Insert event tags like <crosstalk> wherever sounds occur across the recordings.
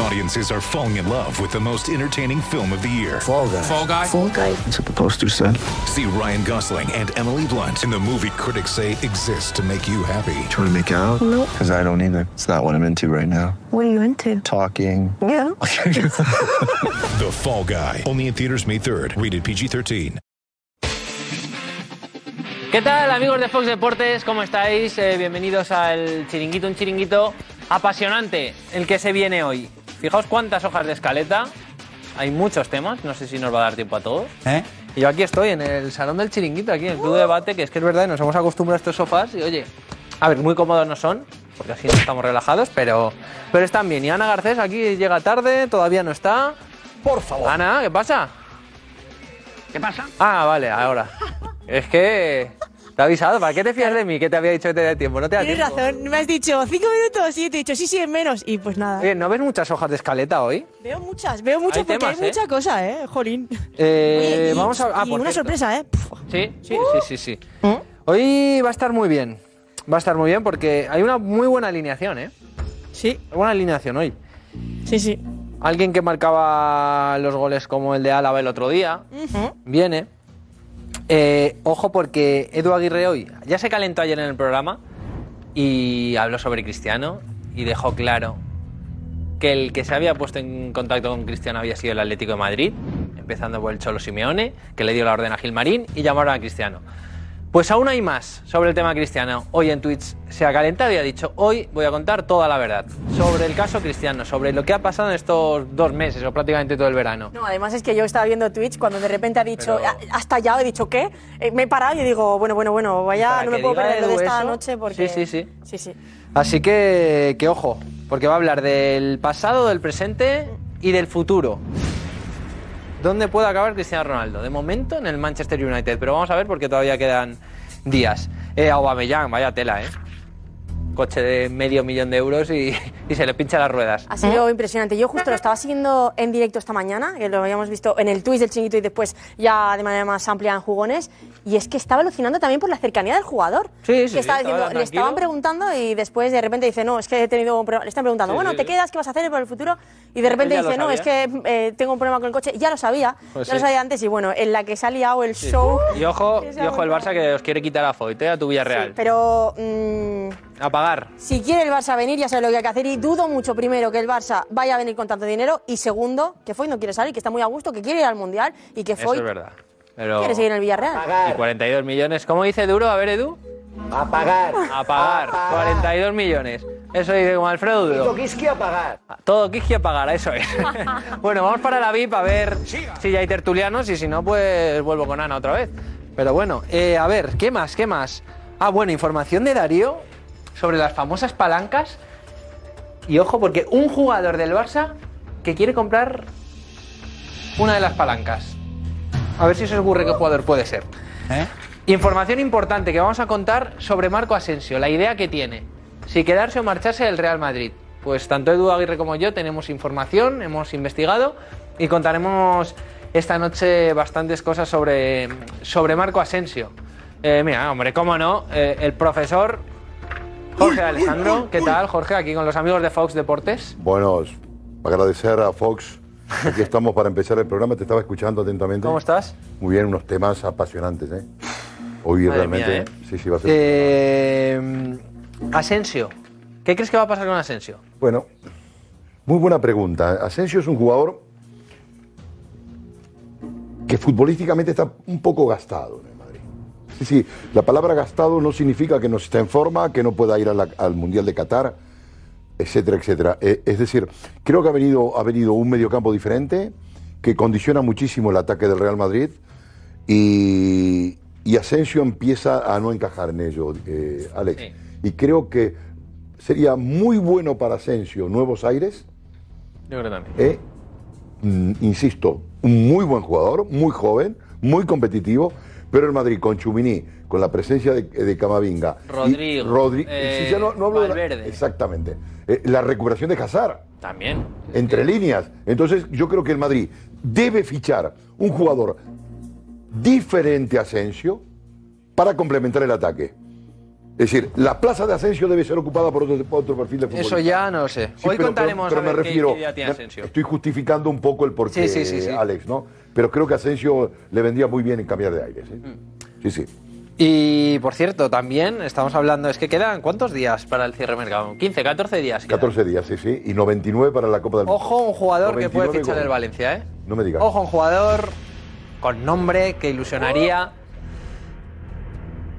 Audiences are falling in love with the most entertaining film of the year. Fall guy. Fall Guy. Fall guy. That's what the poster said. See Ryan Gosling and Emily Blunt in the movie critics say exists to make you happy. Trying to make it out? Nope. Because I don't either. It's not what I'm into right now. What are you into? Talking. Yeah. <laughs> The Fall Guy. Only in theaters May 3rd. Rated PG-13. ¿Qué tal amigos de Fox Deportes? ¿Cómo estáis? Eh, bienvenidos al chiringuito, un chiringuito apasionante el que se viene hoy. Fijaos cuántas hojas de escaleta, hay muchos temas, no sé si nos va a dar tiempo a todos. Y yo aquí estoy en el salón del chiringuito, aquí en el Club de Debate, que es que es verdad, nos hemos acostumbrado a estos sofás y oye, a ver, muy cómodos no son, porque así no estamos relajados, pero, pero están bien. Y Ana Garcés aquí llega tarde, todavía no está. Por favor. Ana, ¿qué pasa? ¿Qué pasa? Ah, vale, ahora. Es que te he avisado, ¿para qué te fías de mí? Que te había dicho que te da tiempo, no te da Tienes tiempo. razón, me has dicho cinco minutos y yo te he dicho sí, sí, en menos. Y pues nada. Oye, ¿no ves muchas hojas de escaleta hoy? Veo muchas, veo muchas Hay porque temas, hay ¿eh? mucha cosa, ¿eh? Jolín. Eh, Oye, y- vamos a... ah, y por una cierto. sorpresa, ¿eh? Puf. Sí, sí, sí, sí, sí. Hoy va a estar muy bien. Va a estar muy bien porque hay una muy buena alineación, ¿eh? Sí, Buena alineación hoy. sí, sí. Alguien que marcaba los goles como el de Álava el otro día, viene. Eh, ojo porque Edu Aguirre hoy ya se calentó ayer en el programa y habló sobre Cristiano y dejó claro que el que se había puesto en contacto con Cristiano había sido el Atlético de Madrid, empezando por el Cholo Simeone, que le dio la orden a Gilmarín y llamaron a Cristiano. Pues aún hay más sobre el tema Cristiano. Hoy en Twitch se ha calentado y ha dicho, hoy voy a contar toda la verdad sobre el caso Cristiano, sobre lo que ha pasado en estos dos meses o prácticamente todo el verano. No, además es que yo estaba viendo Twitch cuando de repente ha dicho, Pero- "Ah, hasta ya he dicho, ¿qué? Eh, me he parado y digo, bueno, bueno, bueno, vaya, no me puedo perder lo de esta eso, noche porque... sí, sí, sí. Sí, sí. Así que, que ojo, porque va a hablar del pasado, del presente y del futuro. ¿Dónde puede acabar Cristiano Ronaldo? De momento en el Manchester United, pero vamos a ver porque todavía quedan días. Eh, Aubameyang, vaya tela, ¿eh? Coche de medio millón de euros y, y se le pincha las ruedas. Ha sido impresionante. Yo justo lo estaba siguiendo en directo esta mañana, que lo habíamos visto en el Twitch del chinguito y después ya de manera más amplia en jugones. Y es que estaba alucinando también por la cercanía del jugador. Sí, sí, Que estaba estaba diciendo, le estaban preguntando y después de repente dice, no, es que he tenido un problema. Le están preguntando, Sí, bueno, sí, ¿te sí. quedas? ¿Qué vas a hacer por el futuro? Y de repente dice, no, es que eh, tengo un problema con el coche. Ya lo sabía, Pues ya lo sí. sabía antes. Y bueno, en la que se ha liado el show. Y ojo, <laughs> y ojo el. Barça que os quiere quitar a Foyt, ¿eh? a tu Villarreal. Sí, pero mm, A pagar. si quiere el Barça venir, ya sabe lo que hay que hacer. Y dudo mucho, primero, que el Barça vaya a venir con tanto dinero. Y segundo, que Foy no quiere salir, que está muy a gusto, que quiere ir al Mundial y que Eso Foy es verdad. Pero... quiere seguir en el Villarreal. Y 42 millones. ¿Cómo dice Duro? A ver, Edu. A pagar. A pagar. 42 millones. Eso dice como Alfredo Duro. Tokiski a pagar. Todo Kiki a pagar, eso es. <laughs> bueno, vamos para la VIP a ver si ya hay tertulianos y si no, pues vuelvo con Ana otra vez. Pero bueno, eh, a ver, ¿qué más? ¿Qué más? Ah, bueno, información de Darío sobre las famosas palancas. Y ojo, porque un jugador del Barça que quiere comprar una de las palancas. A ver si se os ocurre qué jugador puede ser. Información importante que vamos a contar sobre Marco Asensio, la idea que tiene. Si quedarse o marcharse del Real Madrid. Pues tanto Edu Aguirre como yo tenemos información, hemos investigado y contaremos esta noche bastantes cosas sobre, sobre Marco Asensio. Eh, mira, hombre, cómo no, eh, el profesor Jorge Alejandro. ¿Qué tal, Jorge? Aquí con los amigos de Fox Deportes. Buenos, agradecer a Fox. Aquí estamos para empezar el programa. Te estaba escuchando atentamente. ¿Cómo estás? Muy bien, unos temas apasionantes, ¿eh? Hoy Madre realmente. mía, ¿eh? Sí, sí, va a ser. Eh, Asensio. ¿Qué crees que va a pasar con Asensio? Bueno, muy buena pregunta. Asensio es un jugador que futbolísticamente está un poco gastado en el Madrid. Sí, sí, la palabra gastado no significa que no esté en forma, que no pueda ir a la- al Mundial de Qatar, etcétera, etcétera. Eh, es decir, creo que ha venido, ha venido un mediocampo diferente que condiciona muchísimo el ataque del Real Madrid y, y Asensio empieza a no encajar en ello, eh, Alex. Sí. Y creo que sería muy bueno para Asensio Nuevos Aires, Yo creo también. eh, mm, insisto, un muy buen jugador, muy joven, muy competitivo, pero el Madrid con Chumini, con la presencia de, de Camavinga, Rodrigo, Rodri- eh, si ya no, no hablo de la- Valverde. exactamente, Eh, la recuperación de Hazard También. entre líneas. Entonces, yo creo que el Madrid debe fichar un jugador diferente a Asensio para complementar el ataque. Es decir, la plaza de Asensio debe ser ocupada por otro, por otro perfil de futbolista. Eso ya no lo sé. Sí, Hoy pero- contaremos pero, a pero ver me qué- refiero, qué idea tiene Asensio. Estoy justificando un poco el porqué, Sí, sí, sí, sí. Alex, ¿no? Pero creo que Asensio le vendría muy bien en cambiar de aires. ¿eh? Mm. Sí, sí. Y por cierto, también estamos hablando, es que quedan ¿cuántos días para el cierre de mercado? 15, 14 días. quedan. 14 días, sí, sí. Y 99 para la Copa del Mundo. Ojo, un jugador que puede 99 fichar el goles. Valencia, ¿eh? No me digas. Ojo, un jugador con nombre que ilusionaría.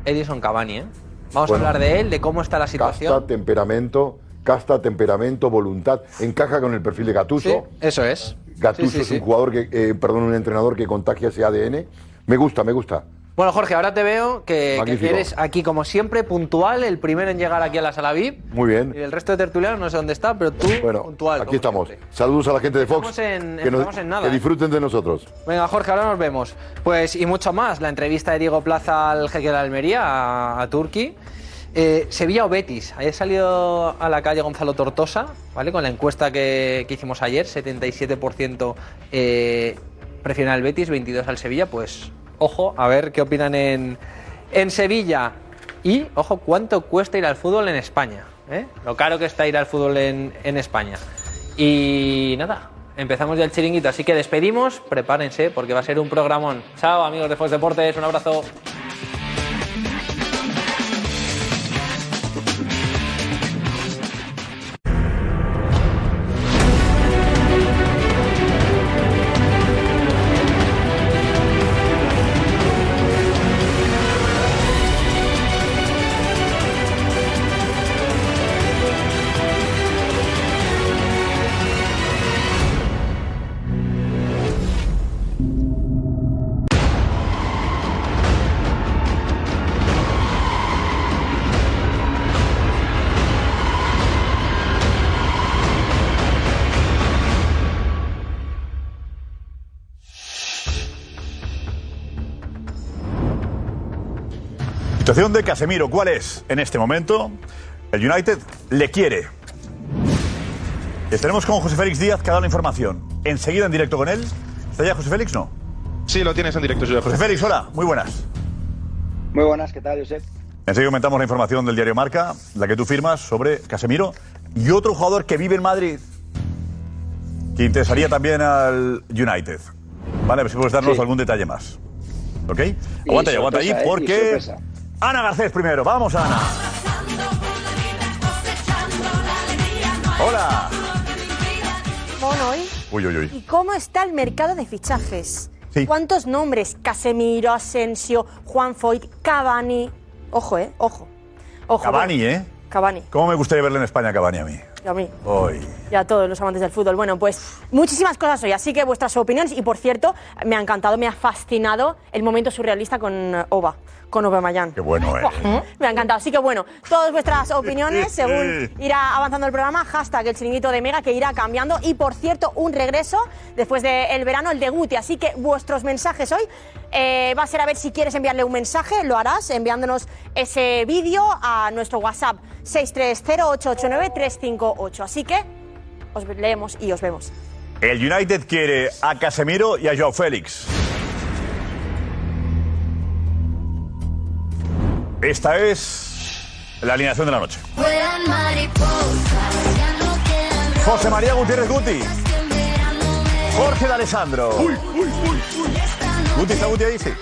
Edison Cavani, ¿eh? Vamos Bueno. a hablar de él, de cómo está la situación. Casta, temperamento, casta, temperamento, voluntad. Encaja con el perfil de Gatuso. Sí, eso es. Gattuso Sí, sí, es un jugador que, eh, perdón, un entrenador que contagia ese ADN. Me gusta, me gusta. Bueno, Jorge, ahora te veo que, que eres aquí, como siempre, puntual, el primero en llegar aquí a la sala VIP. Muy bien. Y el resto de tertulianos no sé dónde está, pero tú Bueno, puntual. aquí estamos. siempre. Saludos a la gente de Fox. Estamos en- que, nos- en nada, que ¿eh? disfruten de nosotros. Venga, Jorge, ahora nos vemos. Pues, y mucho más. La entrevista de Diego Plaza al jeque de Almería, a, a Turki. Eh, Sevilla o Betis. Ayer salió a la calle Gonzalo Tortosa, ¿vale? Con la encuesta que, que hicimos ayer, 77% eh, prefieren al Betis, 22 al Sevilla. Pues, ojo, a ver qué opinan en, en Sevilla. Y, ojo, cuánto cuesta ir al fútbol en España. ¿eh? Lo caro que está ir al fútbol en, en España. Y nada, empezamos ya el chiringuito. Así que despedimos, prepárense porque va a ser un programón. Chao, amigos de Fox Deportes, un abrazo. Situación de Casemiro, ¿cuál es en este momento? El United le quiere. Estaremos con José Félix Díaz que ha dado la información. Enseguida en directo con él. ¿Está ya José Félix? No. Sí, lo tienes en directo, Josep. José Félix, hola, muy buenas. Muy buenas, ¿qué tal, Josep? Enseguida comentamos la información del diario Marca, la que tú firmas sobre Casemiro y otro jugador que vive en Madrid que interesaría también al United. Vale, a ver si puedes darnos Sí. algún detalle más. ¿Ok? Aguanta ahí, aguanta ahí, ¿eh? Porque. Ana Garcés primero, vamos, Ana. Hola. Mono hoy. Uy, uy, ¿Y uy. cómo está el mercado de fichajes? Sí. ¿Cuántos nombres? Casemiro, Asensio, Juan Foyt, Cavani. Ojo, ¿eh? Ojo. Ojo. Cavani, bueno. ¿eh? Cavani. ¿Cómo me gustaría verle en España, Cavani, a mí? Y a mí. Hoy. Y a todos los amantes del fútbol. Bueno, pues muchísimas cosas hoy, así que vuestras opiniones. Y por cierto, me ha encantado, me ha fascinado el momento surrealista con eh, Oba, con Obamayán. Qué bueno, <laughs> ¿eh? Me ha encantado. Así que bueno, todas vuestras <laughs> opiniones según irá avanzando el programa. Hashtag el chiringuito de Mega que irá cambiando. Y por cierto, un regreso después del verano, el de Guti. Así que vuestros mensajes hoy eh, va a ser a ver si quieres enviarle un mensaje. Lo harás enviándonos ese vídeo a nuestro WhatsApp 630889358. Así que os leemos y os vemos. El United quiere a Casemiro y a Joao Félix. Esta es la alineación de la noche. No José María Gutiérrez Guti. Jorge de Alessandro. Guti, ¿está Guti ahí? Sí.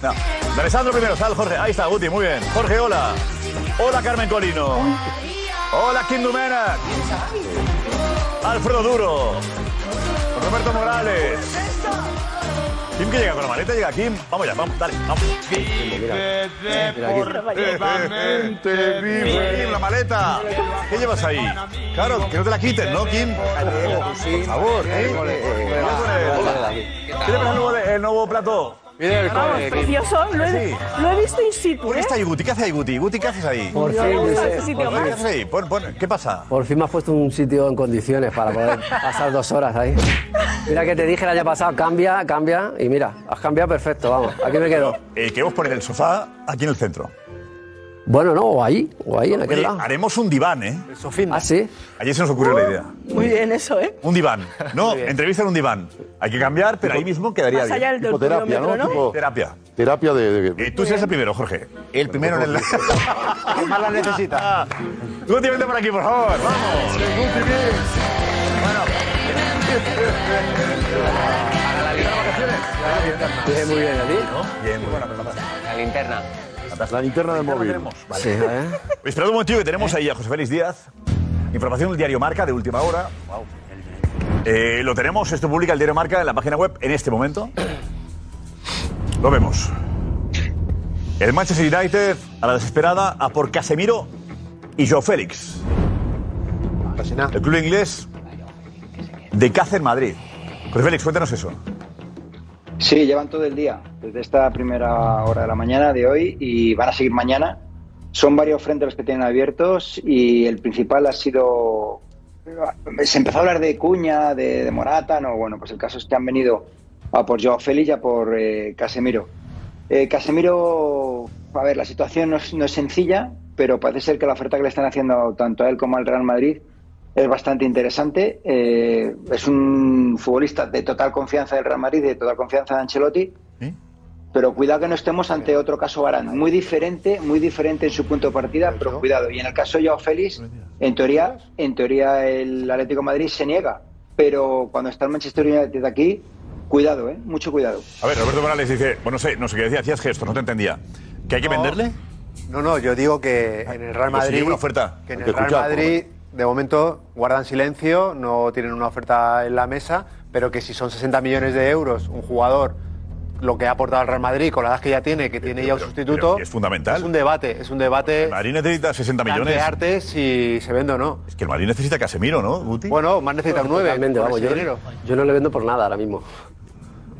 No. De Alessandro primero, sal Jorge. Ahí está Guti, muy bien. Jorge, hola. Hola Carmen Colino. Hola Kim Dumenac. Alfredo Duro. Roberto Morales. Kim que llega con la maleta, llega Kim. Vamos ya, vamos, dale, vamos. Deportivamente vive. Kim, la maleta. ¿Qué llevas ahí? Claro, que no te la quiten, ¿no, Kim? Por favor, ¿eh? ¿Qué le parece el nuevo, el nuevo plato? Vamos, precioso. Lo he, Sí. lo he visto in situ. ¿Por qué ¿eh? está ahí, Guti? ¿Qué hace ahí, Guti? Guti, ¿qué haces ahí? Por Yo fin, no uso dice- ese sitio ¿Qué más. haces ahí? Pon- pon- ¿Qué pasa? por fin me has puesto un sitio en condiciones para poder pasar dos horas ahí. Mira que te dije el año pasado, cambia, cambia, y mira, has cambiado perfecto, vamos, aquí me quedo. Eh, queremos poner el sofá aquí en el centro. Bueno, no, o ahí, o ahí, en aquel Oye, lado. haremos un diván, ¿eh? Ah, sí. Ayer se nos ocurrió la idea. Muy bien eso, ¿eh? Un diván, ¿no? Entrevista en un diván. Hay que cambiar, pero ahí mismo quedaría Más allá bien. del Tipo terapia, ¿no? termómetro, ¿no? Tipo Terapia. terapia de... de- Eh, tú seas el primero, Jorge. El primero en el... ¿Quién <laughs> más la necesita? Guti, vente por aquí, por favor. Vamos. Bien, muy bien, ¿a ti? Bien, muy buena. La linterna. La linterna del móvil. Sí, ¿eh? <laughs> Esperad un momentito que tenemos ahí a José Félix Díaz. Información del diario Marca de última hora. Eh, lo tenemos, esto publica el diario Marca en la página web en este momento. Lo vemos. El Manchester United a la desesperada a por Casemiro y Joe Félix. El club inglés de en Madrid. José Félix, cuéntanos eso. Sí, llevan todo el día, desde esta primera hora de la mañana de hoy y van a seguir mañana. Son varios frentes los que tienen abiertos y el principal ha sido... Se empezó a hablar de Cuña, de, de Morata, no, bueno, pues el caso es que han venido a por Joao Félix y a por eh, Casemiro. Eh, Casemiro, a ver, la situación no es, no es sencilla, pero parece ser que la oferta que le están haciendo tanto a él como al Real Madrid es bastante interesante. Eh, es un futbolista de total confianza del Real Madrid, de total confianza de Ancelotti. Pero cuidado que no estemos ante otro caso Varane. Muy diferente, muy diferente en su punto de partida, pero cuidado. Y en el caso de Joao Félix, en teoría, en teoría el Atlético de Madrid se niega. Pero cuando está el Manchester United aquí, cuidado, ¿eh? Mucho cuidado. A ver, Roberto Morales dice, bueno, no sé, no sé qué decía, hacías gestos, no te entendía. ¿Que hay que venderle? No, no, yo digo que en el Real Pues si Madrid. una oferta. Que en el Real Madrid, de momento, guardan silencio, no tienen una oferta en la mesa, pero que si son 60 millones de euros, un jugador, lo que ha aportado al Real Madrid, con la edad que ya tiene, que tiene ya un pero- sustituto. pero es fundamental. Es un debate, es un debate. El Madrid necesita 60 millones. plantearte si se vende o no. Es que el Madrid necesita Casemiro, ¿no, Guti? Bueno, más necesita un 9. Totalmente, por vamos, yo, yo no le vendo por nada ahora mismo.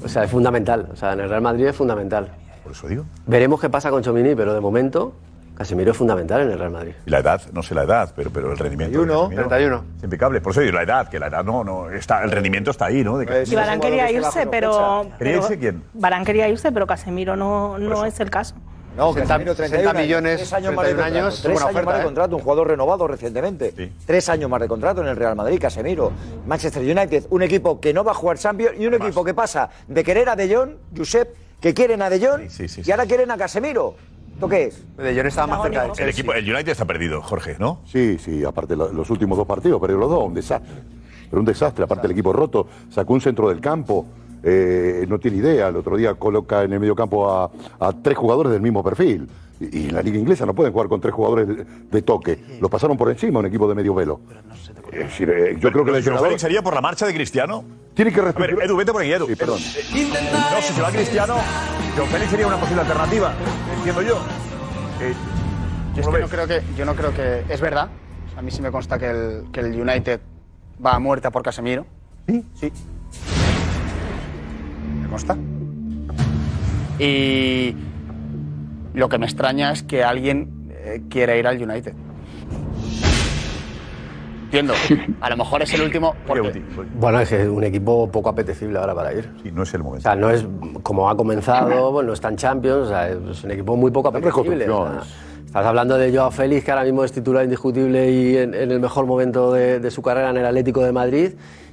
O sea, es fundamental. O sea, en el Real Madrid es fundamental. Por eso digo. Veremos qué pasa con Chomini, pero de momento Casemiro es fundamental en el Real Madrid. Y la edad, no sé la edad, pero, pero el rendimiento. 31, de Casemiro 31. Es impecable. Por eso digo la edad, que la edad no, no, está, el rendimiento está ahí, ¿no? De Y Casemiro. Barán quería irse, pero. ¿Quería irse quién? Barán quería irse, pero Casemiro no, no es el caso. No, 60, 60 millones, tres años más de 31 contrato. años, Tres años oferta, más de ¿eh? contrato, un jugador renovado recientemente. Sí. Tres años más de contrato en el Real Madrid, Casemiro. Manchester United, un equipo que no va a jugar Champions y un Además. equipo que pasa de querer a De Jong, Josep, que quieren a De Jong Sí, sí, sí, y ahora sí. quieren a Casemiro. ¿Esto qué es? De Jong estaba más cerca del El, Chelsea. equipo, el United está perdido, Jorge, ¿no? Sí, sí, aparte lo- los últimos dos partidos, pero los dos, un desastre. Pero un desastre, aparte el equipo roto, sacó un centro del campo, eh, no tiene idea, el otro día coloca en el medio campo a, a tres jugadores del mismo perfil. Y, la liga inglesa no pueden jugar con tres jugadores de, de toque. Lo pasaron por encima un equipo de medio velo. Es decir, eh, yo creo que el entrenador Félix sería por la marcha de Cristiano. tiene que A ver, respetar. Edu, vete por aquí, Edu. Sí, perdón. No, si se va Cristiano, Joe Félix sería una posible alternativa, entiendo yo. Eh, Yo, es no creo que, yo no creo que. Es verdad. A mí sí me consta que el, que el United va a muerte a por Casemiro. ¿Sí? Sí. Me consta. Y lo que me extraña es que alguien eh, quiera ir al United. Entiendo. <laughs> A lo mejor es el último. Porque, Bueno, es que es un equipo poco apetecible ahora para ir. Sí, no es el O momento. sea, no es como ha comenzado, <clears throat> bueno, no está en Champions, o sea, es un equipo muy poco apetecible. o estás hablando de Joao Félix, que ahora mismo es titular indiscutible y en, en el mejor momento de, de su carrera en el Atlético de Madrid,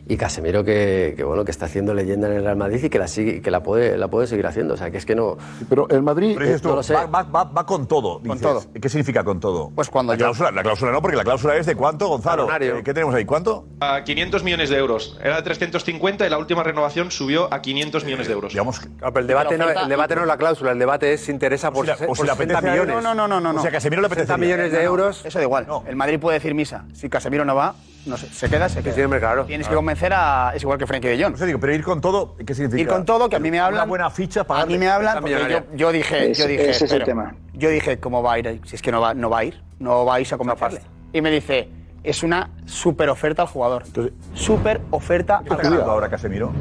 y Casemiro, que, que, bueno, que está haciendo leyenda en el Real Madrid y que la, sigue, que la, puede, la puede seguir haciendo. O sea, que es que no... Pero el Madrid. Pero dices eh, tú, no lo sé. va, va- va- va con todo. dices. todo. ¿Qué significa con todo? Pues cuando la yo- cláusula, la cláusula no, porque la cláusula es de cuánto, Gonzalo. Eh, ¿Qué tenemos ahí? ¿Cuánto? A 500 millones de euros. Era de 350 y la última renovación subió a 500 millones de euros. Digamos, Claro, pero el debate, no, el debate no es la cláusula, el debate es si interesa por, si la- se- o si por le 60 apetece a él, millones. No, no, no, no, no. O sea, Casemiro le 60 apetece. millones de euros. Eso da igual. No. El Madrid puede decir misa. Si Casemiro no va, no sé, se queda, se queda. Sí, claro. Tienes que convencer a. Es igual que Frenkie de Jong. No sé, digo, pero ir con todo, ¿qué significa? Ir con todo, que a mí me hablan. Una buena ficha para A mí me hablan, porque yo, yo dije, yo Ese- dije, ese es el tema. yo dije, ¿cómo va a ir? Si es que no va, no va a ir, no vais a convencerle. Y me dice, es una super oferta al jugador. Entonces- super oferta ¿Qué está al jugador. ahora Casemiro?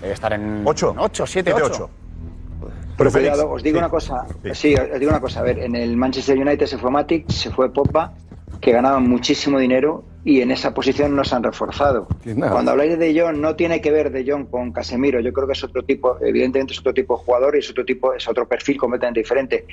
Debe estar en ¿Ocho? 8, 7, 8. Pero cuidado, os digo sí. una cosa. Sí. Sí. os digo una cosa. A ver, en el Manchester United se fue Matic, se fue Pogba, que ganaban muchísimo dinero y en esa posición no se han reforzado. Cuando habláis de John, no tiene que ver de John con Casemiro. Yo creo que es otro tipo, evidentemente es otro tipo de jugador y es otro tipo, es otro perfil completamente diferente.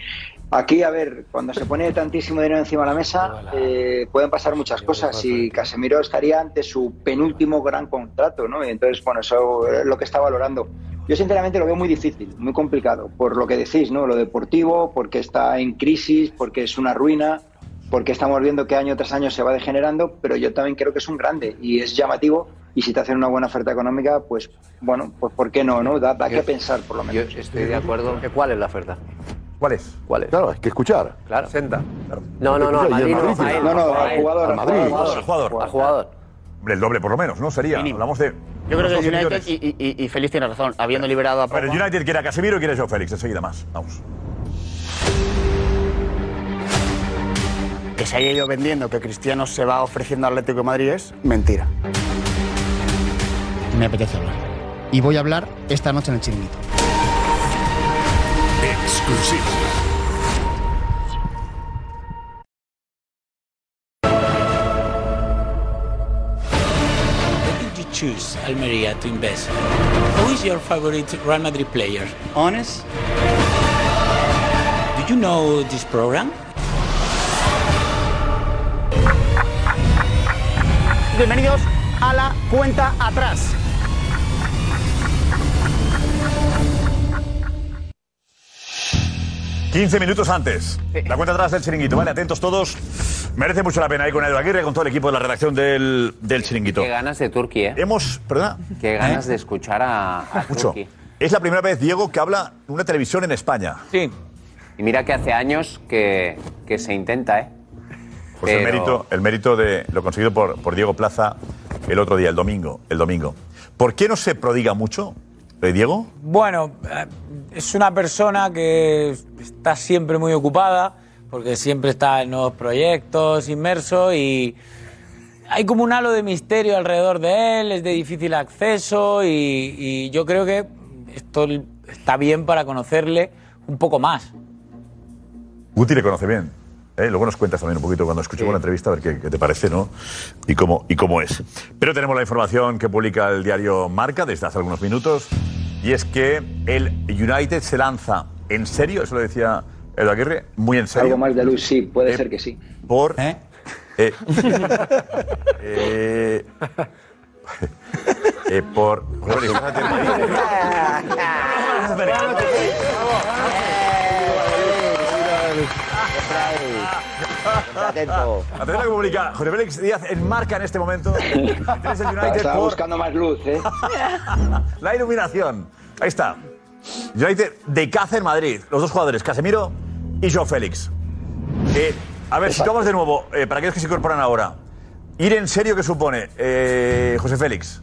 Aquí, a ver, cuando se pone tantísimo dinero encima de la mesa, eh, pueden pasar muchas cosas y Casemiro estaría ante su penúltimo gran contrato, ¿no? Y entonces, bueno, eso es lo que está valorando. Yo sinceramente lo veo muy difícil, muy complicado, por lo que decís, ¿no? Lo deportivo, porque está en crisis, porque es una ruina, porque estamos viendo que año tras año se va degenerando, pero yo también creo que es un grande y es llamativo y si te hacen una buena oferta económica, pues bueno, pues ¿por qué no? no? Da, da que pensar por lo menos. Yo estoy de acuerdo. ¿Cuál es la oferta? ¿Cuál es? ¿Cuál es? Claro, hay que escuchar. Claro. 60. No, no, no, al Madrid no. Madrid, a él. No, no, a al jugador, al al Madrid. jugador. Al jugador. Al jugador. Hombre, el doble por lo menos, ¿no? Sería. Mínimo. Hablamos de. Yo creo que el 12 United, y, y, y Félix tiene razón, habiendo liberado a ver, el United quiere a Casemiro y quiere a Joe Félix. Enseguida más. Vamos. Que se haya ido vendiendo que Cristiano se va ofreciendo al Atlético de Madrid es mentira. Me apetece hablar. Y voy a hablar esta noche en el chiringuito. Exclusivo. Why did you choose Almeria to invest? Who is your favorite Real Madrid player? Honest? Do you know this program? Bienvenidos a la cuenta atrás. Sí. 15 minutos antes. La cuenta atrás del chiringuito. Vale, atentos todos. Merece mucho la pena ir con Edu Aguirre, con todo el equipo de la redacción del, del chiringuito. Qué ganas de Turquía, ¿eh? Hemos. ¿Perdona? Qué ganas de escuchar a, a Mucho. Turki. Es la primera vez, Diego, que habla en una televisión en España. Sí. Y mira que hace años que, que se intenta, ¿eh? Pues el mérito, el mérito de lo conseguido por, por Diego Plaza el otro día, el domingo. El domingo. ¿Por qué no se prodiga mucho, eh, Diego? Bueno, eh, es una persona que está siempre muy ocupada, porque siempre está en nuevos proyectos, inmerso, y hay como un halo de misterio alrededor de él, es de difícil acceso, y, y yo creo que esto está bien para conocerle un poco más. Guti le conoce bien. ¿Eh? Luego nos cuentas también un poquito cuando escuchemos la entrevista, a ver qué, qué te parece, ¿no? Y cómo, y cómo es. Pero tenemos la información que publica el diario Marca desde hace algunos minutos, y es que el United se lanza en serio, eso lo decía Edu Aguirre, muy en serio. Algo más de luz, sí, puede Eh, ser que sí. Por. eh, eh, <laughs> eh, por. Joder, <laughs> Atento. Atención a que publica Jorge Félix Díaz en marca en este momento. <laughs> Estaba buscando más luz, ¿eh? <laughs> la iluminación. Ahí está. United de caza en Madrid. Los dos jugadores, Casemiro y Joe Félix. Eh, a ver, situamos de nuevo, eh, para aquellos que se incorporan ahora. Ir en serio, ¿qué supone, eh, José Félix?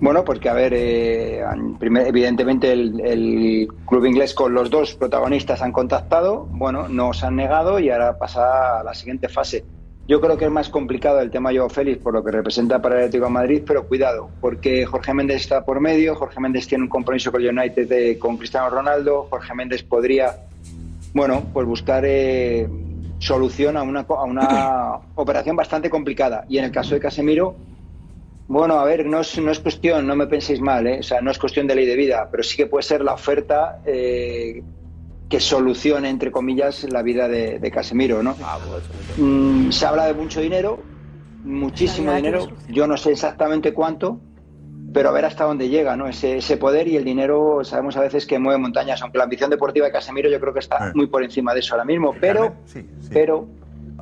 Bueno, porque a ver, eh, primer- evidentemente el, el club inglés con los dos protagonistas han contactado, bueno, nos han negado y ahora pasa a la siguiente fase. Yo creo que es más complicado el tema Joao Félix por lo que representa para el Atlético de Madrid, pero cuidado, porque Jorge Méndez está por medio, Jorge Méndez tiene un compromiso con el United de- con Cristiano Ronaldo, Jorge Méndez podría, bueno, pues buscar eh, solución a una, a una <clears throat> operación bastante complicada. Y en el caso de Casemiro, bueno, a ver, no es, no es cuestión, no me penséis mal, ¿eh? o sea, no es cuestión de ley de vida, pero sí que puede ser la oferta eh, que solucione, entre comillas, la vida de, de Casemiro, ¿no? Mm, se habla de mucho dinero, muchísimo dinero, yo no sé exactamente cuánto, pero a ver hasta dónde llega, ¿no? Ese, ese poder y el dinero, sabemos a veces que mueve montañas, aunque la ambición deportiva de Casemiro yo creo que está muy por encima de eso ahora mismo, pero, pero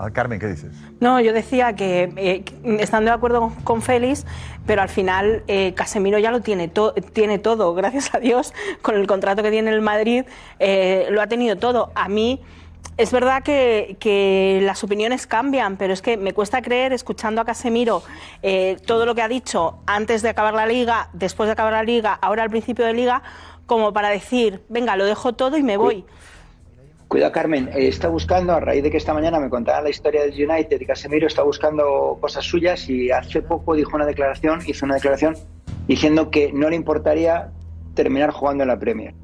Ah, Carmen, ¿qué dices? No, yo decía que eh, estando de acuerdo con, con Félix, pero al final eh, Casemiro ya lo tiene, to- tiene todo, <laughs> gracias a Dios, con el contrato que tiene el Madrid, eh, lo ha tenido todo. A mí es verdad que, que las opiniones cambian, pero es que me cuesta creer, escuchando a Casemiro, eh, todo lo que ha dicho antes de acabar la liga, después de acabar la liga, ahora al principio de liga, como para decir, venga, lo dejo todo y me voy. Cuidado, Carmen, eh, está buscando, a raíz de que esta mañana me contaban la historia del United y Casemiro está buscando cosas suyas y hace poco dijo una declaración, hizo una declaración diciendo que no le importaría terminar jugando en la Premier.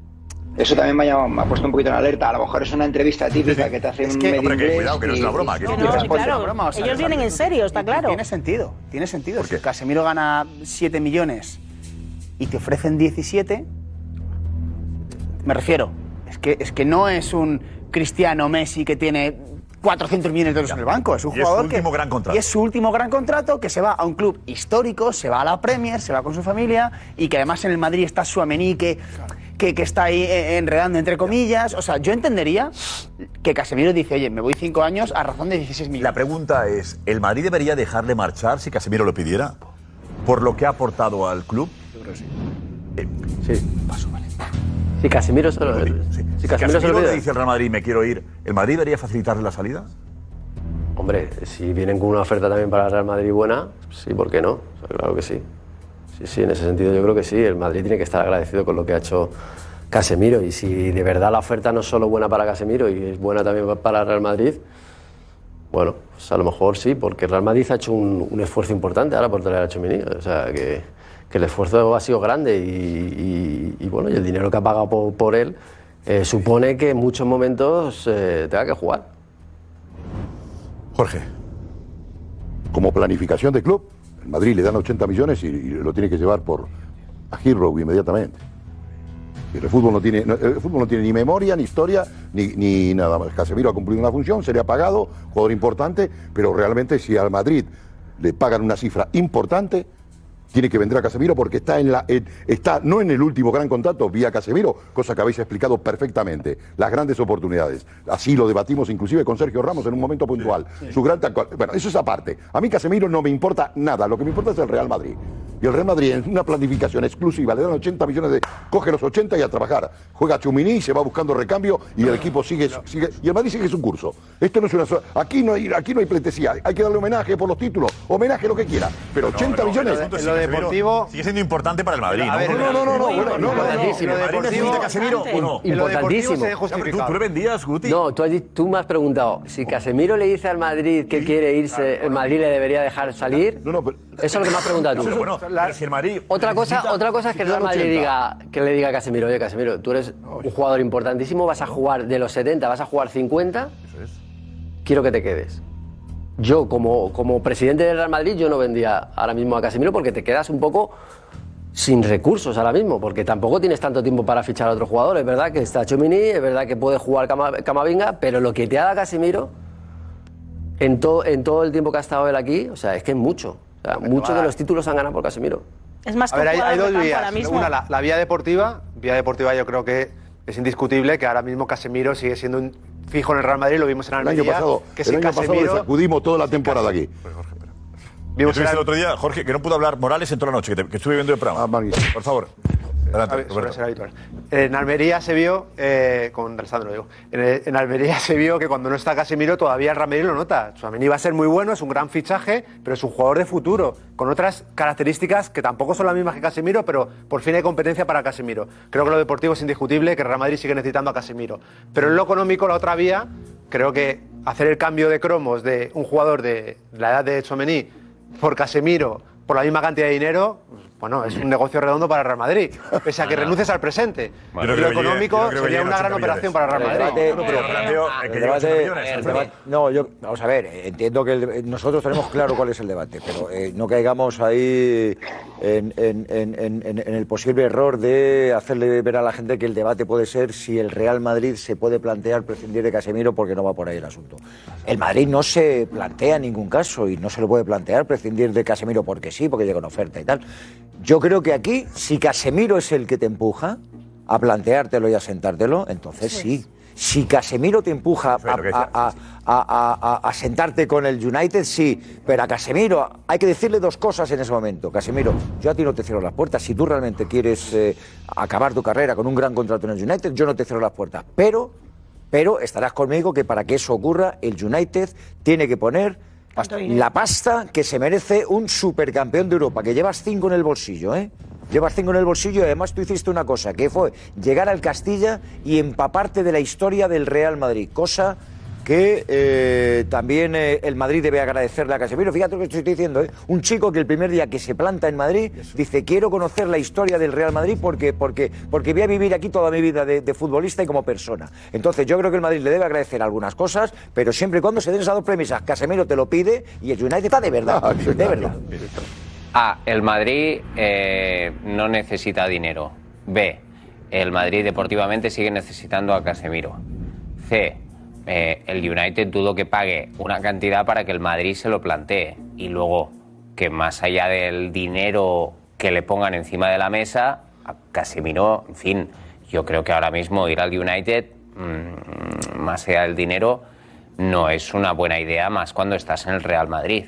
Eso también me ha, llamado- me ha puesto un poquito en alerta. A lo mejor es una entrevista típica que te hace un medio hombre, que cuidado, que no es una broma, que no, no, responde. claro, broma, o sea, ellos vienen en serio, está claro. Tiene sentido, tiene sentido. Si Casemiro gana 7 millones y te ofrecen 17, me refiero, es que, es que no es un Cristiano Messi que tiene 400 millones de euros en el banco, es un Y es su jugador que... último gran contrato. Y es su último gran contrato que se va a un club histórico, se va a la Premier, se va con su familia y que además en el Madrid está Suamení que... Que, que está ahí eh, enredando entre comillas. O sea, yo entendería que Casemiro dice, oye, me voy cinco años a razón de 16 millones. La pregunta es, ¿el Madrid debería dejarle marchar si Casemiro lo pidiera? ¿Por lo que ha aportado al club? Yo creo que sí. Sí. Si Casemiro se lo, si Si Casemiro se lo Casemiro le pide. dice al Real Madrid, me quiero ir, ¿el Madrid debería facilitarle la salida? Hombre, si vienen con una oferta también para el Real Madrid buena, sí, ¿por qué no? O sea, claro que sí. Sí, sí, en ese sentido yo creo que sí. El Madrid tiene que estar agradecido con lo que ha hecho Casemiro. Y si de verdad la oferta no es solo buena para Casemiro y es buena también para el Real Madrid, bueno, pues a lo mejor sí, porque el Real Madrid ha hecho un, un esfuerzo importante ahora por traer a Chomini. O sea, que, que el esfuerzo ha sido grande y, bueno, y el dinero que ha pagado por, él eh, supone que en muchos momentos eh, tenga que jugar. Jorge. Como planificación de club, el Madrid le dan 80 millones y, lo tiene que llevar por a Heathrow inmediatamente. El fútbol no tiene, el fútbol no tiene ni memoria, ni historia, ni, ni nada más. Casemiro ha cumplido una función, sería pagado, jugador importante, pero realmente si al Madrid le pagan una cifra importante, tiene que vender a Casemiro porque está, en la, en- está no en el último gran contrato vía Casemiro, cosa que habéis explicado perfectamente, las grandes oportunidades. Así lo debatimos inclusive con Sergio Ramos en un momento puntual. Su gran bueno, eso es aparte. A mí Casemiro no me importa nada, lo que me importa es el Real Madrid. Y el Real Madrid en una planificación exclusiva le dan 80 millones de... Coge los 80 y a trabajar. Juega Chumini, se va buscando recambio y el equipo sigue, sigue y el Madrid sigue su curso. Esto no es una... Aquí no hay, aquí no hay pleitesía. Hay que darle homenaje por los títulos, homenaje lo que quiera. Pero 80 No, no, millones... es Casemiro Sigue siendo importante para el Madrid, no, no, no, no, no, no, no. Importantísimo. ¿El Madrid necesita a Casemiro o no? Importantísimo. ¿Tú, le vendías, Guti? No, tú, me has preguntado, si Casemiro le dice al Madrid que quiere irse, ¿el Madrid le debería dejar salir? Eso es lo que me has preguntado tú. Pero bueno, pero si el Madrid Otra cosa, otra cosa es que el Real Madrid 80. diga, que le diga a Casemiro, oye Casemiro, tú eres un jugador importantísimo, vas a jugar de los 70, vas a jugar 50, quiero que te quedes. Yo, como, como presidente del Real Madrid, yo no vendía ahora mismo a Casemiro porque te quedas un poco sin recursos ahora mismo, porque tampoco tienes tanto tiempo para fichar a otro jugador. Es verdad que está Chomini, es verdad que puede jugar Cama- Camavinga, pero lo que te ha dado Casemiro en, todo en todo el tiempo que ha estado él aquí, o sea, es que es mucho. O sea, muchos de los títulos han ganado por Casemiro. Es más A ver, hay, hay dos vías. ahora mismo. Una, la, la vía deportiva. Vía deportiva yo creo que es indiscutible que ahora mismo Casemiro sigue siendo un fijo en el Real Madrid, lo vimos en El Almería. año pasado, que el año pasado le sacudimos toda la temporada aquí. Vimos el otro día, Jorge, que no pudo hablar Morales en toda la noche, que, te- que estuve viendo el programa. Por favor. Adelante, ver. En Almería se vio, eh, con Alessandro digo, en, en Almería <laughs> se vio que cuando no está Casemiro todavía el Madrid lo nota. Suamení va a ser muy bueno, es un gran fichaje, pero es un jugador de futuro, con otras características que tampoco son las mismas que Casemiro, pero por fin hay competencia para Casemiro. Creo que lo deportivo es indiscutible, que el Real Madrid sigue necesitando a Casemiro. Pero en lo económico, la otra vía, creo que hacer el cambio de cromos de un jugador de la edad de Chomení por Casemiro por la misma cantidad de dinero, bueno, es un negocio redondo para el Real Madrid, pese a que renuncies al presente. Bueno, y yo lo económico que sería una 80 gran operación para el Real Madrid. No, pero planteo, que el llegue debate- 80 millones, el Alfredo. debate- no, yo, vamos a ver, entiendo que el- nosotros tenemos claro cuál es el debate, pero eh, no caigamos ahí en, en- en- en- en- en el posible error de hacerle ver a la gente que el debate puede ser si el Real Madrid se puede plantear prescindir de Casemiro porque no va por ahí el asunto. El Madrid no se plantea en ningún caso y no se lo puede plantear prescindir de Casemiro porque sí, porque llega una oferta y tal. Yo creo que aquí, si Casemiro es el que te empuja a planteártelo y a sentártelo, entonces sí. Si Casemiro te empuja a, a- a- a- a- a sentarte con el United, sí. Pero a Casemiro hay que decirle dos cosas en ese momento. Casemiro, yo a ti no te cierro las puertas. Si tú realmente quieres eh, acabar tu carrera con un gran contrato en el United, yo no te cierro las puertas. Pero, pero estarás conmigo que para que eso ocurra, el United tiene que poner la pasta que se merece un supercampeón de Europa, que llevas cinco en el bolsillo, ¿eh? Llevas cinco en el bolsillo y además tú hiciste una cosa, que fue llegar al Castilla y empaparte de la historia del Real Madrid, cosa que eh, también eh, el Madrid debe agradecerle a Casemiro. Fíjate lo que estoy diciendo, ¿eh? un chico que el primer día que se planta en Madrid dice quiero conocer la historia del Real Madrid porque, porque, porque voy a vivir aquí toda mi vida de, de futbolista y como persona. Entonces yo creo que el Madrid le debe agradecer algunas cosas, pero siempre y cuando se den esas dos premisas. Casemiro te lo pide y el United está de verdad, <laughs> de verdad. A. El Madrid eh, no necesita dinero. B. El Madrid deportivamente sigue necesitando a Casemiro. C. eh, el United dudo que pague una cantidad para que el Madrid se lo plantee. Y luego, que más allá del dinero que le pongan encima de la mesa, a Casemiro, en fin, yo creo que ahora mismo ir al United, mm, más allá del dinero, no es una buena idea, más cuando estás en el Real Madrid.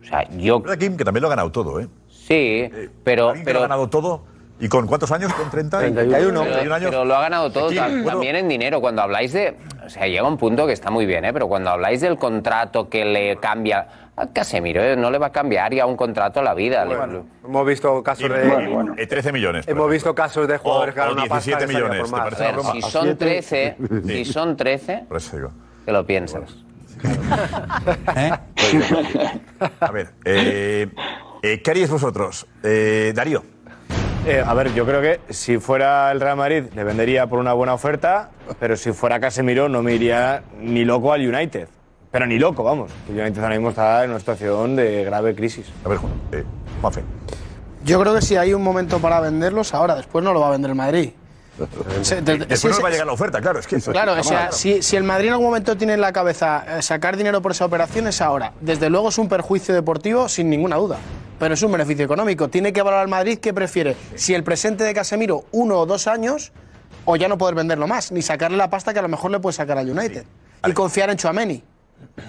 O sea, yo Pero Kim, que también lo ha ganado todo, ¿eh? Sí, pero, Alguien que lo ha ganado todo. ¿Y con cuántos años? ¿Con 30? 31. 31 años. Pero lo ha ganado todo bueno, también en dinero. Cuando habláis de. O sea, llega un punto que está muy bien, ¿eh? Pero cuando habláis del contrato que le cambia. A Casemiro ¿eh? no le va a cambiar ya un contrato a la vida. Le- Bueno, hemos visto casos de. Eh, 13 millones. Hemos visto casos de jugadores O- que ganan una pasta 17 que salían millones, por ¿te más. ver, si son 13, si son 13, Por eso digo. que lo piensas. A ver, eh, eh, ¿qué haríais vosotros? Eh, Darío. Eh, a ver, yo creo que si fuera el Real Madrid le vendería por una buena oferta, pero si fuera Casemiro no me iría ni loco al United. Pero ni loco, vamos. El United ahora mismo está en una situación de grave crisis. A ver, Juan, eh, Juanfe. Yo creo que si hay un momento para venderlos, ahora, después no lo va a vender el Madrid. <laughs> Después sí, va a llegar la oferta, claro. Es que eso- Claro, o sea, claro. si, si el Madrid en algún momento tiene en la cabeza eh, sacar dinero por esa operación es ahora. Desde luego es un perjuicio deportivo sin ninguna duda, pero es un beneficio económico. Tiene que valorar Madrid qué prefiere, si el presente de Casemiro uno o dos años o ya no poder venderlo más, ni sacarle la pasta que a lo mejor le puede sacar al United. Y confiar en Chuameni.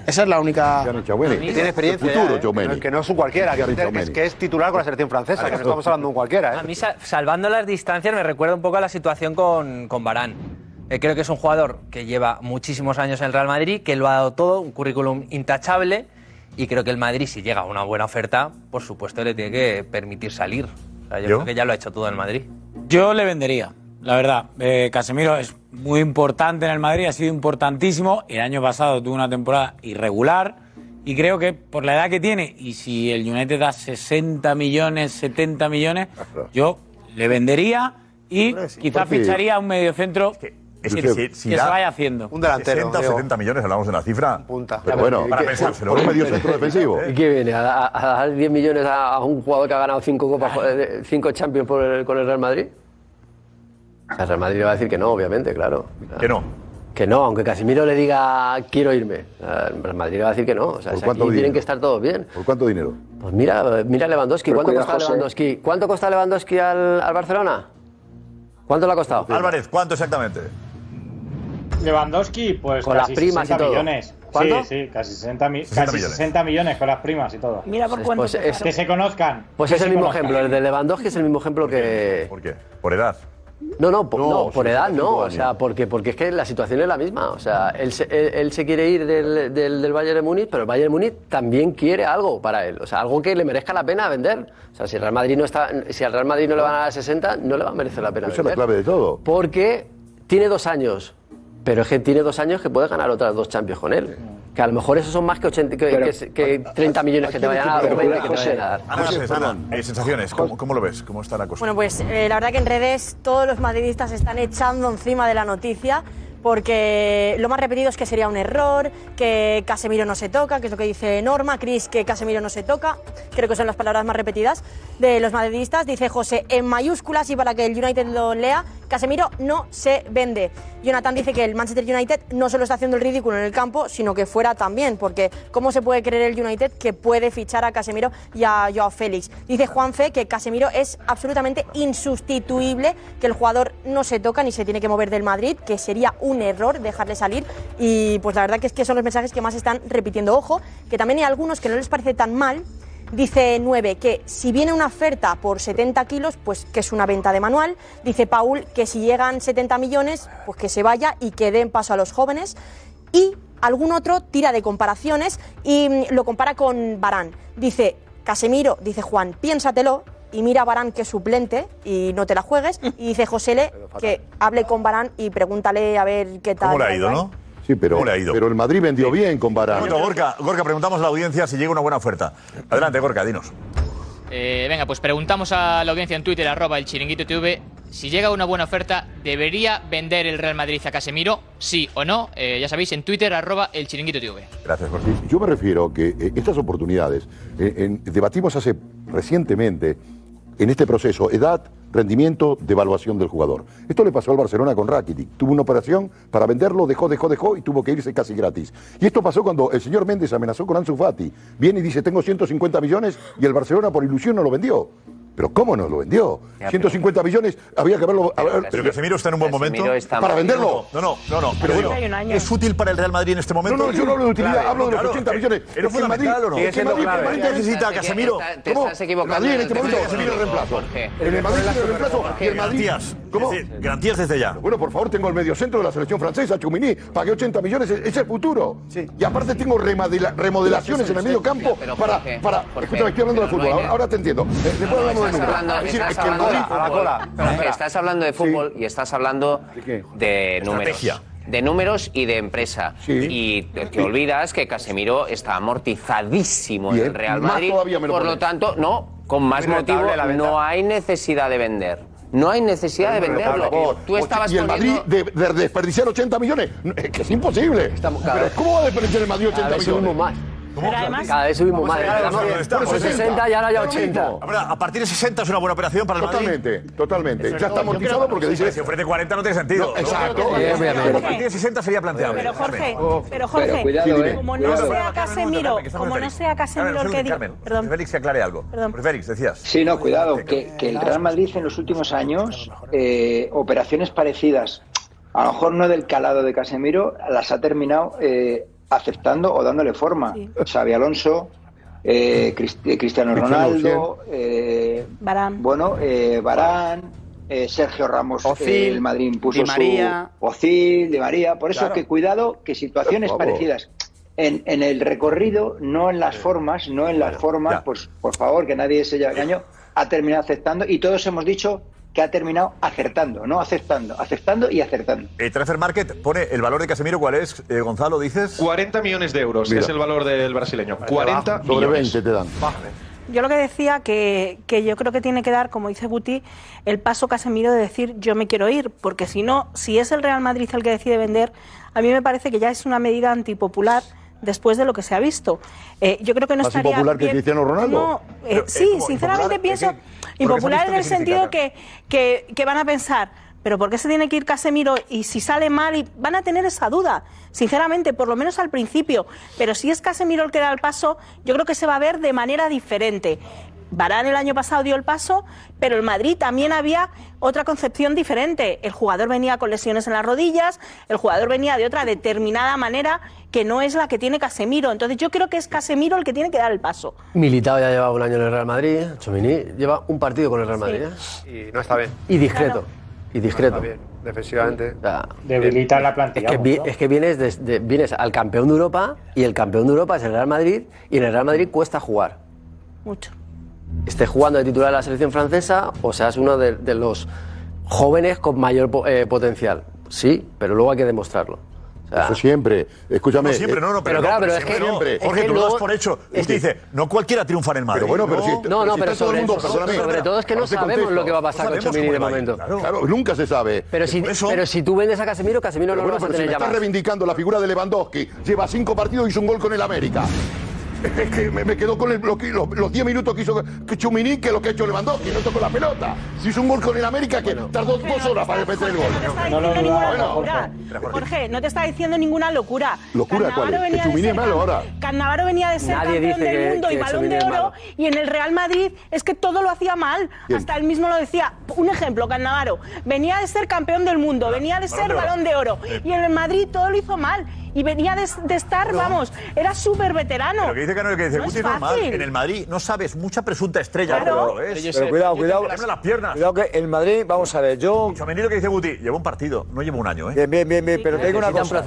Esa es la única... Que tiene experiencia. futuro, ya, ¿eh? Que no es un cualquiera, que, es- que es, Tchouaméni. que es titular con la selección francesa, que no estamos hablando de un cualquiera. ¿eh? A mí, sa- salvando las distancias, me recuerda un poco a la situación con, con Barán. Eh, creo que es un jugador que lleva muchísimos años en el Real Madrid, que lo ha dado todo, un currículum intachable, y creo que el Madrid, si llega a una buena oferta, por supuesto le tiene que permitir salir. O sea, yo, ¿Yo? creo que ya lo ha hecho todo en Madrid. Yo le vendería, la verdad. Eh, Casemiro es muy importante en el Madrid, ha sido importantísimo. El año pasado tuvo una temporada irregular y creo que por la edad que tiene, y si el United da 60 millones, 70 millones, yo le vendería y quizá porque- ficharía a un mediocentro Es que, si, si que se vaya haciendo. 60 o 70 millones, hablamos de la cifra. Punta. Pero bueno, para ¿y qué- pensárselo. por un medio centro defensivo? ¿Y qué viene? ¿A, a- a dar 10 millones a, a un jugador que ha ganado 5 copas, eh, cinco Champions por el- con el Real Madrid? El Real Madrid le va a decir que no, obviamente, claro. Que no. Que no, aunque Casimiro le diga quiero irme. El Real Madrid le va a decir que no. O sea, ¿Por si cuánto aquí tienen que estar todos bien. ¿Por cuánto dinero? Pues mira, mira Lewandowski. ¿Cuánto cuida, cuesta. Lewandowski? ¿Cuánto cuesta Lewandowski al, al Barcelona? ¿Cuánto le ha costado? Álvarez, ¿cuánto exactamente? Lewandowski, pues Con casi las primas y 60 todo. millones. ¿Cuánto? Sí, sí, casi 60, mi- 60 casi millones. 60 millones con las primas y todo. Mira por cuánto Pues es- Que se conozcan. Pues es el mismo conozcan. ejemplo. El de Lewandowski es el mismo ejemplo que. ¿Por qué? ¿Por edad? No, no, por, No, no, por edad 65 no. O sea, porque, porque es que la situación es la misma. O sea, él se, él, él se quiere ir del, del, del Bayern de Múnich, pero el Bayern de Múnich también quiere algo para él. O sea, algo que le merezca la pena vender. O sea, si el Real Madrid no está, si al Real Madrid no le van a dar 60, no le va a merecer la pena Esa es la vender. clave de todo. Porque tiene dos años. Pero es que tiene dos años que puede ganar otras dos Champions con él. Que a lo mejor esos son más que, 80, que, Pero- que- que 30 millones que te vayan a dar o 20 que te vayan a dar. Ana, eh, sensaciones, ¿cómo, cómo lo ves? ¿Cómo está la cosa? Bueno, pues eh, la verdad que en redes todos los madridistas se están echando encima de la noticia porque lo más repetido es que sería un error, que Casemiro no se toca, que es lo que dice Norma, Cris, que Casemiro no se toca, creo que son las palabras más repetidas de los madridistas. Dice José en mayúsculas y para que el United lo lea, Casemiro no se vende. Jonathan dice que el Manchester United no solo está haciendo el ridículo en el campo, sino que fuera también, porque ¿cómo se puede creer el United que puede fichar a Casemiro y a Joao Félix? Dice Juanfe que Casemiro es absolutamente insustituible, que el jugador no se toca ni se tiene que mover del Madrid, que sería un error dejarle salir y pues la verdad es que son los mensajes que más están repitiendo. Ojo, que también hay algunos que no les parece tan mal Dice 9 que si viene una oferta por 70 kilos, pues que es una venta de manual. Dice Paul que si llegan 70 millones, pues que se vaya y que den paso a los jóvenes. Y algún otro tira de comparaciones y mm, lo compara con Barán. Dice Casemiro, dice Juan, piénsatelo y mira a Barán que es suplente y no te la juegues. Y dice Josele que hable con Barán y pregúntale a ver qué tal. ¿Cómo le ha ido, no? Sí, pero, ¿Cómo le ha ido? pero el Madrid vendió bien con Varane. momento, Gorka, Gorka, preguntamos a la audiencia si llega una buena oferta. Adelante, Gorka, dinos. Eh, venga, pues preguntamos a la audiencia en Twitter, arroba el chiringuito TV, si llega una buena oferta, ¿debería vender el Real Madrid a Casemiro? Sí o no. Eh, ya sabéis, en Twitter, arroba el chiringuito TV. Gracias, Gorka. Yo me refiero que eh, estas oportunidades, eh, en- debatimos hace recientemente en este proceso edad, rendimiento, devaluación del jugador. Esto le pasó al Barcelona con Rakitic. Tuvo una operación para venderlo, dejó, dejó, dejó y tuvo que irse casi gratis. Y esto pasó cuando el señor Méndez amenazó con Ansu Fati. Viene y dice, tengo 150 millones y el Barcelona por ilusión no lo vendió. Pero ¿cómo no lo vendió? 150 millones, había que haberlo... haber- Pero Casemiro está en un buen momento. para venderlo. No, no, no, no. Pero bueno, ¿es útil para el Real Madrid en este momento? No, no, yo no hablo de utilidad, Claro, hablo de los claro, 80 eh, millones. ¿Era Es que el Madrid- fundamental o no? Siendo Madrid clave. permanente necesita a Casemiro. te ¿Cómo? estás equivocando Madrid en este el momento el reemplazo. En el Madrid tiene el reemplazo y el Madrid... Garantías. ¿Cómo? Garantías desde ya. Bueno, por favor, tengo el mediocentro de la selección francesa, Chumini. Pagué 80 millones, es, es el futuro. Y aparte tengo remodela- remodelaciones en el medio campo para... Escúchame, estoy hablando de fútbol, ahora te entiendo. Eh, después hablamos de Estás hablando, Es decir, estás de fútbol y estás hablando de números. Estrategia. De números y de empresa. Y te, te olvidas que Casemiro está amortizadísimo Bien, en el Real más Madrid. todavía me lo Por lo tanto, no, con más Muy motivo, no hay necesidad de vender. No hay necesidad de Pero, venderlo. Tú estabas y el Madrid de, de desperdiciar 80 millones, es que es imposible. ¿Cómo va a desperdiciar el Madrid 80 Cada vez millones? subimos más. ¿Cómo? Cada vez subimos más. Claro, Estamos ¿dónde está? por Por 60 y ahora ya Lo 80. mismo. Ahora, a partir de 60 es una buena operación para el Madrid. Totalmente, totalmente. Ya está amortizado porque dice... Si ofrece 40 no tiene sentido. Exacto. Pero a partir de 60 sería planteable. Pero Jorge, pero Jorge, Pero eh. como no sea Casemiro, como no sea Casemiro el que diga, perdón, Félix, que aclare algo. Perdón. Félix, decías. Sí, no, cuidado, que, que el Real Madrid en los últimos años, eh, operaciones parecidas, a lo mejor no del calado de Casemiro, las ha terminado eh, aceptando o dándole forma. Xavi Alonso, eh, Crist- Cristiano Ronaldo, eh, Varane. bueno, eh, Barán, eh, Sergio Ramos, Ozil, eh, el Madrid impuso Di María. su Ozil, Di María. Por eso Claro. que cuidado que situaciones parecidas en, en el recorrido, no en las formas, no en las formas, Ya. pues por favor, que nadie se lleve engaño, ha terminado aceptando y todos hemos dicho que ha terminado acertando, no aceptando, aceptando y acertando. Eh, Transfer Market pone el valor de Casemiro, ¿cuál es? Eh, Gonzalo, dices. 40 millones de euros Mira. es el valor del brasileño. 40 Sobre millones. 20 te dan. Yo lo que decía que, que yo creo que tiene que dar, como dice Guti, el paso Casemiro de decir yo me quiero ir, porque si no, si es el Real Madrid el que decide vender, a mí me parece que ya es una medida antipopular después de lo que se ha visto. Eh, yo creo que no ¿Más estaría impopular que bien- Cristiano Ronaldo? No, eh, Pero, eh, sí, sinceramente ¿Impopular? pienso ¿Qué- qué? Impopular en el sentido que, que, que van a pensar, pero ¿por qué se tiene que ir Casemiro? Y si sale mal, y van a tener esa duda, sinceramente, por lo menos al principio. Pero si es Casemiro el que da el paso, yo creo que se va a ver de manera diferente. Varane el año pasado dio el paso, pero el Madrid también había otra concepción diferente. El jugador venía con lesiones en las rodillas, el jugador venía de otra determinada manera que no es la que tiene Casemiro. Entonces yo creo que es Casemiro el que tiene que dar el paso. Militao ya lleva un año en el Real Madrid. Chomini lleva un partido con el Real Madrid. ¿eh? Y no está bien. Y discreto. Y discreto. Está bien, defensivamente. O sea, Debilitar la es plantilla. que, vi- mucho. es que vienes, de- de- vienes al campeón de Europa y el campeón de Europa es el Real Madrid y en el Real Madrid cuesta jugar. Mucho. Estés jugando de titular de la selección francesa o seas uno de, de los jóvenes con mayor eh, potencial. Sí, pero luego hay que demostrarlo. Eso siempre. Escúchame. No siempre, eh, no, no, pero, pero claro, no, pero es siempre que- no. siempre. Jorge, es que tú lo das por hecho. Usted que- dice, no cualquiera triunfa en el Madrid. Pero bueno, pero si- no, no, si pero está todo el sobre, mundo, sobre todo es que no sabemos contesto. lo que va a pasar No con Chomini de momento. claro. Claro, nunca se sabe. Pero si, eso- pero si tú vendes a Casemiro, Casemiro no lo bueno, vas a pero si tener me ya estás reivindicando la figura de Lewandowski, lleva cinco partidos y hizo un gol con el América. Es que me, me quedó con el, lo los, los 10 minutos que hizo que Chumini que lo que ha hecho Lewandowski, no tocó la pelota. Si hizo un gol con el América, que tardó dos horas para meter el gol. No te está No lo diciendo ninguna dudaba, locura. Jorge, no te está diciendo ninguna locura. ¿Locura cuál es? Cannavaro venía Que ser es malo ahora. Cannavaro venía de ser Nadie campeón del que- mundo y que balón Tchouaméni de oro. Y en el Real Madrid es que todo lo hacía mal. ¿Quién? Hasta él mismo lo decía. Un ejemplo, Cannavaro. Venía de ser campeón del mundo, venía de ser balón de oro. Y en el Madrid todo lo hizo mal y venía de, estar, vamos, era súper veterano. Pero que dice que que dice, no es normal. En el Madrid no sabes, mucha presunta estrella, claro. pero, cuidado, cuidado. Las, piernas. Cuidado que el Madrid, vamos a ver, yo. Yo que dice Guti, llevo un partido, no llevo un año, ¿eh? Bien, bien, bien, bien pero tengo una cosa.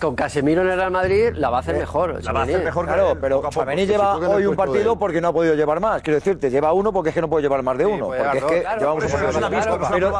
Con Casemiro en el Real Madrid la va a hacer mejor. La va a hacer mejor, claro. Pero Chamení este lleva hoy un partido porque no ha podido llevar más. Quiero decirte, lleva uno porque es que no puedo llevar más de pues uno. Porque es que llevamos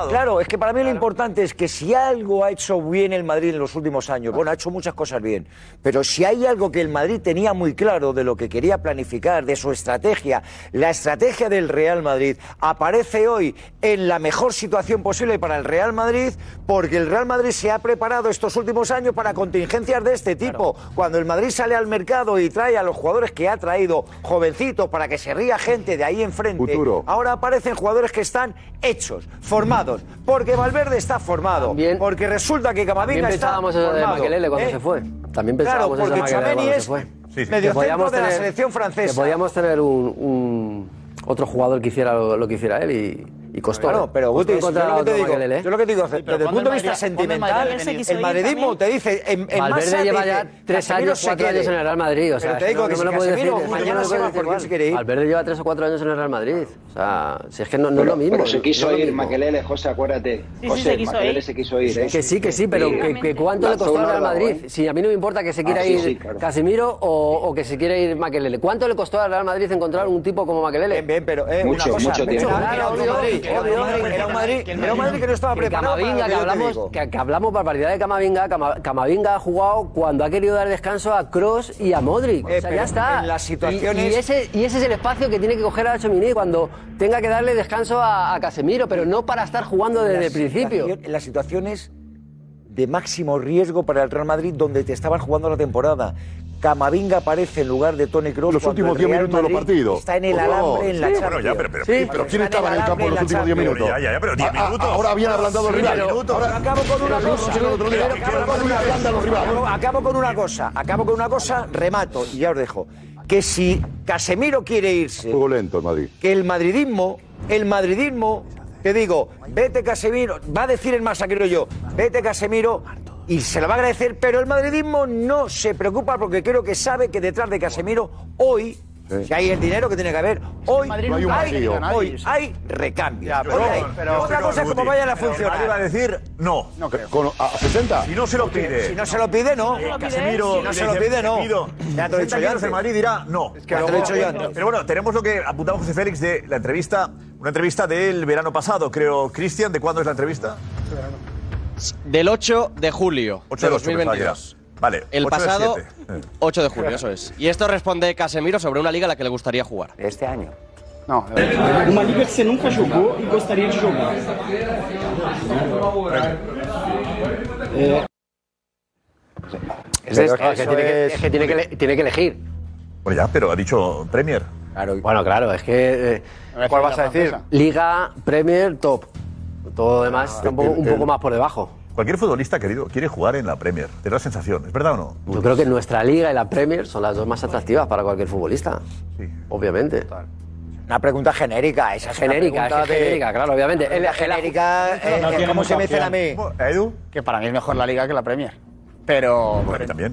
Claro, es que para mí lo importante es que si algo ha hecho bien el Madrid en los últimos años? Bueno, ha hecho muchas cosas bien, pero si hay algo que el Madrid tenía muy claro de lo que quería planificar, de su estrategia, la estrategia del Real Madrid aparece hoy en la mejor situación posible para el Real Madrid, porque el Real Madrid se ha preparado estos últimos años para contingencias de este tipo. Cuando el Madrid sale al mercado y trae a los jugadores que ha traído, jovencitos, para que se ría gente de ahí enfrente, Futuro. ahora aparecen jugadores que están hechos, formados, porque Valverde está formado, También. porque resulta que Camavinga También pensábamos eso de formado, Makelele cuando ¿eh? se fue. También pensábamos claro, porque eso de Makelele cuando se fue. Sí, sí. Mediocentro de la selección francesa. Que podíamos tener un, un otro jugador que hiciera lo, lo que hiciera él y y costó. Claro, ¿eh? pero Guti, yo, lo que te digo, yo lo que te digo, sí, desde el punto de vista sentimental, el madridismo te dice, en, en Valverde lleva ya tres años, cuatro años en el Real Madrid. O sea, te digo que no me lo decir. Mañana se va porque se quiere ir. Valverde lleva tres o cuatro años en el Real Madrid. O sea, si es que no, es lo mismo. Pero se quiso ir, Maquelele, José, acuérdate. José, Maquelele se quiso ir. Que ¿eh? sí, que sí, pero ¿cuánto le costó al Real Madrid? ¿eh? Si a mí no me importa que se ah, quiera ir Casimiro o que se quiera ir Maquelele. ¿Cuánto le costó al Real Madrid encontrar un tipo como Maquelele? Bien, pero... Mucho, mucho tiempo que oh, Madrid, era Madrid que no estaba preparado. Camavinga, que, hablamos, que, que, hablamos barbaridad de Camavinga. Camavinga ha jugado cuando ha querido dar descanso a Cross y a Modric. Eh, o sea, ya está. En las situaciones... y, ese, y ese es el espacio que tiene que coger a Chomini cuando tenga que darle descanso a, Casemiro, pero no para estar jugando desde el principio. En las situaciones de máximo riesgo para el Real Madrid donde te estaban jugando la temporada. Camavinga aparece en lugar de Tony Kroos. Los últimos 10 minutos de los partidos. Está en el alambre en la sí, Champions. Bueno, ya, pero, pero, sí, pero ¿quién estaba en el campo en los últimos 10 minutos? Ya, ya, ya, pero 10 ah, ah, minutos. Ahora habían ablandado sí, los rivales. Ahora acabo con una cosa. Acabo con una cosa. Acabo con una cosa, remato y ya os dejo. Que si Casemiro quiere irse. Juego lento el Madrid. Que el madridismo, el madridismo te digo, vete Casemiro, va a decir el más creo yo, vete Casemiro, y se lo va a agradecer, pero el madridismo no se preocupa porque creo que sabe que detrás de Casemiro hoy Sí. Si hay el dinero que tiene que haber, hoy, no hay, hay, hoy hay recambio. Pero, pero, otra pero, cosa es cómo vayan a funcionar. Nadie va a decir no. no Con, ¿A 60? Si no se lo pide. Si no se lo pide, no. Eh, Casemiro, si no se lo pide, no. Pido. Ya te lo he dicho. El Madrid dirá no. Es que ya te lo he dicho antes. Pero bueno, tenemos lo que apuntaba José Félix de la entrevista, una entrevista del verano pasado, creo, Cristian. ¿De cuándo es la entrevista? Este verano. Del 8 de julio 8 de, 8, 2022. Vale, el 8 pasado 8 <laughs> de julio, eso es. Y esto responde Casemiro sobre una liga a la que le gustaría jugar. Este año. No, eh, una liga que você nunca jogó y gostaria de jugar. Es, es, que, tiene que, es que, tiene que, tiene que elegir. Bueno, ya, pero ha dicho Premier. Claro, bueno, claro, es que. Eh, ¿Cuál vas a decir? Liga, Premier, top. Todo lo demás ah. está un poco, un poco más por debajo. Cualquier futbolista, querido, quiere jugar en la Premier. Te da la sensación, ¿es verdad o no? Yo creo que nuestra liga y la Premier son las dos más atractivas para cualquier futbolista. Sí. Obviamente. Una pregunta genérica, esa es genérica, una es de... genérica, claro, obviamente. La genérica, eh, no, no eh, tiene ¿cómo se me dice a mí? ¿Edu? Que para mí es mejor la liga que la Premier. Pero.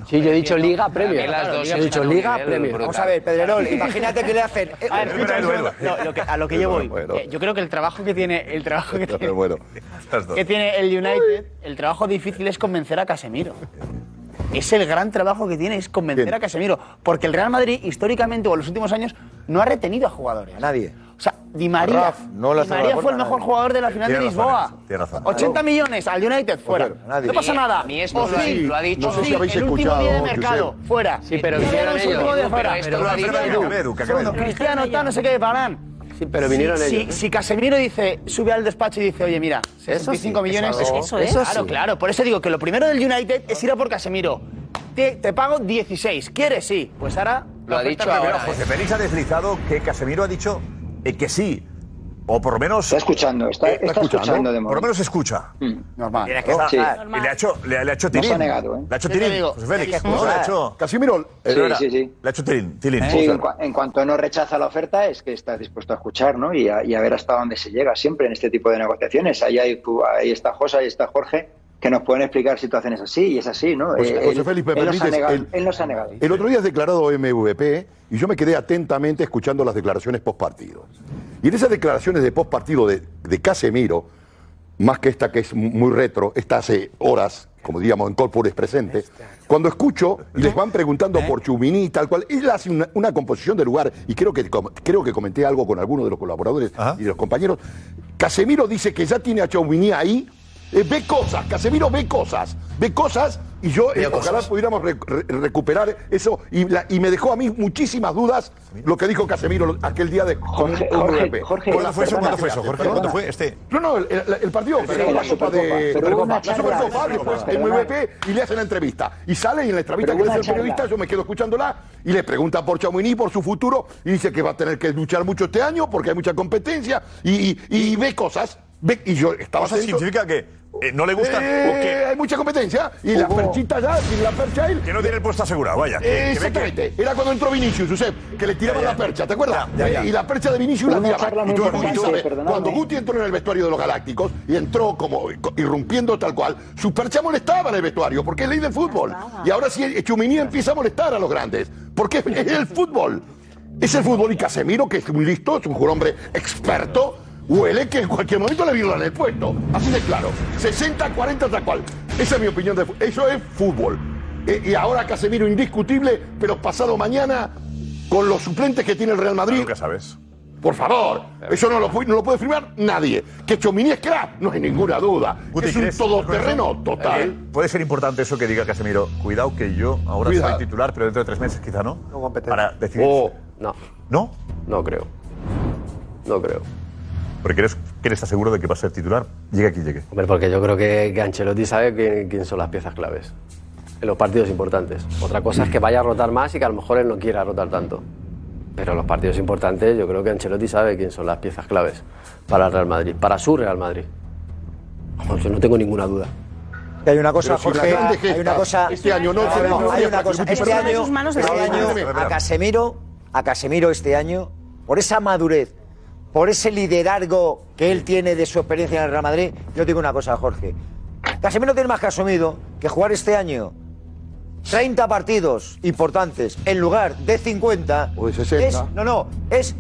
Sí, yo he dicho Liga Premier. He dicho Liga Premier. Vamos a ver, Pedrerol, imagínate que le hacen. <laughs> A, ver, no, eh. lo que, a lo que yo voy. Eh, yo creo que el trabajo que tiene. El trabajo que tiene, el United, el trabajo difícil es convencer a Casemiro. Es el gran trabajo que tiene, es convencer a Casemiro. Porque el Real Madrid, históricamente o en los últimos años, no ha retenido a jugadores. A nadie. O sea, Di María, Raf, no la Di María fue el mejor jugador de la final de Lisboa. Tiene razón. 80 millones al United fuera. No pasa nada. Ni esto lo ha dicho. No sé si habéis escuchado. de mercado fuera. Sí, pero vinieron ellos. Pero esto lo ha dicho. Cristiano está no sé qué parán. Sí, pero vinieron sí, ellos. Si, ¿eh? si, Casemiro dice, sube al despacho y dice, oye, mira, 65 millones. Eso, es, eso. Claro, claro. Por eso digo que lo primero del United es ir a por Casemiro. Te, pago 16. ¿Quieres? Sí. Pues ahora. Lo, lo ha dicho ahora. José Félix ha deslizado que Casemiro ha dicho de que sí, o por lo menos. Está escuchando, está, eh, está, está escuchando. escuchando de por lo menos escucha. Mm. Normal. Tiene que ¿no? sí. Normal. Y le ha hecho, le, le ha hecho tirín. No se ha negado, ¿eh? Le ha hecho tirín. José Félix. ¿no? Le ha hecho. Casimiro. Sí, sí, sí. Le ha hecho tirín. tirín. Sí, en, en, cuanto no rechaza la oferta, es que está dispuesto a escuchar, ¿no? Y a, y a ver hasta dónde se llega siempre en este tipo de negociaciones. Ahí, hay, ahí está José, ahí está Jorge que nos pueden explicar situaciones así, y es así, ¿no? José- Eh, José él- Félix, ¿me él, nos negado, El- él nos ha negado. El otro día has declarado MVP y yo me quedé atentamente escuchando las declaraciones post partido. Y en esas declaraciones de post partido de, de Casemiro, más que esta que es muy retro, esta hace horas, como diríamos en corpores presente, cuando escucho y les van preguntando por Chumini tal cual, él hace una, una composición de lugar, y creo que, creo que comenté algo con algunos de los colaboradores y de los compañeros, Casemiro dice que ya tiene a Chumini ahí, eh, ve cosas, Casemiro ve cosas, ve cosas y yo eh, ojalá pudiéramos re- re- recuperar eso y, la- y me dejó a mí muchísimas dudas lo que dijo Casemiro aquel día de con Jorge, un Jorge, MVP. Jorge, Con ¿cuándo fue eso? ¿Cuándo fue eso, Jorge? perdona. ¿Cuándo fue este? No, no, el, el- el partido, Sí, la la Copa de Supercopa, la Supercopa, después MVP y le hacen la entrevista. Y sale y en la entrevista que le hace el periodista, yo me quedo escuchándola y le pregunta por Chamuiní, por su futuro, y dice que va a tener que luchar mucho este año porque hay mucha competencia y, y- y ve cosas. Ve, y yo estaba ¿Eso atento. significa que eh, no le gusta Eh, o que, Hay mucha competencia y la perchita ya, y la percha él. que no tiene el puesto asegurado? Vaya. que- Exactamente. Era cuando entró Vinicius, Josep, que le tiraban Ya, ya. la percha, ¿te acuerdas? Ya, ya, ya. Y la percha de Vinicius la Una tiraban. charla muy Y tú- importante, y tú sabes, perdonadme. cuando Guti entró en el vestuario de los Galácticos y entró como irrumpiendo tal cual, su percha molestaba en el vestuario, porque es ley del fútbol. Y ahora sí, Chumini empieza a molestar a los grandes, porque es el fútbol. Es el fútbol y Casemiro, que es un listo, es un hombre experto, huele que en cualquier momento le violan el puesto. Así de claro. 60-40 tal cual. Esa es mi opinión de fútbol. Eso es fútbol. Eh, y ahora Casemiro indiscutible, pero pasado mañana, con los suplentes que tiene el Real Madrid. Nunca sabes. Por favor, eso no lo, pu- no lo puede firmar nadie. Que Chomini es crack, no hay ninguna duda. Guti, es un ¿crees- todoterreno Eh, total. puede ser importante eso que diga Casemiro. Cuidado que yo ahora Cuidado. soy titular, pero dentro de tres meses quizá no. Para decidir. Oh. No. ¿No? No creo. No creo. Porque eres, que está seguro de que va a ser titular. Llegue aquí, llegue. Hombre, porque yo creo que, que Ancelotti sabe quién, quién son las piezas claves en los partidos importantes. Otra cosa es que vaya a rotar más y que a lo mejor él no quiera rotar tanto. Pero en los partidos importantes yo creo que Ancelotti sabe quién son las piezas claves para el Real Madrid, para su Real Madrid. Vamos, yo no tengo ninguna duda. Que hay una cosa, Jorge, hay una cosa. este año no, hay no, una cosa. Este año, este año a Casemiro, a Casemiro este año, por esa madurez, por ese liderazgo que él tiene de su experiencia en el Real Madrid, yo digo una cosa, Jorge. Casemiro tiene más que asumido que jugar este año 30 partidos importantes en lugar de 50 O de 60. es no no es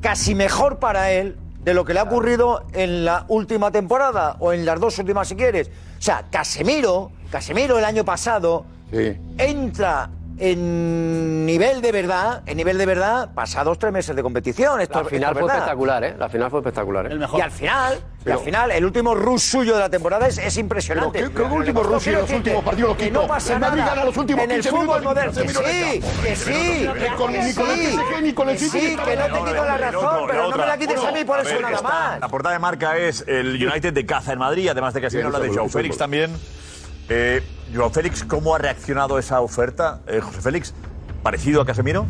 casi mejor para él de lo que le ha ocurrido en la última temporada o en las dos últimas si quieres o sea Casemiro Casemiro el año pasado Sí. entra en nivel de verdad en nivel de verdad pasados tres meses de competición. Esto, La final fue verdad. espectacular, ¿eh? La final fue espectacular, ¿eh? y al final y al final el último rush suyo de la temporada es, es impresionante. Pero ¿qué- qué último no rush los últimos partidos los que no pasa El Madrid nada. gana los últimos en el 15 fútbol moderno. que sí. que sí con- el el que sí que no el- te quito la razón pero no me la quites a mí por eso que nada más. La portada de marca es el United de caza en Madrid, además de Casemiro, Bien, la de eso, Félix también. Eh, Joao Félix, ¿cómo ha reaccionado esa oferta? Eh, José Félix, ¿parecido a Casemiro?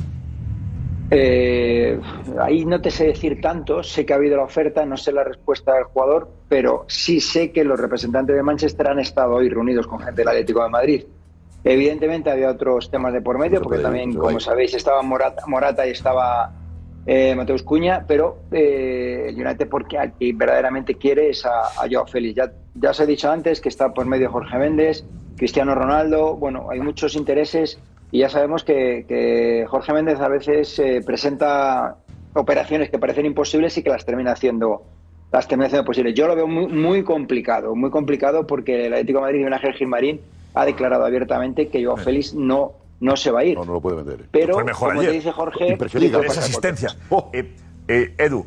Eh, ahí no te sé decir tanto, sé que ha habido la oferta, no sé la respuesta del jugador, pero sí sé que los representantes de Manchester han estado hoy reunidos con gente del Atlético de Madrid. Evidentemente había otros temas de por medio, porque también, como sabéis, estaba Morata, Morata y estaba eh, Mateus Cuña, pero eh, el United porque al que verdaderamente quiere es a, a Joao Félix. Ya, ya os he dicho antes que está por medio Jorge Méndez, Cristiano Ronaldo, bueno, hay muchos intereses y ya sabemos que, que Jorge Méndez a veces eh, presenta operaciones que parecen imposibles y que las termina haciendo las termina haciendo posibles. Yo lo veo muy, muy complicado, muy complicado porque el Atlético de Madrid y Ángel Gilmarín ha declarado abiertamente que Joao Félix no, no se va a ir. No, no lo puede vender. Pero, Fue mejor como ayer. te dice Jorge, Impresionante. Esa asistencia. Eh, eh, Edu,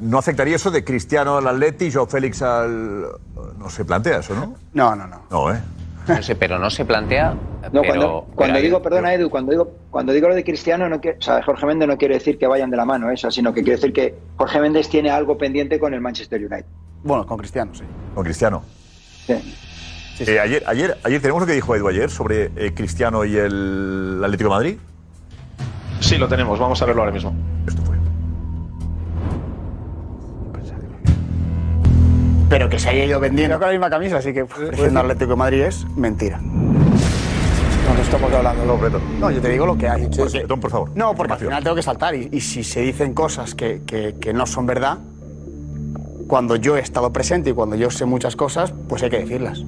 ¿No afectaría eso de Cristiano al Atleti y Joao Félix al... No se plantea eso, ¿no? No, no, no. No, ¿eh? No sé, pero no se plantea. No, pero, cuando, cuando pero- digo, perdona Edu, cuando digo, cuando digo lo de Cristiano, no quiero- o sea, Jorge Méndez no quiere decir que vayan de la mano, eso, sino que quiere decir que Jorge Méndez tiene algo pendiente con el Manchester United. Bueno, con Cristiano, sí. Con Cristiano. Eh, ayer, ayer, ayer tenemos lo que dijo Edu ayer sobre eh, Cristiano y el Atlético de Madrid. Sí, lo tenemos. Vamos a verlo ahora mismo. Pero que se haya ido vendiendo con la misma camisa, así que ofreciendo Atlético de Madrid es mentira. No no estamos hablando. No, No, yo te digo lo que hay. porque- por favor. No, porque al final tengo que saltar. Y, y si se dicen cosas que, que- que no son verdad, cuando yo he estado presente y cuando yo sé muchas cosas, pues hay que decirlas.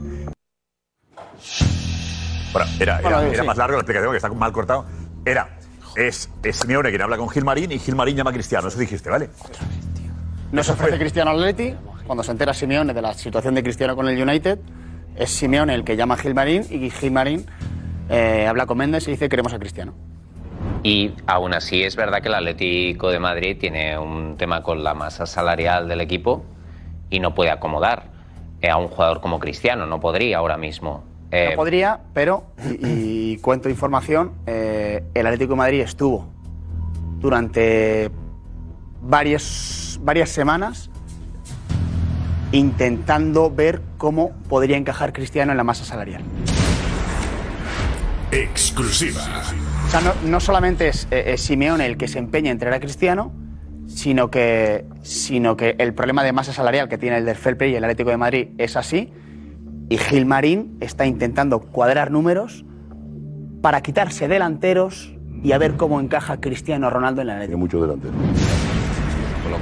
Bueno, era, era, Bueno, era sí. más largo la explicación que está mal cortado. Era, es, es Simeone quien habla con Gilmarín y Gilmarín llama a Cristiano. Eso dijiste, ¿vale? No se ofrece Cristiano Atleti. Cuando se entera Simeone de la situación de Cristiano con el United, es Simeone el que llama a Gilmarín y Gilmarín eh, habla con Méndez y dice queremos a Cristiano. Y aún así es verdad que el Atlético de Madrid tiene un tema con la masa salarial del equipo y no puede acomodar eh, a un jugador como Cristiano, no podría ahora mismo. Eh, No podría, pero, y, y cuento información, eh, el Atlético de Madrid estuvo durante varias, varias semanas intentando ver cómo podría encajar Cristiano en la masa salarial. Exclusiva. O sea, no, no solamente es, eh, es Simeone el que se empeña en traer a Cristiano, sino que, sino que el problema de masa salarial que tiene el del Fair Play y el Atlético de Madrid es así. Y Gilmarín está intentando cuadrar números para quitarse delanteros y a ver cómo encaja Cristiano Ronaldo en el Atlético. mucho delantero. Con lo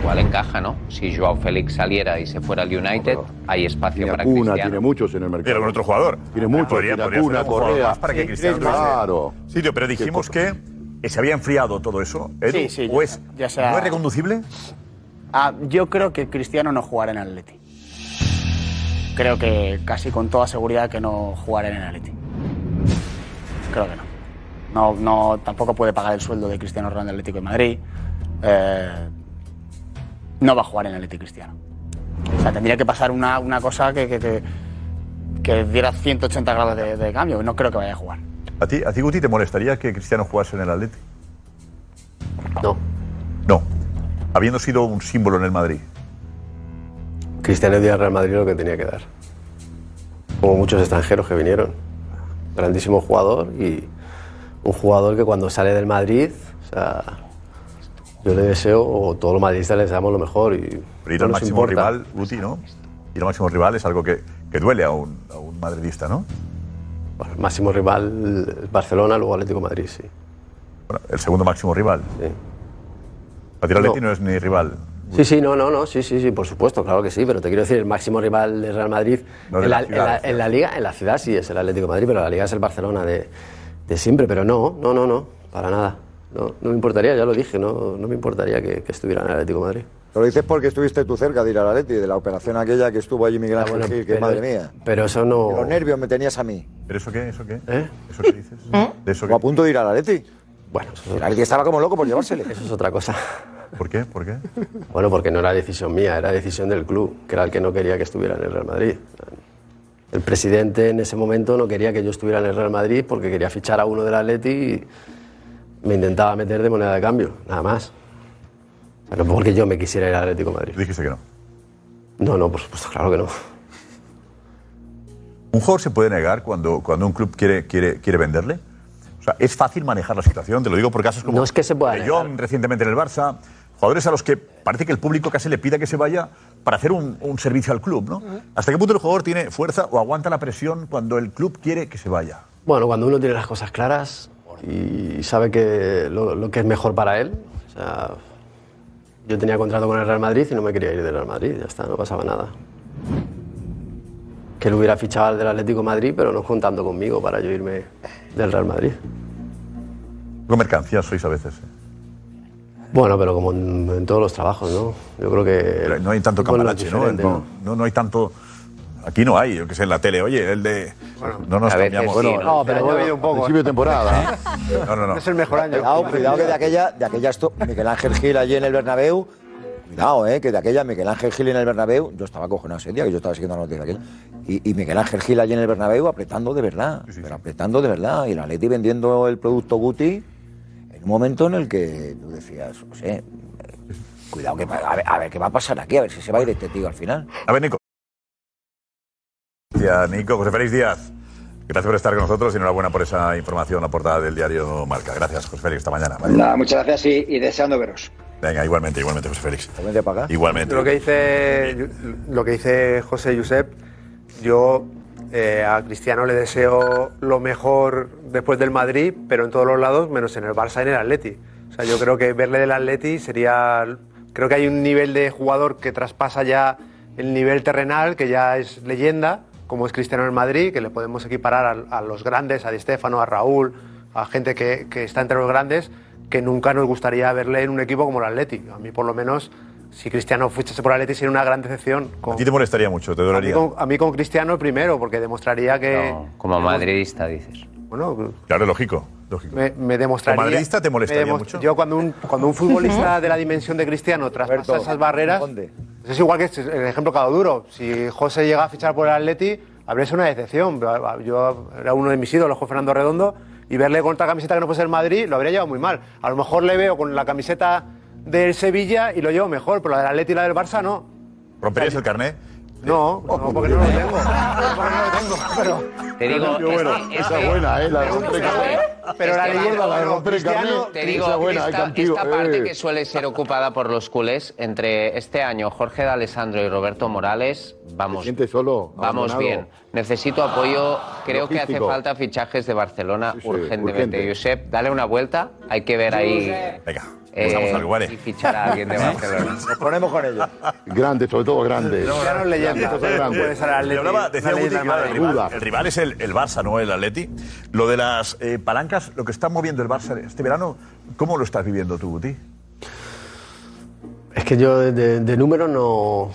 cual encaja, ¿no? Si Joao Félix saliera y se fuera al United, hay espacio para Cuna Cristiano. tiene muchos en el mercado. Pero con otro jugador. Tiene muchos. Podría, podría Cuna, ser un jugador Correa. más para que Cristiano Claro. Sí, tío, pero dijimos que, se había enfriado todo eso. Edu, Sí, sí, ¿O es, ya sea- ¿No es reconducible? Ah, yo creo que Cristiano no jugará en el Atleti. Creo que casi con toda seguridad que no jugará en el Atleti. Creo que no. No, no, tampoco puede pagar el sueldo de Cristiano Ronaldo Atlético de Madrid. Eh, no va a jugar en el Atleti Cristiano. O sea, tendría que pasar una, una cosa que, que, que- que diera 180 grados de, de cambio. No creo que vaya a jugar. ¿A ti, ¿A ti, Guti, te molestaría que Cristiano jugase en el Atleti? No. No. Habiendo sido un símbolo en el Madrid. Cristiano dio al Real Madrid lo que tenía que dar. Como muchos extranjeros que vinieron. Grandísimo jugador y un jugador que cuando sale del Madrid, o sea, yo le deseo, o todos los madridistas les deseamos lo mejor. Y Pero ir al máximo importa. rival, Guti, ¿no? Ir al máximo rival es algo que, que duele a un, a un madridista, ¿no? Bueno, el máximo rival es Barcelona, luego Atlético de Madrid, sí. Bueno, el segundo máximo rival. Sí. Para ti no es ni rival. Sí, sí, no, no, no, sí, sí, sí, por supuesto, claro que sí, pero te quiero decir, el máximo rival del Real Madrid No, de en, la la, ciudad, en la- de la en la liga, en la ciudad sí es el Atlético de Madrid, pero la liga es el Barcelona de, de siempre, pero no, no, no, no, para nada. No, no me importaría, ya lo dije, no, no me importaría que, que estuviera en el Atlético de Madrid. Lo dices porque estuviste tú cerca de ir al Atleti, de la operación aquella que estuvo allí Miguel Ángel Gil, que pero- madre mía. Pero eso no... Que Los nervios me tenías a mí. ¿Pero eso qué? ¿Eso qué? ¿Eh? ¿Eso qué dices? ¿De eso O a punto de ir al Atleti. Bueno, el Atleti estaba como loco por llevársele. Eso es otra cosa. ¿Por qué? ¿Por qué? Bueno, porque no era decisión mía, era decisión del club, que era el que no quería que estuviera en el Real Madrid. El presidente en ese momento no quería que yo estuviera en el Real Madrid porque quería fichar a uno del Atleti y me intentaba meter de moneda de cambio, nada más. Pero no porque yo me quisiera ir al Atlético de Madrid. Dijiste que no. No, no, por supuesto, claro que no. ¿Un jugador se puede negar cuando, cuando un club quiere, quiere, quiere venderle? O sea, es fácil manejar la situación, te lo digo por casos como No es que se pueda Jong recientemente en el Barça, jugadores a los que parece que el público casi le pida que se vaya para hacer un, un servicio al club, ¿no? ¿Hasta qué punto el jugador tiene fuerza o aguanta la presión cuando el club quiere que se vaya? Bueno, cuando uno tiene las cosas claras y sabe que lo, lo que es mejor para él, o sea, yo tenía contrato con el Real Madrid y no me quería ir del Real Madrid, ya está, no pasaba nada. Que él hubiera fichado al del Atlético de Madrid, pero no contando conmigo para yo irme del Real Madrid. Con mercancías sois a veces. ¿eh? Bueno, pero como en, en todos los trabajos, ¿no? Yo creo que... Pero no hay tanto cambalache, ¿no? No, no, no hay tanto... Aquí no hay, yo que sé, en la tele, oye, el de... no nos cambiamos. sí, Bueno, no, pero ha llovido un poco. principio de temporada. <laughs> No, no, no. Es el mejor año. Cuidado, cuidado que de aquella, de aquella esto, Miguel Ángel Gil allí en el Bernabéu. Cuidado, eh, que de aquella Miguel Ángel Gil en el Bernabéu, yo estaba cojonado ese día, que yo estaba siguiendo la noticia de aquella. Y, y Miguel Ángel Gil allí en el Bernabéu apretando de verdad, pero apretando de verdad. Y el Atleti vendiendo el producto Guti en un momento en el que tú decías, no sé, eh, cuidado, que, a, ver, a ver qué va a pasar aquí, a ver si se va a ir este tío al final. A ver, Nico. Gracias, Nico. José Félix Díaz. Gracias por estar con nosotros y enhorabuena por esa información, la portada del diario Marca. Gracias, José Félix. Hasta mañana. Vale. Nada, muchas gracias y, y deseando veros. Venga, igualmente, igualmente, José Félix. pagar? Igualmente. Lo que dice, lo que dice José Josep, yo eh, a Cristiano le deseo lo mejor después del Madrid, pero en todos los lados, menos en el Barça y en el Atleti. O sea, yo creo que verle del Atleti sería... Creo que hay un nivel de jugador que traspasa ya el nivel terrenal, que ya es leyenda, como es Cristiano en Madrid, que le podemos equiparar a, a los grandes, a Di Stéfano, a Raúl, a gente que, que está entre los grandes, que nunca nos gustaría verle en un equipo como el Atleti. A mí, por lo menos, si Cristiano fuese por el Atleti, sería una gran decepción. A ti te molestaría mucho, te A mí, dolería. con, a mí con Cristiano primero, porque demostraría que... Como madridista, dices. Bueno, Claro, lógico. lógico. me, me demostraría... ¿Como madridista te molestaría me demos- mucho? Yo cuando un, cuando un futbolista de la dimensión de Cristiano traspasa esas barreras... Es igual que este- el ejemplo cada duro. Si José llega a fichar por el Atleti, habría sido una decepción. Yo era uno de mis ídolos, Juan Fernando Redondo, y verle con otra camiseta que no fuese el Madrid, lo habría llevado muy mal. A lo mejor le veo con la camiseta del Sevilla y lo llevo mejor, pero la del Atleti y la del Barça no. ¿Romperías el carnet? No, no, porque no lo tengo. Porque no lo tengo, pero... Te digo, bueno, este- esa este- buena, ¿eh? La de romper. Pero la leyenda, la de romper. Te digo, esa buena, esta, contigo, esta parte eh. que suele ser ocupada por los culés, entre este año Jorge de Alessandro y Roberto Morales, vamos, solo, vamos bien. Necesito apoyo, creo que hace falta fichajes de Barcelona sí, urgentemente. urgente. Josep, dale una vuelta, hay que ver ahí Venga, eh, algo, vale. y fichar a alguien de Barcelona. Nos ponemos con ellos. Grande, sobre todo grande. No grandes. puede ser el Atleti, Le hablaba, una decía Guti que claro, el, rival, el rival es el, el Barça, no el Atleti. Lo de las eh, palancas, lo que está moviendo el Barça este verano, ¿cómo lo estás viviendo tú, Guti? Es que yo de, de- números no,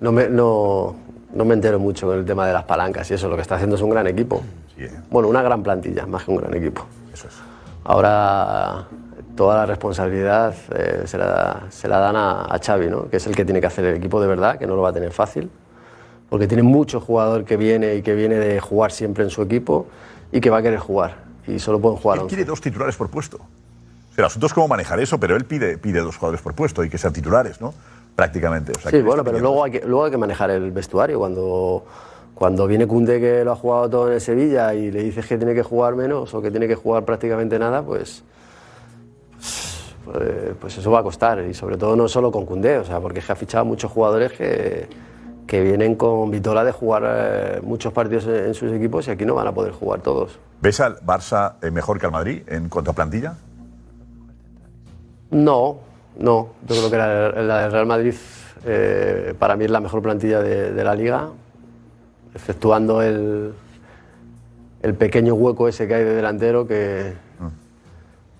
no, me, no, no me entero mucho con el tema de las palancas y eso. Lo que está haciendo es un gran equipo. Bueno, una gran plantilla, más que un gran equipo. Eso es. Ahora toda la responsabilidad eh, se, la, se la dan a, a Xavi, ¿no? que es el que tiene que hacer el equipo de verdad, que no lo va a tener fácil, porque tiene mucho jugador que viene y que viene de jugar siempre en su equipo y que va a querer jugar. Y solo pueden jugar Él 11. quiere dos titulares por puesto. O sea, el asunto es cómo manejar eso, pero él pide, pide dos jugadores por puesto y que sean titulares, ¿no? Prácticamente. O sea, Sí, bueno, pero pidiendo- luego hay, que, luego hay que manejar el vestuario. Cuando, cuando viene Kunde que lo ha jugado todo en el Sevilla y le dices que tiene que jugar menos o que tiene que jugar prácticamente nada, pues, pues, pues eso va a costar. Y sobre todo no solo con Kunde, o sea, porque ha fichado muchos jugadores que, que vienen con Vitola de jugar eh, muchos partidos en, sus equipos y aquí no van a poder jugar todos. ¿Ves al Barça eh, mejor que al Madrid en cuanto a plantilla? No, no. Yo creo que la, la del Real Madrid eh, para mí es la mejor plantilla de, de la liga, exceptuando el, el pequeño hueco ese que hay de delantero que,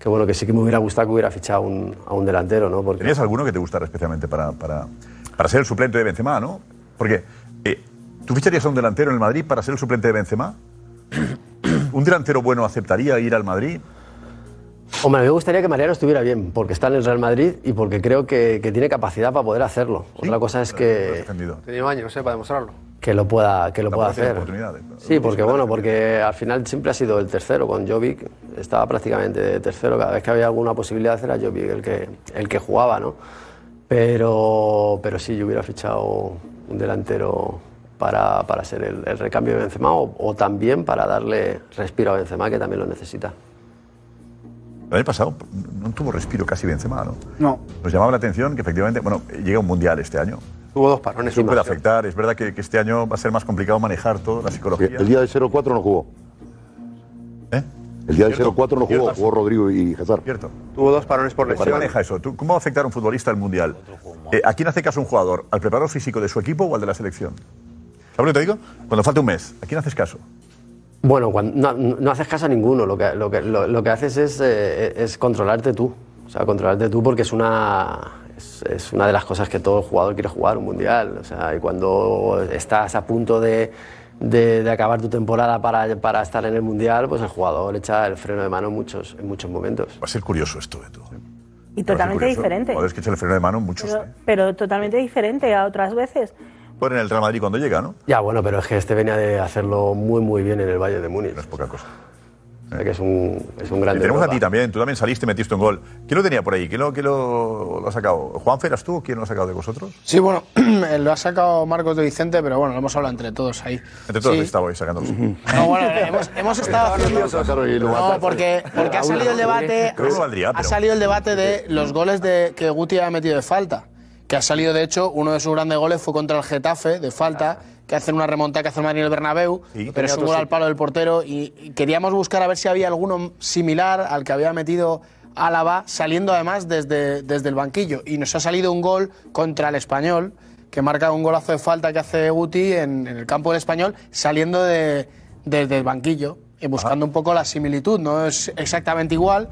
que bueno que sí que me hubiera gustado que hubiera fichado un- a un delantero, ¿no? Porque ¿Tenías alguno que te gustara especialmente para, para, para ser el suplente de Benzema, no? Porque eh, tú ficharías a un delantero en el Madrid para ser el suplente de Benzema. ¿Un delantero bueno aceptaría ir al Madrid? Hombre, a mí me gustaría que Mariano estuviera bien, porque está en el Real Madrid y porque creo que, que tiene capacidad para poder hacerlo. Otra cosa es que, Tenía años, ¿eh? Para demostrarlo. que lo pueda, que lo pueda hacer. oportunidades, Sí, porque bueno, porque al final siempre ha sido el tercero. Con Jovic estaba prácticamente de tercero. Cada vez que había alguna posibilidad era Jovic el que, el que jugaba, ¿no? Pero, pero sí, yo hubiera fichado un delantero para, para ser el, el recambio de Benzema o, o también para darle respiro a Benzema, que también lo necesita. El año pasado no tuvo respiro casi Benzema, ¿no? No. Nos llamaba la atención que efectivamente, bueno, llega un mundial este año. Tuvo dos parones. Eso puede afectar. Es verdad que, que este año va a ser más complicado manejar toda la psicología. El día del 0-4 no jugó. ¿Eh? El día del Cierto. 0-4 no jugó, Cierto. jugó Rodrigo y Hazard. Cierto. Tuvo dos parones por ¿Cómo se lesión. maneja eso? ¿Tú- ¿Cómo va a afectar a un futbolista el mundial? Eh, ¿A quién hace caso un jugador? ¿Al preparador físico de su equipo o al de la selección? ¿Sabes lo que te digo? Cuando falta un mes, ¿a quién haces caso? Bueno, cuando, no, no haces caso a ninguno. Lo que, lo que, lo, lo que haces es, eh, es controlarte tú. O sea, controlarte tú porque es una, es, es una de las cosas que todo jugador quiere jugar, un mundial. O sea, y cuando estás a punto de, de- de acabar tu temporada para, para estar en el mundial, pues el jugador echa el freno de mano en muchos, en muchos momentos. Va a ser curioso esto de todo. Y totalmente diferente. Jugadores que echan el freno de mano, muchos. Pero, pero totalmente diferente a otras veces. Por en el Real Madrid cuando llega, ¿no? Ya, bueno, pero es que este venía de hacerlo muy, muy bien en el Valle de Múnich. No es poca cosa. O sea que es un, es un Y grande. tenemos a Europa. ti también, tú también saliste y metiste un gol. ¿Quién lo tenía por ahí? ¿Quién lo, quién lo, lo ha sacado? ¿Juanfe eras tú o quién lo ha sacado de vosotros? Sí, bueno, <clears throat> lo ha sacado Marcos de Vicente, pero bueno, lo hemos hablado entre todos ahí. Entre todos Sí. estabais sacándolos. <laughs> No, bueno, hemos, hemos <laughs> estado haciendo... No, porque, porque ha salido el debate. Creo que valdría, Ha pero- salido el debate de los goles de, que Guti ha metido de falta. Que ha salido, de hecho, uno de sus grandes goles fue contra el Getafe, de falta, que hacen una remontada que hace el Madrid en el Bernabéu, pero es un gol al palo del portero. Y, y queríamos buscar a ver si había alguno similar al que había metido Álava, saliendo además desde, desde el banquillo. Y nos ha salido un gol contra el Español, que marca un golazo de falta que hace Guti en, en el campo del Español, saliendo de, desde el banquillo y buscando un poco la similitud. No es exactamente igual,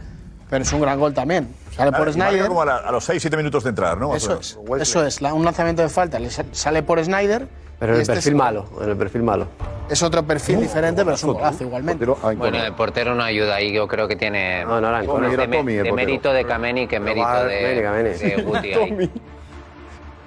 pero es un gran gol también. Sale por Snyder. como a, la- a los 6-7 minutos de entrar, ¿no? Eso es, eso es, la- un lanzamiento de falta. Le sa- sale por Snyder. Pero en el este perfil es- malo, en el perfil malo. Es otro perfil diferente, pero es un golazo igualmente. Bueno, el portero no ayuda ahí, yo creo que tiene No, no, más Tommy, de, mérito de Kameni que mérito de, Kameni, Kameni. de Guti ahí.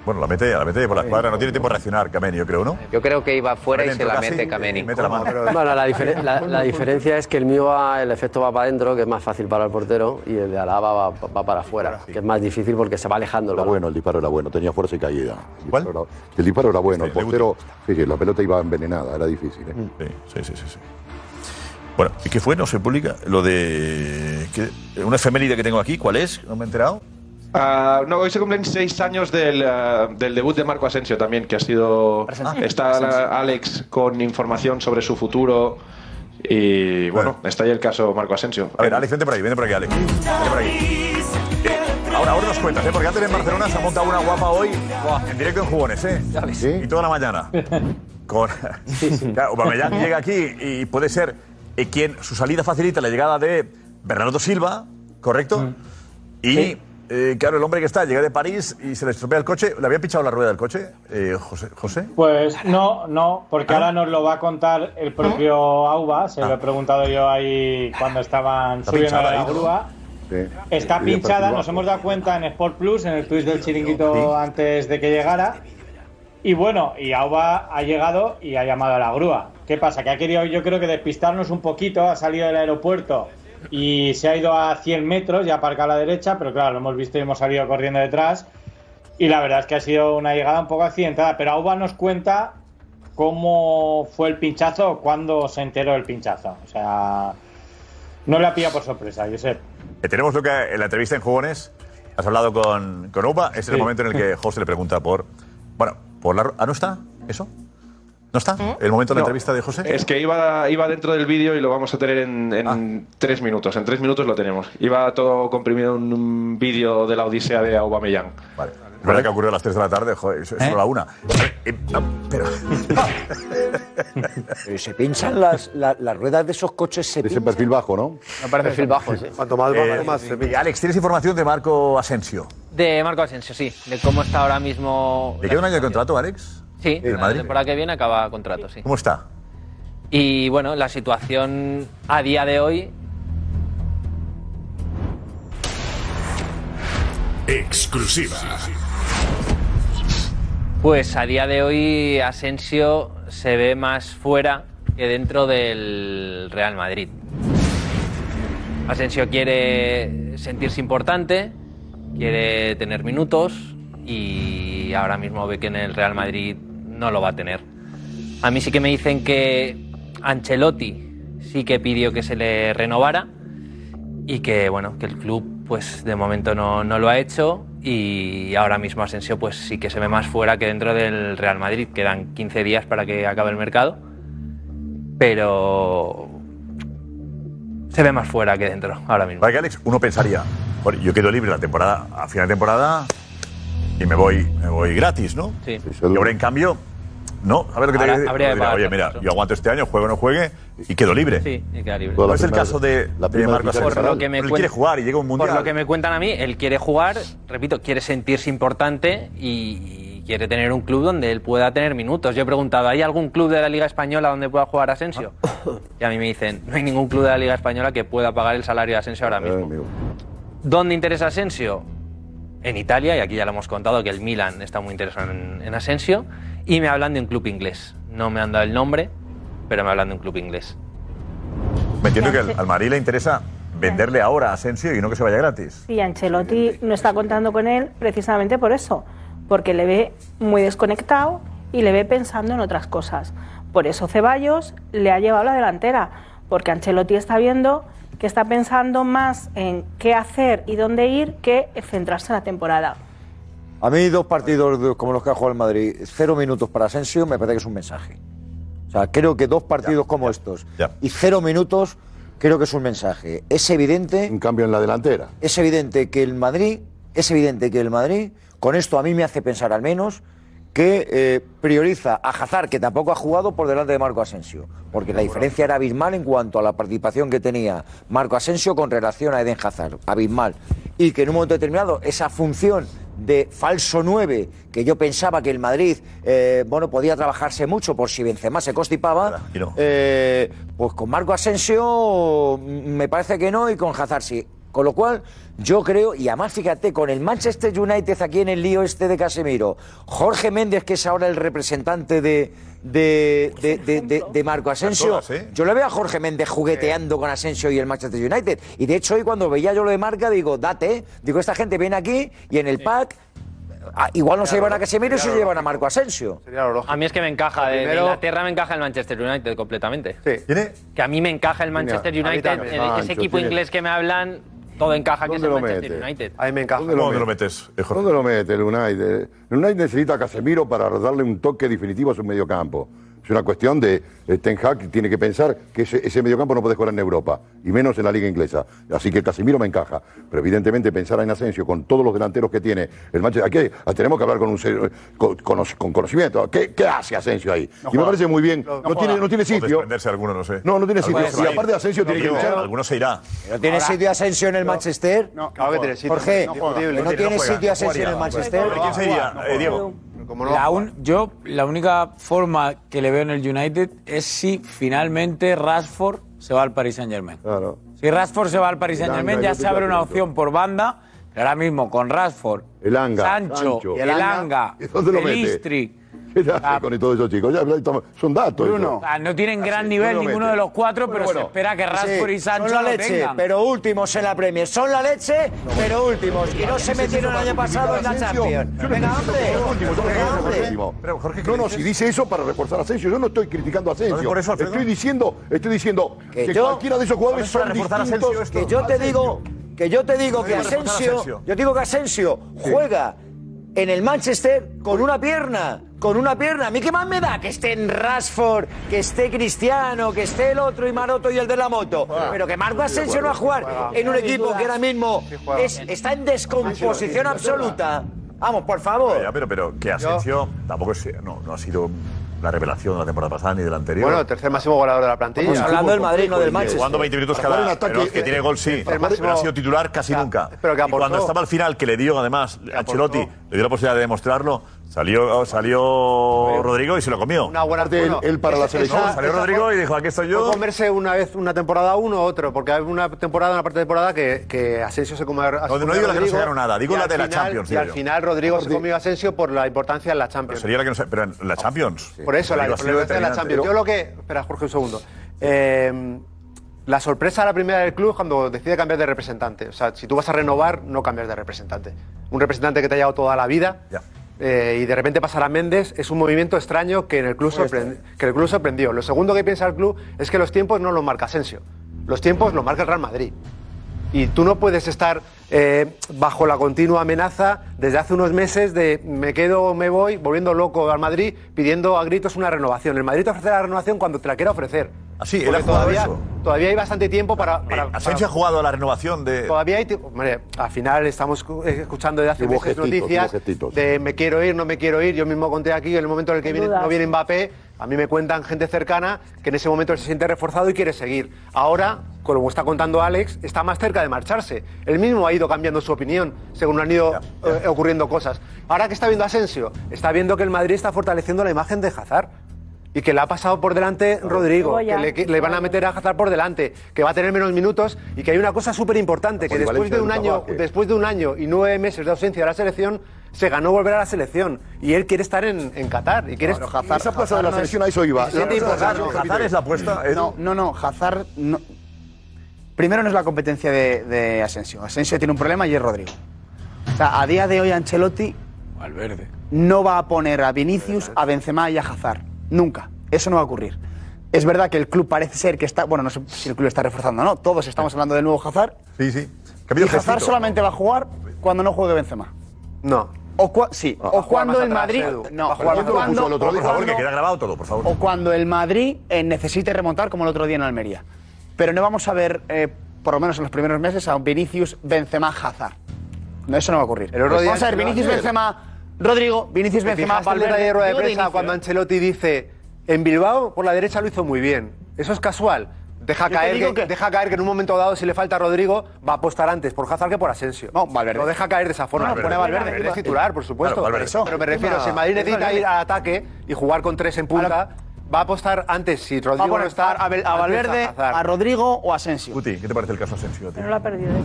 Bueno, la mete, la mete por la escuadra, no tiene tiempo de reaccionar, Kameni, yo creo, ¿no? Yo creo que iba fuera y se la mete y Kameni. mete la mano. Bueno, la, diferen- <laughs> la- la diferencia es que el mío va, el efecto va para adentro, que es más fácil para el portero, y el de Alaba va, va para afuera, que es más difícil porque se va alejando. el Era bueno, el disparo era bueno, tenía fuerza y caída. El disparo era- El disparo era bueno, el portero, sí, sí, la pelota iba envenenada, era difícil. ¿eh? Sí, sí, sí, sí. sí. Bueno, ¿y qué fue? No se publica. Lo de. ¿qué? Una efeméride que tengo aquí, ¿cuál es? No me he enterado. Ah, no, hoy se cumplen seis años del, ah, del debut de Marco Asensio también, que ha sido. Está la- Alex con información sobre su futuro. Y bueno, está ahí el caso Marco Asensio. A ver, Alex, vente por ahí, vente por aquí, Alex. Vente por aquí. Eh, Ahora, ahora nos cuentas, ¿eh? Porque antes en Barcelona se ha montado una guapa hoy en directo en jugones, ¿eh? Y toda la mañana. <laughs> Con... <laughs> Claro, Aubameyang <laughs> llega aquí y puede ser eh, quien su salida facilita la llegada de Bernardo Silva, ¿correcto? Y, eh, claro, el hombre que está llega de París y se le estropea el coche. ¿Le había pinchado la rueda del coche, eh, José? José? Pues no, no, porque ahora nos lo va a contar el propio Auba. Se lo he preguntado yo ahí cuando estaban Está subiendo a la grúa. Está Sí, pinchada, nos hemos dado cuenta en Sport Plus, en el twist del chiringuito antes de que llegara. Y bueno, y Auba ha llegado y ha llamado a la grúa. ¿Qué pasa? Que ha querido, yo creo que despistarnos un poquito, ha salido del aeropuerto y se ha ido a 100 metros y ha aparcado a la derecha, pero claro, lo hemos visto y hemos salido corriendo detrás. Y la verdad es que ha sido una llegada un poco accidentada, pero Auba nos cuenta cómo fue el pinchazo, cuándo se enteró del pinchazo. O sea, no le ha pillado por sorpresa, Josep. Eh, tenemos lo que en la entrevista en Jugones has hablado con, con Upa. Este es el momento en el que José le pregunta por. Bueno, por la. ¿Ah, no está? ¿Eso? ¿No está? ¿El momento de la No, entrevista de José? Es que iba, iba dentro del vídeo y lo vamos a tener en, en tres minutos. En tres minutos lo tenemos. Iba todo comprimido en un vídeo de la Odisea de Aubameyang. Vale. Es verdad que ocurrió a las 3 de la tarde, joder, es solo la 1. pero. <laughs> Pero se pinchan las, la- las ruedas de esos coches. Se Ese perfil bajo, ¿no? Me parece perfil bajo, sí. Cuanto más Eh, más se Alex, ¿tienes información de Marco Asensio? De Marco Asensio, sí. De cómo está ahora mismo. ¿Le queda un año de contrato, Alex? Sí, ¿En el la Madrid? temporada que viene acaba contrato, sí. ¿Cómo está? Y bueno, la situación a día de hoy. Exclusiva. Pues a día de hoy Asensio se ve más fuera que dentro del Real Madrid. Asensio quiere sentirse importante, quiere tener minutos y ahora mismo ve que en el Real Madrid no lo va a tener. A mí sí que me dicen que Ancelotti sí que pidió que se le renovara y que bueno, que el club pues de momento no, no lo ha hecho y ahora mismo Asensio pues sí que se ve más fuera que dentro del Real Madrid. Quedan 15 días para que acabe el mercado, pero se ve más fuera que dentro ahora mismo. Vale, que Alex, uno pensaría, yo quedo libre la temporada, a final de temporada, y me voy, me voy gratis, ¿no? Sí. Y ahora, en cambio, no, a ver lo que te Ahora digo. habría que Dirá, pagar Oye, mira, yo aguanto este año, juegue o no juegue, y quedo libre. Sí, y queda libre. No es el caso de, de Marco Asensio. Por lo que me Él quiere jugar y llega un mundial. Por lo que me cuentan a mí, él quiere jugar, repito, quiere sentirse importante y, y quiere tener un club donde él pueda tener minutos. Yo he preguntado, ¿hay algún club de la Liga Española donde pueda jugar Asensio? Y a mí me dicen, no hay ningún club de la Liga Española que pueda pagar el salario de Asensio ahora mismo. ¿Dónde interesa Asensio? En Italia, y aquí ya lo hemos contado que el Milan está muy interesado en, en Asensio, y me hablan de un club inglés. No me han dado el nombre, pero me hablan de un club inglés. Me entiendo que al, al Madrid le interesa venderle ahora a Asensio y no que se vaya gratis. Y Ancelotti no está contando con él precisamente por eso, porque le ve muy desconectado y le ve pensando en otras cosas. Por eso Ceballos le ha llevado la delantera, porque Ancelotti está viendo que está pensando más en qué hacer y dónde ir que en centrarse en la temporada. A mí dos partidos como los que ha jugado el Madrid, cero minutos para Asensio, me parece que es un mensaje. O sea, creo que dos partidos como estos y cero minutos, creo que es un mensaje. Es evidente... Un cambio en la delantera. Es evidente que el Madrid, es evidente que el Madrid, con esto a mí me hace pensar al menos, que eh, prioriza a Hazard, que tampoco ha jugado, por delante de Marco Asensio. Porque la diferencia era abismal en cuanto a la participación que tenía Marco Asensio con relación a Eden Hazard. Abismal. Y que en un momento determinado esa función de falso 9, que yo pensaba que el Madrid eh, bueno, podía trabajarse mucho por si Benzema se constipaba, eh, pues con Marco Asensio mm, me parece que no y con Hazard sí. Con lo cual, yo creo, y además fíjate, con el Manchester United aquí en el lío este de Casemiro, Jorge Méndez, que es ahora el representante de, de, de- de- de- de Marco Asensio, ¿eh? yo le veo a Jorge Méndez jugueteando con Asensio y el Manchester United. Y de hecho, hoy cuando veía yo lo de marca, digo, date, digo, esta gente viene aquí y en el pack, ah, igual no se llevan a Casemiro y se llevan a Marco Asensio. A mí es que me encaja, de, de primero- Inglaterra me encaja el Manchester United completamente. ¿Tiene? Que a mí me encaja el Manchester United, también. el- Sancho, ese equipo tiene- inglés que me hablan, todo encaja que es ¿Dónde el lo Manchester mete? United. A mí me encaja. ¿Dónde lo ¿Dónde lo mete? metes, Jorge? ¿Dónde lo mete el United? El United necesita a Casemiro para darle un toque definitivo a su mediocampo. Es una cuestión de eh, Ten Hag tiene que pensar que ese, ese mediocampo no puede jugar en Europa, y menos en la liga inglesa. Así que Casemiro me encaja. Pero evidentemente pensar en Asensio con todos los delanteros que tiene el Manchester, aquí ah, tenemos que hablar con, un ser- con, con- con conocimiento. ¿Qué, qué hace Asensio ahí? y me parece muy bien. No, tiene, no tiene sitio. alguno, no sé. No, no tiene sitio. Alguno se va Y aparte Asensio tiene que Diego, luchar. Alguno se irá. ¿No tiene sitio Asensio en el Manchester? No, claro que tiene sitio. Jorge, No ¿que juega. ¿no, No tiene juega, sitio no Asensio en el. Manchester? ¿Quién se iría, Diego? La un- yo, la única forma que le veo en el United es si finalmente Rashford se va al Paris Saint Germain. Si Rashford se va al Paris Saint Germain, Elanga, ya se abre una opción por banda. Ahora mismo con Rashford, Elanga, Sancho, Sancho. Elanga, ¿Y dónde lo mete? Pelistri. <laughs> ¿Qué hace con todos esos chicos? Ya, toma, son datos. Bruno. eso. Ah, no tienen gran nivel no lo ninguno mete. de los cuatro, pero Bueno, se espera que Rashford Sí, y Sancho son la lo leche, tengan. pero últimos en la Premier. Son la leche, pero últimos. Y no se metieron el año pasado en la Champions. Venga, hombre. Venga, hombre. No, no, si dice eso para reforzar a Asensio, yo no estoy criticando a Asensio. Por eso, Alfredo. estoy diciendo, estoy diciendo que, yo- cualquiera de esos jugadores son distintos. Que yo te digo, que yo te digo que Para reforzar a Asensio, Asensio. yo digo que Asensio juega en el Manchester con una pierna, con una pierna. A mí qué más me da que esté en Rashford, que esté Cristiano, que esté el otro y Maroto y el de la moto. Pero que Marco Asensio no va a jugar en un equipo que ahora mismo es- está en descomposición absoluta. Vamos, por favor. Ya, pero, pero que Asensio tampoco es, no, no ha sido la revelación de la temporada pasada ni de la anterior. Bueno, el tercer máximo goleador de la plantilla. Estamos hablando del Madrid, no del Manchester. Jugando 20 minutos cada ataque, pero que tiene gol sí, el pero máximo- ha sido titular casi nunca. pero que y aportó. cuando estaba al final, que le dio además Ancelotti, le dio la posibilidad de demostrarlo, salió, salió Rodrigo y se lo comió. Una buena él- bueno, él para la selección- esa- Salió Rodrigo y dijo, aquí estoy yo. comerse una vez una temporada uno o otro, porque hay una temporada, una parte de temporada que, que Asensio se come a No, no a digo la que no se ganó nada, digo la de la Champions, Y al final Rodrigo se comió a Asensio por la importancia en la Pero Champions. sería la que no sé, pero en la Champions. Por eso, la importancia de la. Champions. Yo lo que. Espera, Jorge, un segundo. Eh, la sorpresa a la primera del club es cuando decide cambiar de representante. O sea, si tú vas a renovar, no cambias de representante. Un representante que te ha llevado toda la vida. Eh, y de repente pasar a Méndez es un movimiento extraño que en el club, sorprend- que el club sorprendió. Lo segundo que piensa el club es que los tiempos no los marca Asensio. Los tiempos los marca el Real Madrid. Y tú no puedes estar eh, bajo la continua amenaza desde hace unos meses de me quedo o me voy, volviendo loco al Madrid, pidiendo a gritos una renovación. El Madrid te ofrece la renovación cuando te la quiera ofrecer. Así, él ha jugado todavía, eso. todavía hay bastante tiempo para. para- Asensio para- ha jugado a la renovación de. Todavía hay. ti- Hombre, al final estamos eh, escuchando desde hace meses gestitos, noticias de me quiero ir, no me quiero ir. Yo mismo conté aquí en el momento en el que viene- no viene Mbappé. A mí me cuentan gente cercana que en ese momento él se siente reforzado y quiere seguir. Ahora, como está contando Alex, está más cerca de marcharse. Él mismo ha ido cambiando su opinión según han ido eh, ocurriendo cosas. Ahora que está viendo Asensio, está viendo que el Madrid está fortaleciendo la imagen de Hazard. Y que le ha pasado por delante Rodrigo, que le, que le van a meter a Hazard por delante, que va a tener menos minutos y que hay una cosa súper importante, que después de un año, después de un año y nueve meses de ausencia de la selección, se ganó volver a la selección. Y él quiere estar en, en Qatar. Y quiere Esa plaza de la selección a eso iba. Se La selección, Hazard es la apuesta. No, no, no, Hazard no, Primero no es la competencia de, de Asensio. Asensio tiene un problema y es Rodrigo. O sea, a día de hoy Ancelotti Valverde. no va a poner a Vinicius, a Benzema y a Hazard. Nunca. Eso no va a ocurrir. Es verdad que el club parece ser que está. Bueno, no sé si el club está reforzando o no. Todos estamos hablando del nuevo Hazard. Sí, sí. Y Hazard solamente va a jugar cuando no juegue Benzema. No. O cua- sí. Va a o cuando el atrás, Madrid. Edu. No, cuando- Por favor, o que cuando- queda grabado todo, por favor. o cuando el Madrid eh, necesite remontar como el otro día en Almería. Pero no vamos a ver, eh, por lo menos en los primeros meses, a un Vinicius, Benzema, Hazard. No, eso no va a ocurrir. El otro día vamos a ver, Vinicius, Benzema, Rodrigo, Vinicius, ¿Te Benzema, Valverde. de rueda de prensa cuando. Ancelotti dice en Bilbao por la derecha lo hizo muy bien? Eso es casual. Deja Yo caer, que, que- deja caer que en un momento dado, si le falta a Rodrigo, va a apostar antes por Hazard que por Asensio. No, Valverde. Lo deja caer de esa forma. No, no, pone a Valverde. es titular, por supuesto. Claro, Valverde. Pero me refiero, si el Madrid necesita es ir al ataque y jugar con tres en punta, va a apostar antes si Va a Rodrigo no está. a, a a Valverde, Hazard. a Rodrigo o a Asensio. Guti, ¿qué te parece el caso Asensio? a? Pero lo ha perdido. ¿eh?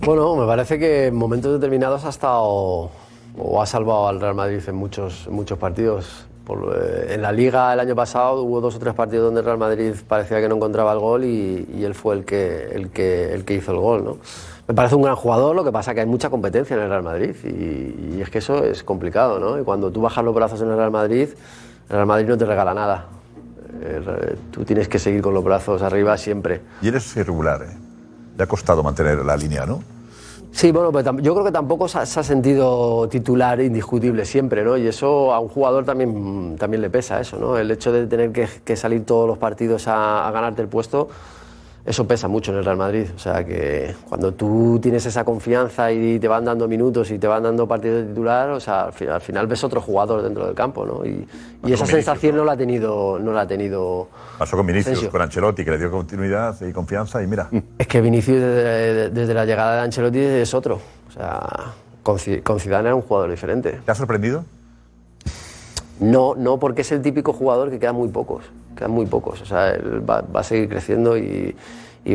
Bueno, me parece que en momentos determinados ha estado o ha salvado al Real Madrid en muchos, muchos partidos. Por, eh, en la Liga el año pasado hubo dos o tres partidos donde el Real Madrid parecía que no encontraba el gol y, él fue el que, el, que, el que hizo el gol. ¿no? Me parece un gran jugador, lo que pasa que hay mucha competencia en el Real Madrid y, y es que eso es complicado. ¿no? Y cuando tú bajas los brazos en el Real Madrid, el Real Madrid no te regala nada. Tú tienes que seguir con los brazos arriba siempre. Y eres irregular, ¿eh? Le ha costado mantener la línea, ¿no? Sí, bueno, pero tam- yo creo que tampoco se ha, se ha sentido titular indiscutible siempre, ¿no? Y eso a un jugador también, también le pesa, eso, ¿no? El hecho de tener que, salir todos los partidos a ganarte el puesto, eso pesa mucho en el Real Madrid. O sea, que cuando tú tienes esa confianza y te van dando minutos y te van dando partidos de titular, o sea, al final, al final ves otro jugador dentro del campo, ¿no? Y, y esa sensación no la ha tenido, no la ha tenido Pasó con Vinicius, Asensio. con Ancelotti, que le dio continuidad y confianza, y mira. Es que Vinicius desde, desde la llegada de Ancelotti es otro. O sea, con, con Zidane era un jugador diferente. ¿Te ha sorprendido? No, no, porque es el típico jugador que quedan muy pocos. Quedan muy pocos. O sea, él va, a seguir creciendo y,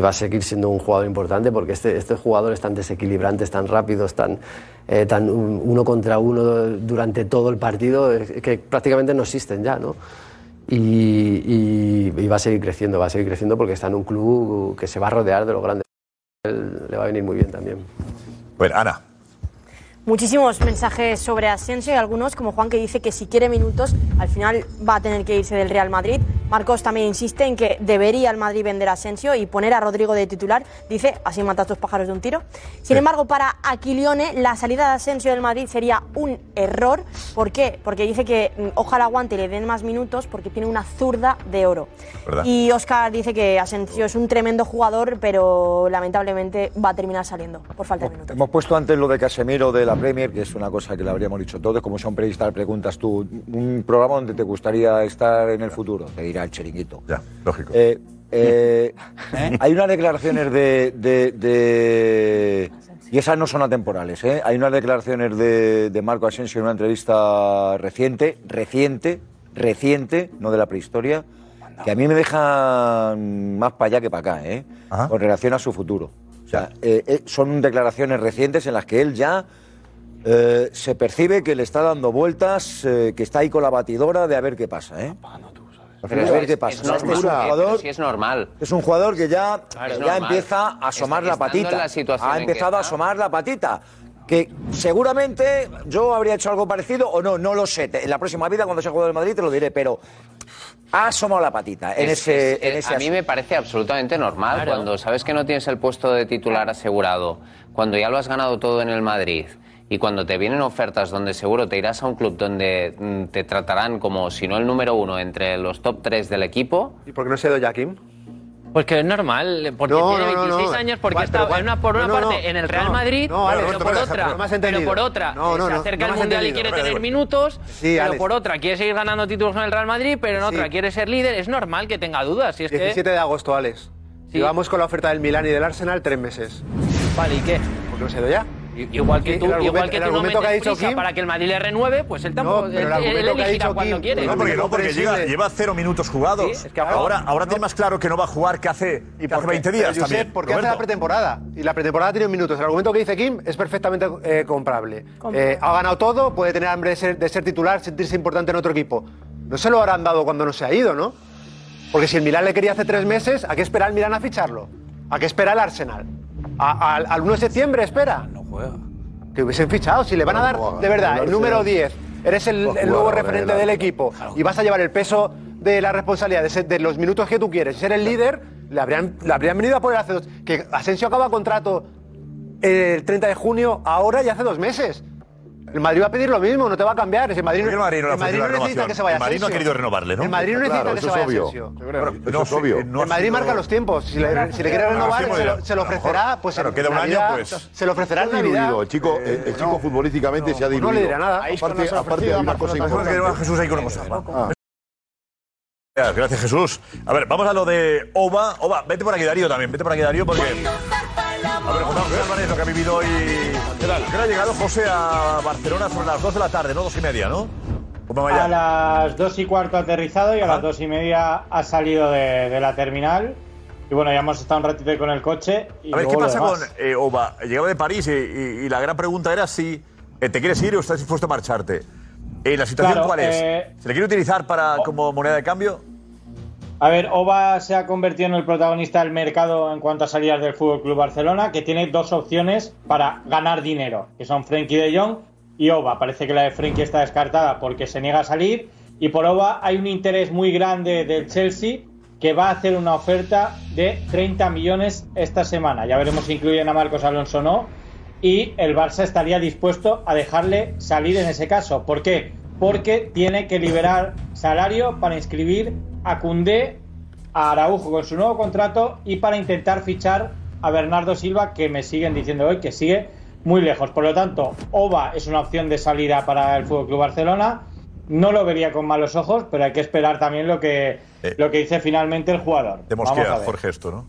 va a seguir siendo un jugador importante porque este, estos jugadores tan desequilibrantes, tan rápidos, tan, eh, tan un- uno contra uno durante todo el partido, que prácticamente no existen ya, ¿no? Y, va a seguir creciendo, va a seguir creciendo porque está en un club que se va a rodear de los grandes. Le va a venir muy bien también. Bueno, Ana. Muchísimos mensajes sobre Asensio y algunos, como Juan, que dice que si quiere minutos, al final va a tener que irse del Real Madrid. Marcos también insiste en que debería el Madrid vender a Asensio y poner a Rodrigo de titular. Dice, así matas dos pájaros de un tiro. Sin embargo, para Aquilione, la salida de Asensio del Madrid sería un error. ¿Por qué? Porque dice que mm, ojalá aguante y le den más minutos porque tiene una zurda de oro. ¿Verdad? Y Oscar dice que Asensio es un tremendo jugador, pero lamentablemente va a terminar saliendo por falta de minutos. Hemos puesto antes lo de Casemiro de la Premier, que es una cosa que le habríamos dicho todos. Como son periodistas, preguntas tú, un programa donde te gustaría estar en el futuro, te el chiringuito. Ya, lógico. Eh, <laughs> eh, hay unas declaraciones de, de- de- Y esas no son atemporales, ¿eh? Hay unas declaraciones de, de Marco Asensio en una entrevista reciente, reciente, reciente, no de la prehistoria, que a mí me dejan más para allá que para acá, ¿eh? Con relación a su futuro. O sea, eh, eh, son declaraciones recientes en las que él ya eh, se percibe que le está dando vueltas, eh, que está ahí con la batidora de a ver qué pasa, ¿eh? Pero es- ver qué es pasa. normal, es un jugador, sí es normal. es un jugador que ya, Claro, ya empieza a asomar Está- la patita. la situación ha empezado a asomar la patita. Que seguramente yo habría hecho algo parecido o no, no lo sé. En la próxima vida, cuando sea jugador del Madrid, te lo diré, pero ha asomado la patita en Es- ese, es- en es- ese a mí me parece absolutamente normal Claro. cuando sabes que no tienes el puesto de titular asegurado, cuando ya lo has ganado todo en el Madrid y cuando te vienen ofertas donde seguro te irás a un club donde mm, te tratarán como si no el número uno entre los top tres del equipo. ¿Y por qué no se ha ido Jaquim? Pues que es normal, porque No, tiene no, no, 26 no. años, porque ¿Cuál- está cuál- en una, por una no, no, parte en el Real No, Madrid, pero, por otra, pero por otra No, no, se acerca has Mundial y quiere tener minutos, Sí, pero Alex. por otra quiere seguir ganando títulos con el Real Madrid, pero en otra quiere ser líder. Es normal que tenga dudas. Si es 17 de agosto, Alex. Y vamos con la oferta del Milán y del Arsenal tres meses. Vale, ¿y qué? ¿Por qué no se ha ido ya? Igual que El tú, igual que el tú no argumento que ha metes dicho prisa Kim- para que el Madrid le renueve, pues él tampoco. No, pero el él- él que ha dicho cuando Kim- quiere. No, porque, no, porque lleva, lleva cero minutos jugados. Sí, es que ahora, ahora tiene más claro que no va a jugar que hace, que hace 20 días Pero, Josep, también. ¿por qué hace la Roberto. pretemporada? Y la pretemporada tiene minutos. El argumento que dice Kim es perfectamente eh, comprable. Eh, ha ganado todo, puede tener hambre de ser, de ser titular, sentirse importante en otro equipo. No se lo habrán dado cuando no se ha ido, ¿no? Porque si el Milán le quería hace tres meses, ¿a qué esperar el Milán a ficharlo? ¿A qué espera el Arsenal? ¿A- al, al 1 de septiembre espera? No juega. Que hubiesen fichado. Si le van a dar, de verdad, el número 10, eres el, el nuevo referente el del equipo y vas a llevar el peso de la responsabilidad de, ser- de los minutos que tú quieres, ser el líder, le habrían, le habrían venido a poner hace dos. Que Asensio acaba contrato el 30 de junio, ahora y hace dos meses. El Madrid va a pedir lo mismo, no te va a cambiar. El Madrid, ¿Por qué el Madrid no el Madrid necesita que se vaya El Madrid no ha querido renovarle, ¿no? El Madrid no necesita Claro, que se vaya obvio. Eso no es obvio. eh, no el Madrid sido- marca los tiempos. Si le, si le quiere Ah, renovar, se, lo, se lo ofrecerá. Pues claro, queda un año, pues. Se lo ofrecerá en diluido, Navidad. El chico, el, el chico futbolísticamente se ha no le diluido. dirá nada. Aparte, aparte hay una a cosa importante. Jesús ahí con una cosa. Gracias, Gracias, Jesús. A ver, vamos a lo de Oba. Oba, vete por aquí, Darío, también. Vete por aquí, Darío, porque... A ver, José Álvarez, lo que ha vivido hoy... ¿Qué tal? ¿Qué hora ha llegado José a Barcelona sobre las 2 de la tarde, no? Dos y media, ¿no? A las dos y cuarto aterrizado y a las dos y media ha salido de, de la terminal. Y bueno, ya hemos estado un ratito con el coche. Y A ver, ¿qué pasa con eh, Oba? Llegaba de París y, y- y la gran pregunta era si eh, te quieres ir o estás dispuesto a marcharte. Eh, ¿La situación Claro, cuál es? eh, ¿Se le quiere utilizar para como moneda de cambio? A ver, Oba se ha convertido en el protagonista del mercado en cuanto a salidas del Fútbol Club Barcelona, que tiene dos opciones para ganar dinero, que son Frenkie de Jong y Oba. Parece que la de Frenkie está descartada porque se niega a salir. Y por Oba hay un interés muy grande del Chelsea que va a hacer una oferta de 30 millones esta semana. Ya veremos si incluyen a Marcos Alonso o no. Y el Barça estaría dispuesto a dejarle salir en ese caso. ¿Por qué? Porque tiene que liberar salario para inscribir a Cundé, a Araujo con su nuevo contrato y para intentar fichar a Bernardo Silva, que me siguen diciendo hoy que sigue muy lejos. Por lo tanto, Oba es una opción de salida para el Fútbol Club Barcelona. No lo vería con malos ojos, pero hay que esperar también lo que, lo que dice finalmente el jugador. A mosquea, ver. Jorge, esto, ¿no?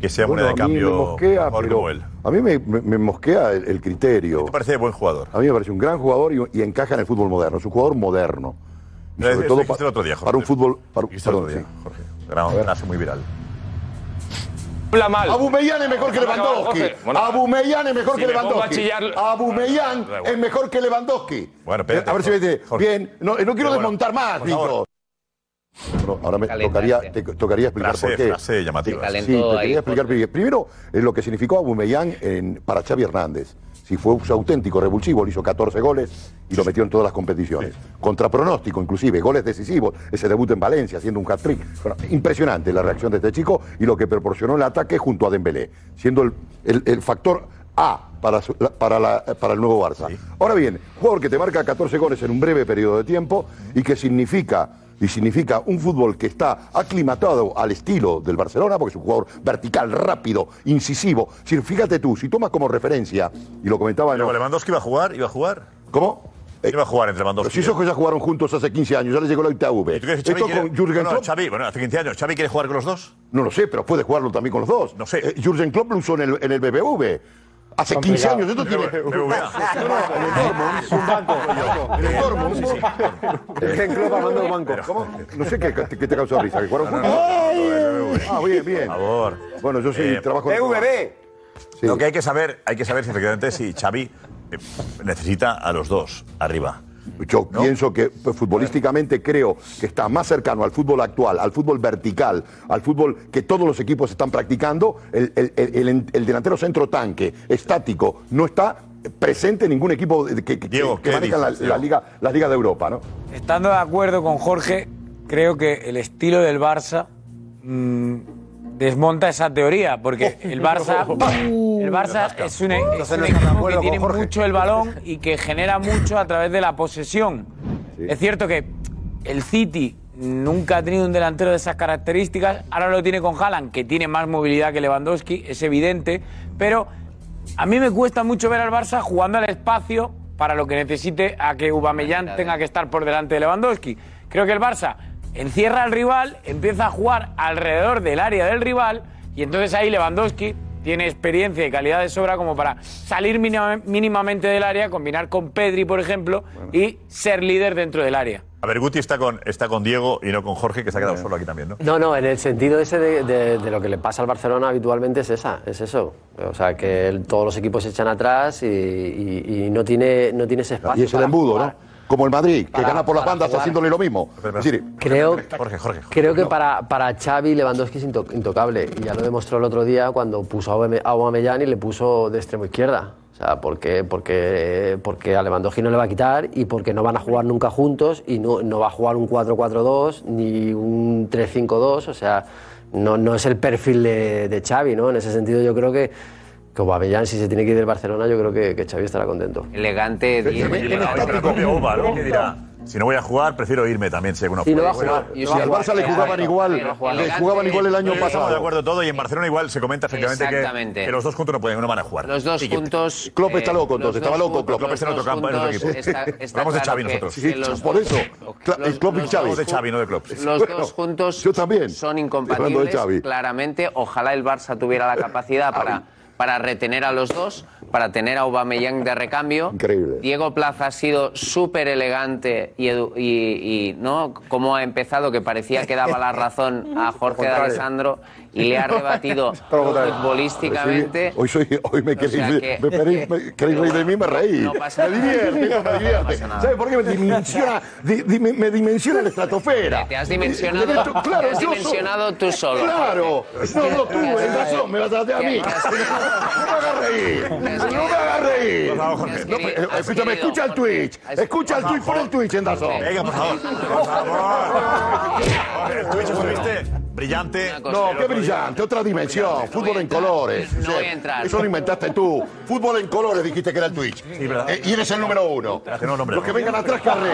Que sea Bueno, moneda de mí me cambio mosquea, pero él. a mí me, me- me mosquea el, el criterio. ¿Te parece buen jugador? A mí me parece un gran jugador y, y encaja en el fútbol moderno. Es un jugador moderno. Y Eh, sobre todo dijiste pa- el otro día, Jorge. para un fútbol. Para, el otro día, sí. Jorge. Gran frase muy viral. Habla mal. Abumellán es mejor que Lewandowski. Bueno, Abumellán es mejor si que me Lewandowski. chillar- Abumellán es mejor que Lewandowski. Bueno, espérate, a ver si Jorge. Bien, no, no quiero bueno, desmontar más. Nico. Bueno, ahora me tocaría, te- tocaría explicar Frase- por qué. frase llamativa. Sí, te quería explicar primero eh, lo que significó Abumellán en, para Xavi Hernández. Si fue un auténtico revulsivo, le hizo 14 goles y lo metió en todas las competiciones. Contra pronóstico, inclusive, goles decisivos, ese debut en Valencia haciendo un hat-trick. Bueno, impresionante la reacción de este chico y lo que proporcionó el ataque junto a Dembélé, siendo el, el- el factor A para, su- para, la- para el nuevo Barça. Ahora bien, jugador que te marca 14 goles en un breve periodo de tiempo y que significa y significa un fútbol que está aclimatado al estilo del Barcelona, porque es un jugador vertical, rápido, incisivo. Si, fíjate tú, si tomas como referencia, y lo comentaba... Pero ¿no? Lewandowski iba a jugar, iba a jugar. ¿Cómo? Iba a jugar entre Lewandowski. si esos que ya jugaron juntos hace 15 años, ya les llegó la ITV. ¿Y tú crees que Xavi Esto quiere- con Jürgen No, no, Klopp... Xavi, bueno, hace 15 años. ¿Xavi quiere jugar con los dos? No lo sé, pero puede jugarlo también con los dos. No sé. Jürgen Klopp lo usó en el, en el BBV. Hace 15 Complicado. años, esto tiene... Un banco. En el Dortmund. El banco. ¿Cómo? No sé qué, qué te causó risa. ¿Que jugaron juntos? Ah, bien, bien. Por favor. Bueno, yo sí Eh, trabajo... en- Sí. Lo que hay que saber, hay que saber si efectivamente si Xavi eh, necesita a los dos arriba. Yo pienso que pues, futbolísticamente creo que está más cercano al fútbol actual, al fútbol vertical, al fútbol que todos los equipos están practicando. El, el- el- el- el delantero centro tanque, estático, no está presente en ningún equipo que, que, que ¿qué maneja la, dices, la Diego? liga, las ligas de Europa, ¿no? Estando de acuerdo con Jorge, creo que el estilo del Barça mm, desmonta esa teoría, porque el <laughs> Barça, el Barça es un, es Entonces un no estás de equipo que tiene Jorge. mucho el balón y que genera mucho a través de la posesión. Es cierto que el City nunca ha tenido un delantero de esas características, ahora lo tiene con Haaland, que tiene más movilidad que Lewandowski, es evidente, pero a mí me cuesta mucho ver al Barça jugando al espacio para lo que necesite a que Aubameyang tenga que estar por delante de Lewandowski. Creo que el Barça encierra al rival, empieza a jugar alrededor del área del rival y entonces ahí Lewandowski tiene experiencia y calidad de sobra como para salir mínima- mínimamente del área, combinar con Pedri, por ejemplo, y ser líder dentro del área. A ver, Guti está con, está con Diego y no con Jorge, que se ha quedado solo aquí también, ¿no? No, no, en el sentido ese de, de- de lo que le pasa al Barcelona habitualmente es esa, es eso. O sea, que el- todos los equipos se echan atrás y, y- y no, tiene, no tiene ese espacio. Y es el embudo, jugar. ¿no? Como el Madrid, que Para- gana por las bandas jugar. haciéndole lo mismo. Es decir, Creo, Jorge, Jorge. creo que para, para Xavi Lewandowski es into- intocable. Y ya lo demostró el otro día cuando puso a Aubameyang y le puso de extremo izquierda. O sea, porque, porque, porque a Lewandowski no le va a quitar y porque no van a jugar nunca juntos y no, no va a jugar un 4-4-2 ni un 3-5-2. O sea, no, no es el perfil de, de Xavi, ¿no? En ese sentido yo creo que, que Aubameyang, si se tiene que ir del Barcelona, yo creo que, que Xavi estará contento. Elegante, dirá, si no voy a jugar, prefiero irme también, si alguno Sí, no va a jugar. Bueno, si al Barça le jugaban igual, le jugaban igual el año Estamos de pasado. acuerdo todo y en Barcelona igual se comenta efectivamente que, Exactamente. que los dos juntos no pueden, no van a jugar. Los dos Y que- juntos. Klopp está eh, loco, entonces, estaba loco juntos- Klopp. Klopp está en otro campo, en otro equipo. está- <laughs> está Hablamos de Xavi que- nosotros. que los por eso. Klopp y Xavi. Hablamos de Xavi, no de Klopp. Los Bueno, dos juntos yo también. son Hablando de incompatibles, claramente. Ojalá el Barça tuviera la capacidad para, para retener a los dos, para tener a Aubameyang de recambio. Increíble. Diego Plaza ha sido súper elegante y, edu- y- y, ¿no? Como ha empezado, que parecía que daba la razón a Jorge de contrario. Alessandro y le ha rebatido <laughs> futbolísticamente. Hoy, soy, hoy me O queréis, sea que- me queréis, me queréis reír de mí, me reí. No pasa me nada. divierte, esto me No divierte. pasa nada. ¿Sabes por qué me dimensiona, di- di- me dimensiona la estratosfera? Te has dimensionado, De claro, te has soy- dimensionado tú solo. Claro. No, no, tú, ¿Qué has- en razón, me vas a hacer a mí. ¿Qué has- No me hagas reír. No me hagas reír. Por favor, Jorge. No, pero, escúchame, escucha el Twitch. Escucha el Twitch, pon el Twitch en razón. Venga, por favor. Por favor. Twitch estuviste brillante. No, qué brillante, otra dimensión. Fútbol en colores. No voy a entrar. Eso lo inventaste tú. Fútbol en colores dijiste que era el Twitch. ¿verdad? Eh, y eres el número uno. No, Los que vengan atrás carré,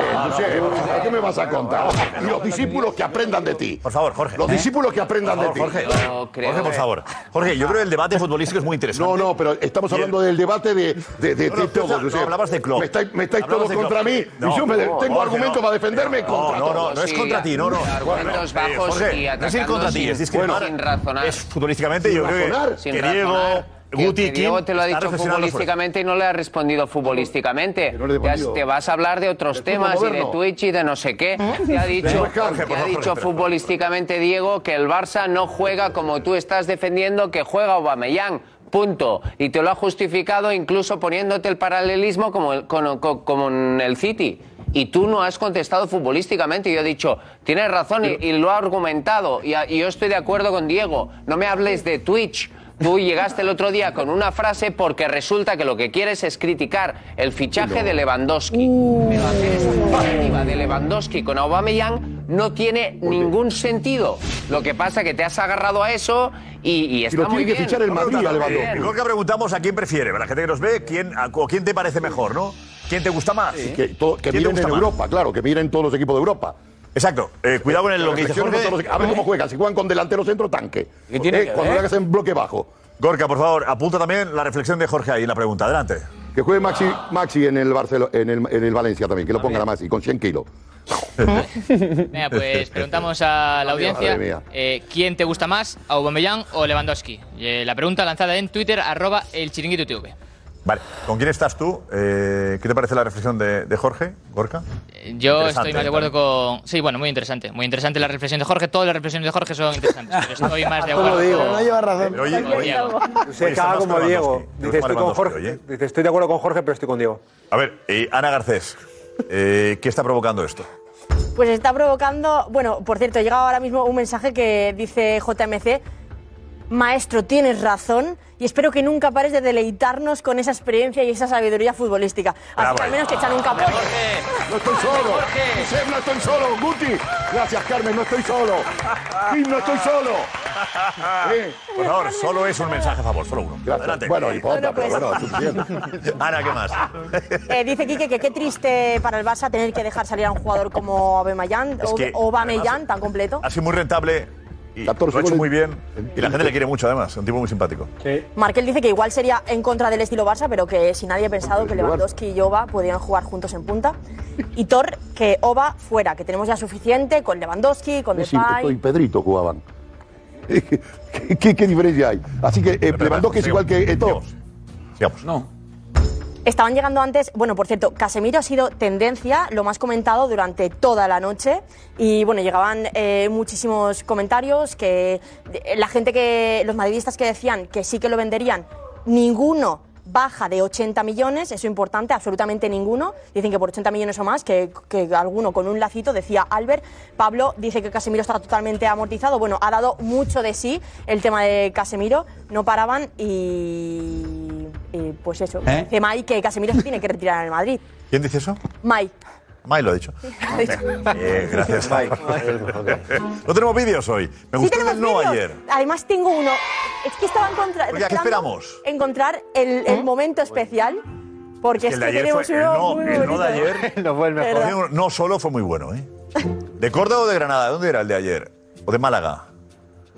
¿Qué me vas a contar? Y los discípulos que aprendan de ti. Por favor, Jorge. Los discípulos que aprendan de ti. Jorge. Jorge, por favor. Jorge, yo creo que el debate futbolístico es muy interesante. No, no, pero estamos hablando del debate de, Josep. hablabas de Klopp. Me estáis, me estáis Hablabas todos contra mí. Y yo tengo argumentos para defenderme No, contra no, no, no es Sí, contra ti, no, no. argumentos Eh, bajos y atacando contra ti, sin- es sin razonar. Es futbolísticamente, yo creo razonar. que, Sin que Diego, Guti, que Diego te lo ha dicho futbolísticamente y no le ha respondido futbolísticamente. no le he Te, has- respondido. te vas a hablar de otros temas y de. Twitch y de no sé qué. Te ha dicho, Jorge, te ha dicho futbolísticamente Diego que el Barça no juega como tú estás defendiendo que juega Aubameyang. Punto. Y te lo ha justificado incluso poniéndote el paralelismo como, el- con- con- como en el City. Y tú no has contestado futbolísticamente. Y yo he dicho, tienes razón y, y lo ha argumentado. Y, y yo estoy de acuerdo con Diego. No me hables de Twitch. Tú llegaste el otro día con una frase porque resulta que lo que quieres es criticar el fichaje de Lewandowski. Pero hacer esa comparativa de Lewandowski con Aubameyang no tiene ningún sentido. Lo que pasa que te has agarrado a eso y, y está lo muy tiene que bien. fichar el Madrid, a Lewandowski. En Gorka preguntamos a quién prefiere, para la gente que nos ve, quién, a- o quién te parece mejor, ¿no? ¿Quién te gusta más? Que, to- que ¿Quién te miren en más? Europa, claro, que miren todos los equipos de Europa. Exacto. Eh, cuidado con el- lo que dice Jorge. los- A ver cómo juegan, si juegan con delantero centro tanque. ¿Qué tiene Eh, que cuando hagas en bloque bajo. Gorka, por favor, apunta también la reflexión de Jorge ahí en la pregunta. Adelante. Que juegue Maxi, Maxi en el Barcelo, en el, en el Valencia también, que lo pongan a Maxi con 100 kilos. <laughs> Venga, pues <laughs> preguntamos a la audiencia eh, quién te gusta más, Aubameyang o Lewandowski. Eh, la pregunta lanzada en Twitter arroba el chiringuito TV. Vale, ¿con quién estás tú? Eh, ¿Qué te parece la reflexión de, de Jorge, Gorka? Eh, Yo estoy más de ¿eh? acuerdo con... Sí, bueno, muy interesante. Muy interesante la reflexión de Jorge. Todas las reflexiones de Jorge son interesantes. Pero estoy <laughs> más de acuerdo digo. con- No lleva razón. Pero oye, con oye, Diego. Se Oye, caga como Diego. Dice, estoy con Jorge. oye. Dice, estoy de acuerdo con Jorge, pero estoy con Diego. A ver, eh, Ana Garcés, eh, ¿qué está provocando esto? Pues está provocando. Bueno, por cierto, ha llegado ahora mismo un mensaje que dice JMC. Maestro, tienes razón y espero que nunca pares de deleitarnos con esa experiencia y esa sabiduría futbolística. Así que al menos que echan un capote. No estoy solo. Josep, no estoy solo. Guti. Gracias, Carmen, no estoy solo. Kim, no estoy solo. <laughs> Eh, Por favor, solo es un mensaje a favor, solo uno. Adelante. Bueno, pero bueno, suficiente. <laughs> Ana, ¿qué más? <laughs> Eh, dice Quique que qué triste para el Barça tener que dejar salir a un jugador como Aubameyang, Es que, o Aubameyang tan completo. Ha sido muy rentable y lo ha 14 hecho muy bien. Y la gente le quiere mucho, además. Un tipo muy simpático. Markel dice que igual sería en contra del estilo Barça, pero que si nadie ha pensado que Lewandowski y Oba podían jugar juntos en punta. Y Thor, que Oba fuera, que tenemos ya suficiente con Lewandowski, con Messi, Esto y Depay. Pedrito jugaban. <laughs> ¿Qué, qué- qué diferencia hay? Así que eh, Lewandowski es igual que Eto'o. Sigamos. No. Estaban llegando antes, bueno, por cierto, Casemiro ha sido tendencia, lo más comentado durante toda la noche. Y bueno, llegaban eh, muchísimos comentarios que eh, la gente que, los madridistas que decían que sí que lo venderían, ninguno baja de 80 millones, eso es importante, absolutamente ninguno. Dicen que por 80 millones o más, que, que alguno con un lacito, decía Albert. Pablo dice que Casemiro está totalmente amortizado. Bueno, ha dado mucho de sí el tema de Casemiro, no paraban y, y pues eso. ¿Eh? Dice Mai que Casemiro se tiene que retirar en el Madrid. ¿Quién dice eso? Mai. Mai lo ha dicho. Eh, gracias. <laughs> no tenemos vídeos hoy. Me Sí gustó el no vídeos. ayer. Además tengo uno. Es que estaba encontra- Oye, ¿a qué esperamos? encontrar el, el momento especial. Porque Que es el que, de ayer tenemos fue, el uno no, muy el no de ayer <laughs> no fue el mejor. No solo fue muy bueno, ¿eh? ¿De Córdoba o de Granada? ¿De dónde era el de ayer? ¿O de Málaga?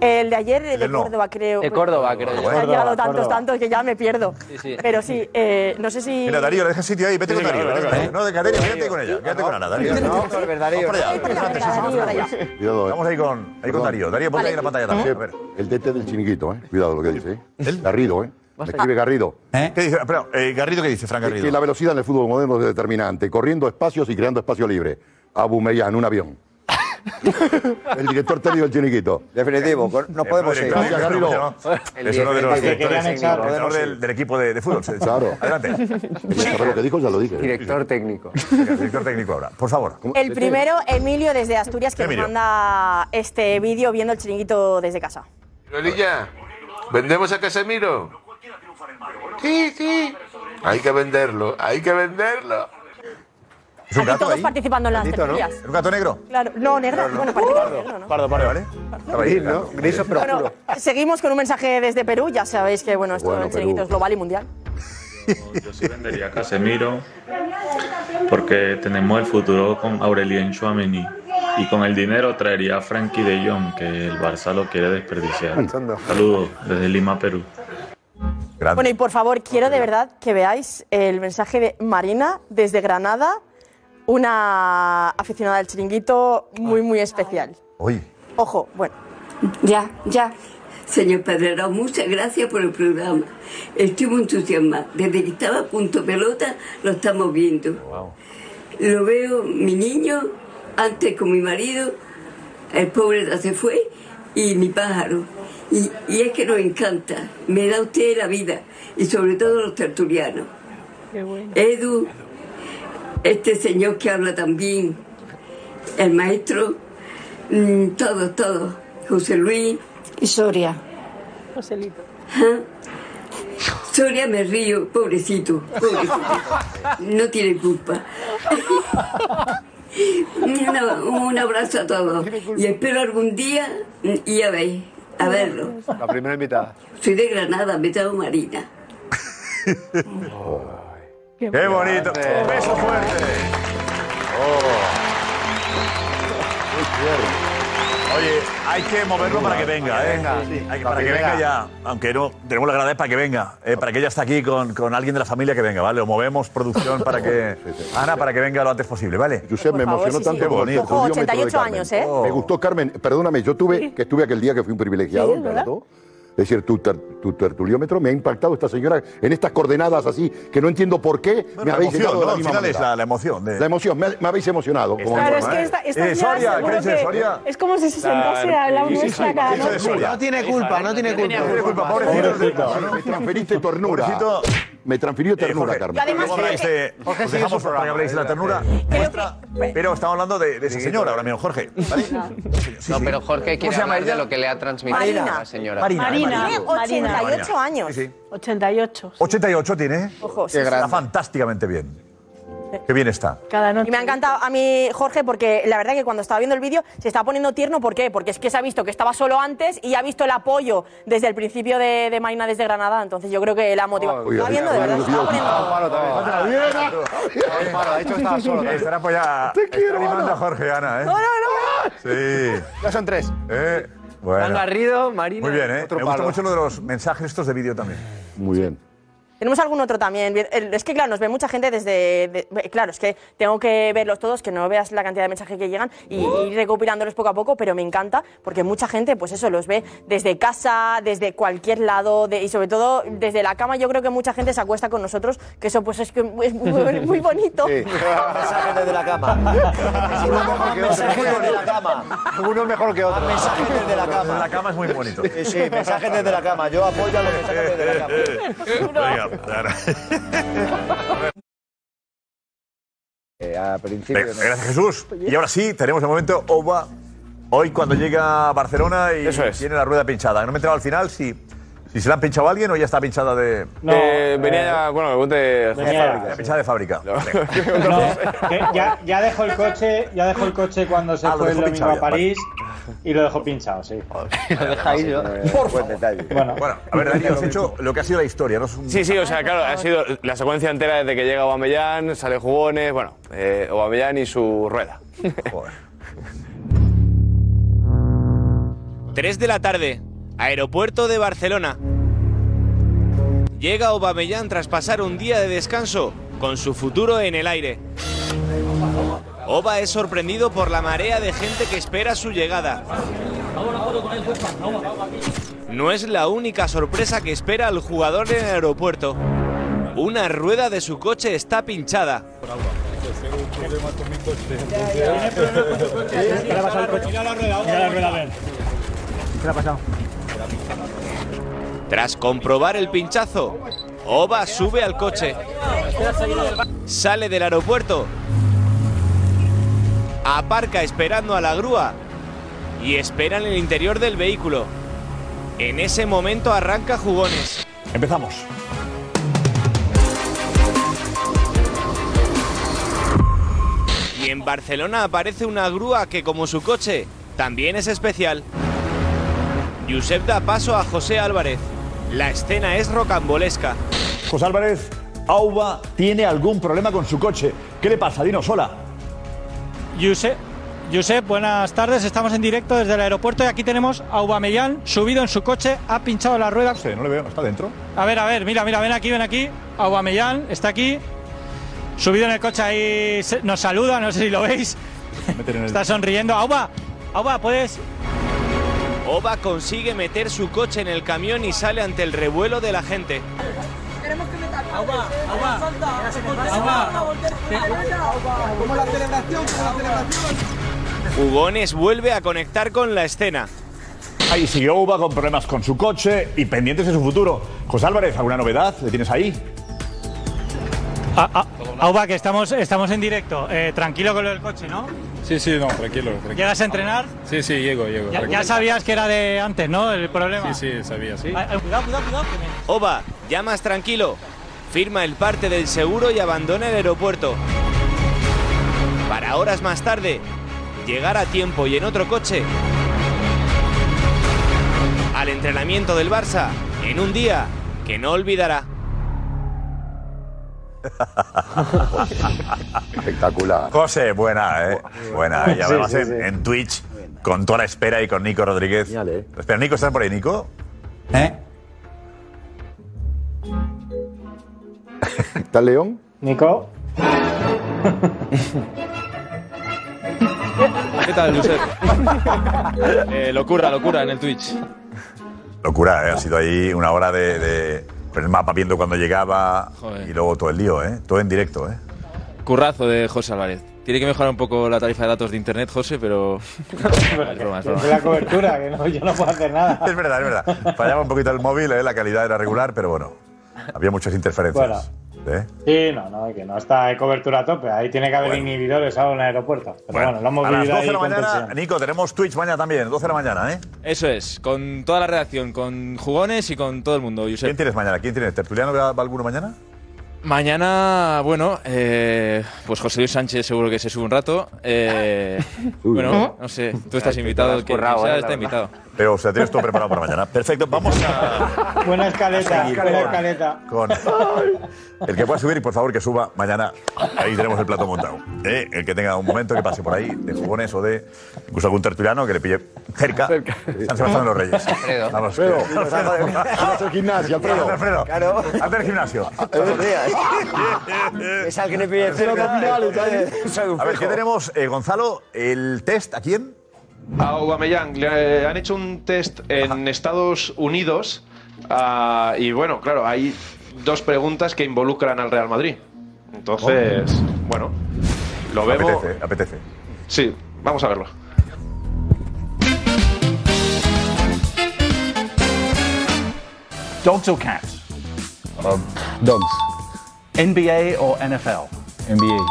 El de ayer, el de no. Córdoba, creo. De Córdoba, creo yo. Han llegado tantos, Córdoba. tantos que ya me pierdo. sí. Pero sí, eh, no sé si. Mira, Darío, le deja sitio ahí. Vete Sí, con Darío. claro, vete con. Darío. No, de Darío, quédate con ella. Quédate con Ana, Darío. No, Vamos Albert Darío. eh. Vamos ahí con, ahí con Darío. Darío, ponte ahí en la pantalla también. Ver. El DT del chiniquito, ¿eh? Cuidado lo que dice, ¿eh? Garrido, ¿eh? Me escribe Garrido. ¿Qué dice? Espera, eh, Garrido, ¿qué dice, Fran Que Garrido? la velocidad en el fútbol moderno es determinante, corriendo espacios y creando espacio libre. Abumeyan, un avión. El director técnico del chiniquito. Definitivo, no podemos seguir. Gracias, Garrido. Es uno de los directores del, del equipo de, de fútbol. Claro. Adelante. ¿Sabes lo que dijo? Ya lo dije. Director técnico. Director técnico ahora. Por favor. El primero, Emilio desde Asturias, que nos manda este vídeo viendo el chiringuito desde casa. Lolilla, ¿vendemos a Casemiro? Sí, sí. Hay que venderlo, hay que venderlo. Es un Aquí gato todos ahí. participando en las Gatito, ¿no? tertulias. ¿Es un gato negro? Claro, no, negro. Bueno, parece que es negro, ¿no? Pardo, pardo, ¿vale? Ahí, ¿no? Griso, pero Bueno, seguimos con un mensaje desde Perú. Ya sabéis que bueno, esto Bueno, del chiringuito Perú. es global y mundial. Yo sí vendería a Casemiro porque tenemos el futuro con Aurelien Chouameni y con el dinero traería a Frankie de Jong que el Barça lo quiere desperdiciar. Saludos desde Lima, Perú. Bueno, y por favor, quiero de verdad que veáis el mensaje de Marina desde Granada, una aficionada del chiringuito muy, muy especial. Ojo, bueno. Ya, ya. Señor Pedrero, muchas gracias por el programa. Estoy muy entusiasmada. Desde que estaba a punto pelota, lo estamos viendo. Lo veo, mi niño, antes con mi marido, el pobre ya se fue, y mi pájaro. Y, y es que nos encanta. Me da usted la vida, y sobre todo los tertulianos. Edu, este señor que habla también, el maestro, mm, todos, todos. José Luis. Y Soria. Joselito. Soria me río, pobrecito, pobrecito. No tiene culpa. <laughs> Una- un abrazo a todos. Y espero algún día mm, ir a ver, a verlo. La primera invitada. Soy de Granada, me llamo Marina. <laughs> Qué bonito. Un beso fuerte. Oh. Oye, hay que moverlo para que venga, ¿eh? Hay que- para que venga ya. Aunque no tenemos la grada es para que venga. eh, para que ella esté aquí con, con alguien de la familia que venga, ¿vale? Lo movemos, producción, para que. Ana, para que venga lo antes posible, ¿vale? Josep, me emocionó sí, tanto sí. el Ojo, tertuliómetro de 88 Carmen. años, ¿eh? Me gustó, Carmen. Perdóname, yo tuve, que estuve aquel día que fui un privilegiado, Sí, es verdad. ¿verdad? Es decir, tu, ter- tu tertuliómetro me ha impactado esta señora en estas coordenadas así, que no entiendo por qué me la habéis emoción, de ¿no? la Al final es la, la emoción. De... La emoción, me, me habéis emocionado. como Claro, es que ¿eh? esta, esta Eh, señora Soria, seguro ¿qué dice que Soria? es como si se sentase Claro, a nuestra cada noche. Soria. No tiene culpa, no tiene culpa. No tiene culpa, pobrecito. Me transferiste ternura. Me transfirió ternura, Jorge, Carmen. Yo además que- de- Jorge, os dejamos para que habléis de la ternura vuestra, pero estamos hablando de, de esa señora ahora mismo, Jorge. ¿vale? Sí, No, pero Jorge ¿Cómo quiere se llama hablar de ella? lo que le ha transmitido Marina. a la señora. Marina. Marina. Tiene Marina. 88 años. Sí, sí. 88. 88 tiene. Ojo, sí, Está fantásticamente bien. Qué bien está. Cada noche. Y me ha encantado a mí, Jorge, porque la verdad que cuando estaba viendo el vídeo se estaba poniendo tierno. ¿Por qué? Porque es que se ha visto que estaba solo antes y ha visto el apoyo desde el principio de, de Marina desde Granada. Entonces yo creo que la motiva. Estaba viendo de verdad. se estaba poniendo- Palo, de hecho estaba solo. también. Estará apoyada. Te quiero. animando a Jorge, Ana, ¿eh? No, no, no. Sí. Ya son tres. Eh, bueno. Garrido, Marina. Muy bien, ¿eh? Otro Me gusta mucho lo de los mensajes estos de vídeo también. Muy bien. Tenemos algún otro también. Es que, claro, nos ve mucha gente desde. de- claro, es que tengo que verlos todos, que no veas la cantidad de mensajes que llegan y, y ir recopilándolos poco a poco, pero me encanta porque mucha gente, pues eso, los ve desde casa, desde cualquier lado de- y sobre todo desde la cama. Yo creo que mucha gente se acuesta con nosotros, que eso, pues es, que es muy, muy bonito. <laughs> Mensajes desde la cama. Uno mejor que otro. Mensajes desde la cama. Uno mejor que otro. Mensajes desde la Desde cama. la cama es muy bonito. Sí, sí, mensajes desde la cama. Yo apoyo a los mensajes desde la cama. Venga. <laughs> Eh, a principio Venga, Gracias, Jesús. Y ahora sí, tenemos el momento OVA. Hoy cuando llega a Barcelona y Eso es. tiene la rueda pinchada. No me he enterado al final si, si se la han pinchado a alguien o ya está pinchada de... Eh, venía ya, bueno, de venía- Ya pinchada de fábrica. No, <laughs> ya, ya dejó el coche, ya dejó el coche cuando se Ah, fue el domingo pinchado a París y lo dejó pinchado, sí. Lo deja ahí, ¿no? Buen detalle. Bueno, Bueno, a ver, Dani, has <laughs> hecho lo que ha sido la historia, ¿no? Es un- Sí, sí, o sea, claro, ha sido la secuencia entera desde que llega Aubameyang, sale Jugones, bueno, eh, Aubameyang y su rueda. Joder. <laughs> 3 de la tarde, aeropuerto de Barcelona. Llega Aubameyang tras pasar un día de descanso con su futuro en el aire. Oba es sorprendido por la marea de gente que espera su llegada. No es la única sorpresa que espera al jugador en el aeropuerto. Una rueda de su coche está pinchada. Mira la rueda. ¿Qué le ha pasado? Tras comprobar el pinchazo, Oba sube al coche, sale del aeropuerto, aparca esperando a la grúa y espera en el interior del vehículo. En ese momento arranca Jugones. Empezamos. Y en Barcelona aparece una grúa que, como su coche, también es especial. Josep da paso a José Álvarez. La escena es rocambolesca. José Álvarez, Auba tiene algún problema con su coche. ¿Qué le pasa? Dinos, hola. Josep, Josep, buenas tardes. Estamos en directo desde el aeropuerto y aquí tenemos a Aubameyang subido en su coche, ha pinchado la rueda. Sí, no le veo, está dentro. A ver, a ver, mira, mira, ven aquí, ven aquí. Aubameyang está aquí, subido en el coche ahí, nos saluda, no sé si lo veis. Está sonriendo. Auba, Auba, puedes. Oba consigue meter su coche en el camión y sale ante el revuelo de la gente. Como la celebración, como la celebración. Jugones vuelve a conectar con la escena. Ahí sigue Auba con problemas con su coche y pendientes de su futuro. José Álvarez, ¿alguna novedad? ¿Le tienes ahí? Ah, ah, Auba, que estamos, estamos en directo. Eh, tranquilo con lo del coche, ¿no? Sí, sí, no, tranquilo. tranquilo. ¿Llegas a entrenar? Sí, sí, llego, llego. Ya, sabías que era de antes, ¿no? El problema. Sí, sí, sabía, sí. Ah, ah, cuidado, cuidado, cuidado. que me- Oba, ya más tranquilo, firma el parte del seguro y abandona el aeropuerto. Para horas más tarde, llegar a tiempo y en otro coche al entrenamiento del Barça en un día que no olvidará. <laughs> Espectacular. José, buena, ¿eh? Buena. Y Sí, además sí, en, sí. en Twitch, con toda la espera y con Nico Rodríguez. Espera, Nico, ¿estás por ahí, Nico? ¿Eh? <laughs> ¿Está León? Nico. <laughs> ¿Qué tal, Josep? Eh, locura, locura en el Twitch. Locura, ¿eh? Ha sido ahí una hora de, de con el mapa viendo cuando llegaba Joder. y luego todo el lío, ¿eh? Todo en directo, ¿eh? Currazo de José Álvarez. Tiene que mejorar un poco la tarifa de datos de internet, José, pero. es broma, es broma. Es la cobertura, que no, yo no puedo hacer nada. Es verdad, es verdad. Fallaba un poquito el móvil, ¿eh? la calidad era regular, pero bueno, había muchas interferencias. ¿Eh? Sí, no, no, que no está de cobertura a tope. Ahí tiene que haber inhibidores ahora en el aeropuerto. Pero bueno, lo hemos a las vivido 12 de ahí la con mañana. Nico, tenemos Twitch mañana también, 12 de la mañana, ¿eh? Eso es, con toda la redacción, con jugones y con todo el mundo. Josep. ¿Quién tienes mañana? ¿Quién tienes? ¿Tertuliano va va alguno mañana? Mañana, bueno, eh, pues José Luis Sánchez seguro que se sube un rato. Eh, <laughs> bueno, no sé, tú estás invitado, el que currado, sea eh, está verdad. invitado. Pero, o sea, tienes todo preparado para mañana. Perfecto, vamos a. Buena escaleta, buena escaleta. Con el que pueda subir y por favor que suba mañana. Ahí tenemos el plato montado. ¿eh? El que tenga un momento que pase por ahí de jugones o de incluso algún tertuliano que le pille cerca. San Sebastián de los Reyes. Alfredo. Vamos, Alfredo. A hacer gimnasio, Alfredo. Alfredo. Claro. Hazte el gimnasio. Es al que le pide cerca. A ver, ¿qué tenemos, eh, Gonzalo? ¿El test a quién? A Aubameyang le han hecho un test en Estados Unidos ah, y bueno, claro, hay dos preguntas que involucran al Real Madrid. Entonces, bueno, lo vemos. Apetece, apetece. Sí, vamos a verlo. Dogs or cats? dogs. NBA or NFL? NBA.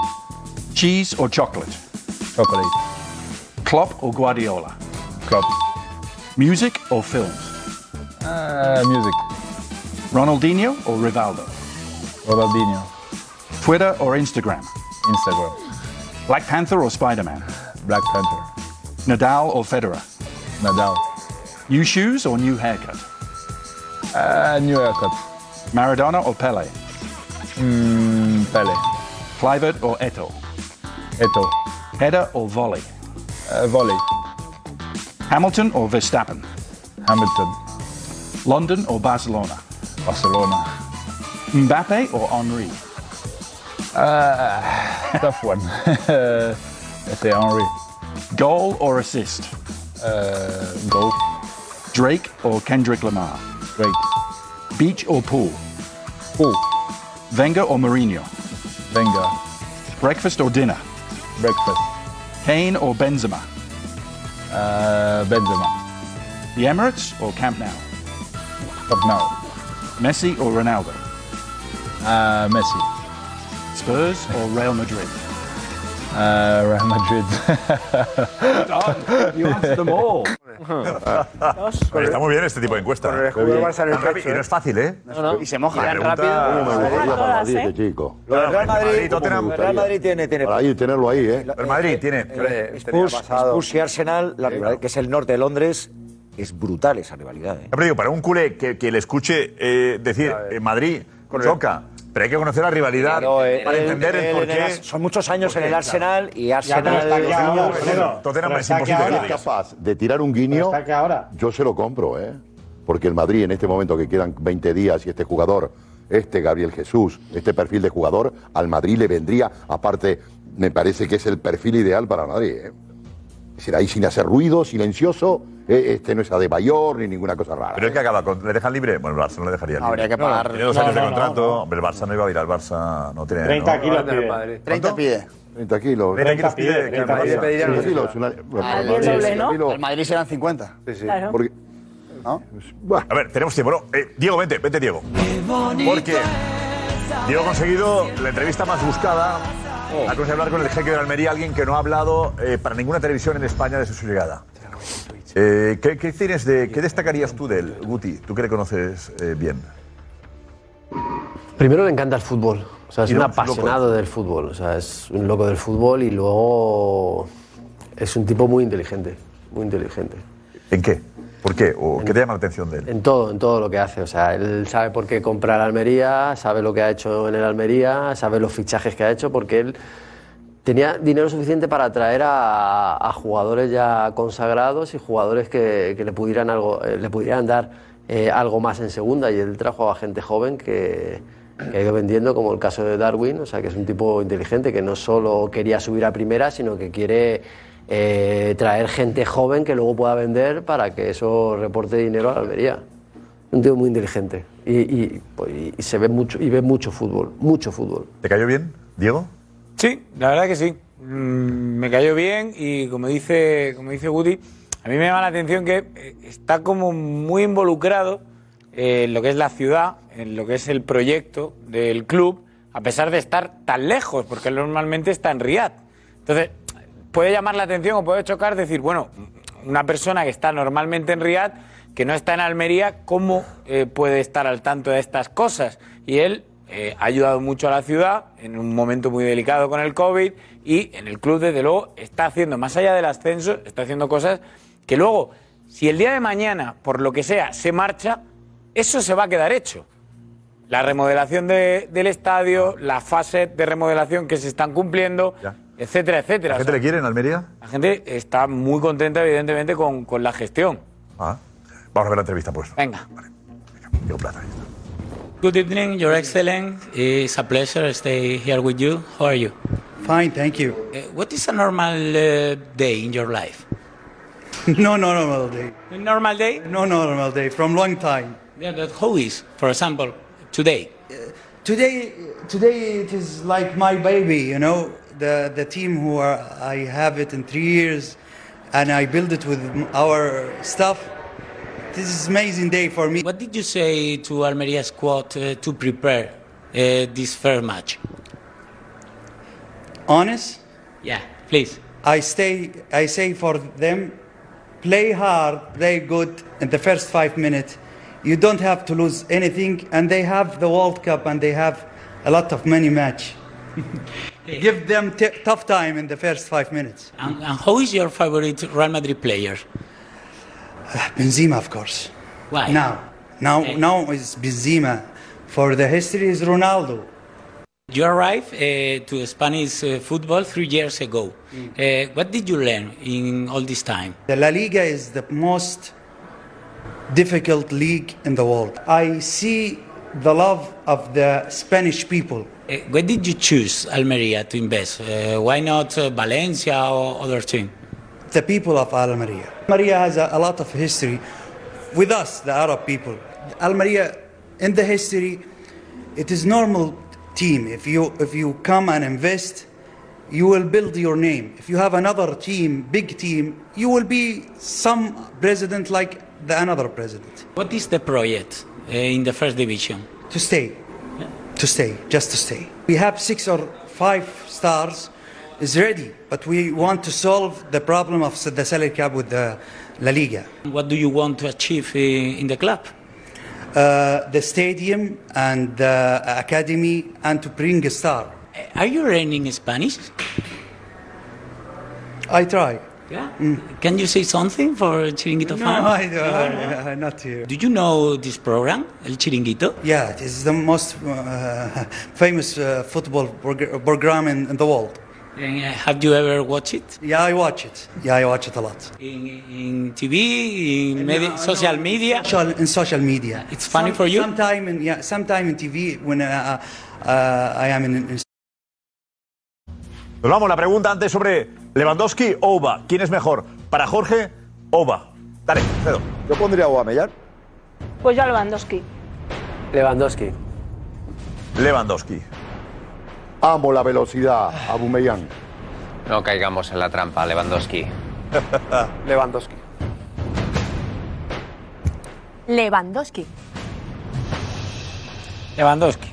Cheese or chocolate? Chocolate. Klopp or Guardiola? Klopp. Music or films? Uh, music. Ronaldinho or Rivaldo? Ronaldinho. Twitter or Instagram? Instagram. Black Panther or Spider-Man? Black Panther. Nadal or Federer? Nadal. New shoes or new haircut? Uh, new haircut. Maradona or Pele? Mm, Pele. Clivert or Eto? Eto. Header or volley? Uh, volley. Hamilton or Verstappen? Hamilton. London or Barcelona? Barcelona. Mbappe or Henri? Uh, tough one. <laughs> Let's say Henri. Goal or assist? Uh, goal. Drake or Kendrick Lamar? Drake. Beach or pool? Pool. Wenger or Mourinho? Wenger. Breakfast or dinner? Breakfast. Kane or Benzema? Uh, Benzema. The Emirates or Camp Nou? Camp Nou. Messi or Ronaldo? Uh, Messi. Spurs or Real Madrid? Uh, Real Madrid. You answered them all. Oye, Está muy bien este tipo de encuesta. Con el escudo del Barça en el Javi, pecho, Y no ¿eh? es fácil, ¿eh? No, no. Y se moja. La Irán pregunta- rápido. ¿Cómo me gustaría para Madrid ¿eh? este chico? Lo del Real Madrid, Tottenham. el Real Madrid tiene, tiene Para ahí, tenerlo ahí, ¿eh? El Madrid tiene. Spurs, Spurs y Arsenal, la rivalidad, que es el norte de Londres, es brutal esa rivalidad. ¿eh? Pero digo, para un culé que, que le escuche eh, decir eh, Madrid choca, pero hay que conocer la rivalidad Claro, para él- entender el él por en el son muchos años en el Arsenal y Arsenal. Tottenham es imposible capaz de tirar un guiño, ahora. yo se lo compro, ¿eh? Porque el Madrid en este momento que quedan 20 días y este jugador, este Gabriel Jesús, este perfil de jugador, al Madrid le vendría, aparte, me parece que es el perfil ideal para Madrid, ¿eh? Es decir, ahí sin hacer ruido, silencioso, eh, este no es Adebayor ni ninguna cosa rara. Pero es que acaba, con- ¿le dejan libre? Bueno, el Barça no le dejaría libre. Habría que pagar- Tiene dos No, años de no, no, contrato. no. Hombre, el Barça no iba a ir al Barça, no tiene. 30 ¿no? kilos pide. 30 pide. 30 kilos. 30 kilos pide, que el 30 Barça- pide. 30 kilos. una- el doble, ¿no? Al Madrid serán 50. Sí, sí. Claro. Porque, A ver, tenemos tiempo. No, eh, Diego, vente, vente, Diego. Porque Diego ha conseguido la entrevista más buscada. Ha conseguido hablar con el jeque de Almería, alguien que no ha hablado eh, para ninguna televisión en España desde su llegada. Eh, ¿qué, qué tienes de, ¿Qué destacarías tú de él, Guti? Tú que le conoces eh, bien. Primero le encanta el fútbol. O sea, es un loco apasionado del fútbol. O sea, es un loco del fútbol y luego es un tipo muy inteligente. Muy inteligente. ¿En qué? ¿Por qué? ¿O qué te llama la atención de él? En todo, en todo lo que hace. O sea, él sabe por qué comprar Almería, sabe lo que ha hecho en el Almería, sabe los fichajes que ha hecho, porque él tenía dinero suficiente para atraer a, a jugadores ya consagrados y jugadores que, que le, pudieran algo, eh, le pudieran dar eh, algo más en segunda. Y él trajo a gente joven que, que ha ido vendiendo, como el caso de Darwin, o sea, que es un tipo inteligente que no solo quería subir a primera, sino que quiere eh, traer gente joven que luego pueda vender para que eso reporte dinero a la Almería. Un tío muy inteligente y, y, pues, y- se ve mucho y ve mucho fútbol, mucho fútbol. ¿Te cayó bien, Diego? Sí, la verdad que sí. Mm, me cayó bien y como dice, como dice Guti, a mí me llama la atención que eh, está como muy involucrado eh, en lo que es la ciudad, en lo que es el proyecto del club, a pesar de estar tan lejos, porque él normalmente está en Riyadh. Entonces, puede llamar la atención o puede chocar decir, bueno, una persona que está normalmente en Riyadh, que no está en Almería, ¿cómo eh, puede estar al tanto de estas cosas? Y él eh, ha ayudado mucho a la ciudad en un momento muy delicado con el COVID y en el club, desde luego, está haciendo, más allá del ascenso, está haciendo cosas que luego, si el día de mañana, por lo que sea, se marcha, eso se va a quedar hecho. La remodelación de- del estadio, la fase de remodelación que se están cumpliendo, etcétera, etcétera. ¿La gente O sea, le quiere en Almería? la gente está muy contenta, evidentemente, con, con la gestión. Ah. Vamos a ver la entrevista, pues. Venga. Plata. Good evening, Your Excellency. It's a pleasure to stay here with you. How are you? Fine, thank you. Uh, what is a normal uh, day in your life? <laughs> no normal day. A normal day? No normal day from long time. Yeah, but how is, for example, today? Today, today it is like my baby. You know, the the team who are I have it in three years, and I build it with our staff. this is amazing day for me. What did you say to Almeria squad uh, to prepare uh, this fair match? Honest? Yeah, please. I stay. I say for them, play hard, play good in the first five minutes. You don't have to lose anything, and they have the World Cup and they have a lot of money match. <laughs> Give them t- tough time in the first five minutes. And, and who is your favorite Real Madrid player? Benzema, of course. Why? Now, now, now is Benzema. For the history is Ronaldo. You arrived uh, to Spanish uh, football three years ago. Uh, what did you learn in all this time? The La Liga is the most difficult league in the world. I see the love of the Spanish people. Uh, why did you choose Almeria to invest? Uh, why not uh, Valencia or other team? The people of Almeria. Almeria has a, a lot of history with us, the Arab people. Almeria, in the history, it is normal team. If you if you come and invest, you will build your name. If you have another team, big team, you will be some president like the another president. What is the project uh, in the first division? To stay, to stay, just to stay. We have six or five stars is ready, but we want to solve the problem of the salary cap with the La Liga. What do you want to achieve uh, in the club? Uh, the stadium and the academy and to bring a star. Are you learning Spanish? I try. Yeah. Can you say something for Chiringuito No, fan? I don't, uh, not here. Do you know this program, El Chiringuito? Yeah, it is the most uh, <laughs> famous uh, football program in, in the world. And, uh, have you ever watched it? Yeah, I watch it. Yeah, I watch it a lot. In, in TV, in media, social media? Social, in social media. It's funny for you? Sometime in yeah, sometime in TV when uh, uh, I am in, in Nos vamos, la pregunta antes sobre Lewandowski o Uba. ¿Quién es mejor? Para Jorge, Uba. Dale, Cedo. Yo pondría a Aubameyang. Pues yo a Lewandowski. Lewandowski. Lewandowski. Amo la velocidad, Aubameyang. No caigamos en la trampa, Lewandowski. <laughs> Lewandowski. Lewandowski. Lewandowski.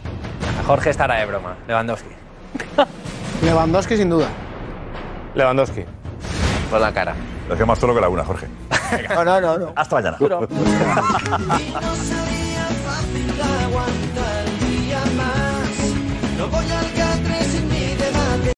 Jorge estará de broma. Lewandowski. <laughs> Lewandowski sin duda. Lewandowski. Por la cara. Lo hacía más solo que la una, Jorge. No, no, no. no. Hasta mañana. <laughs>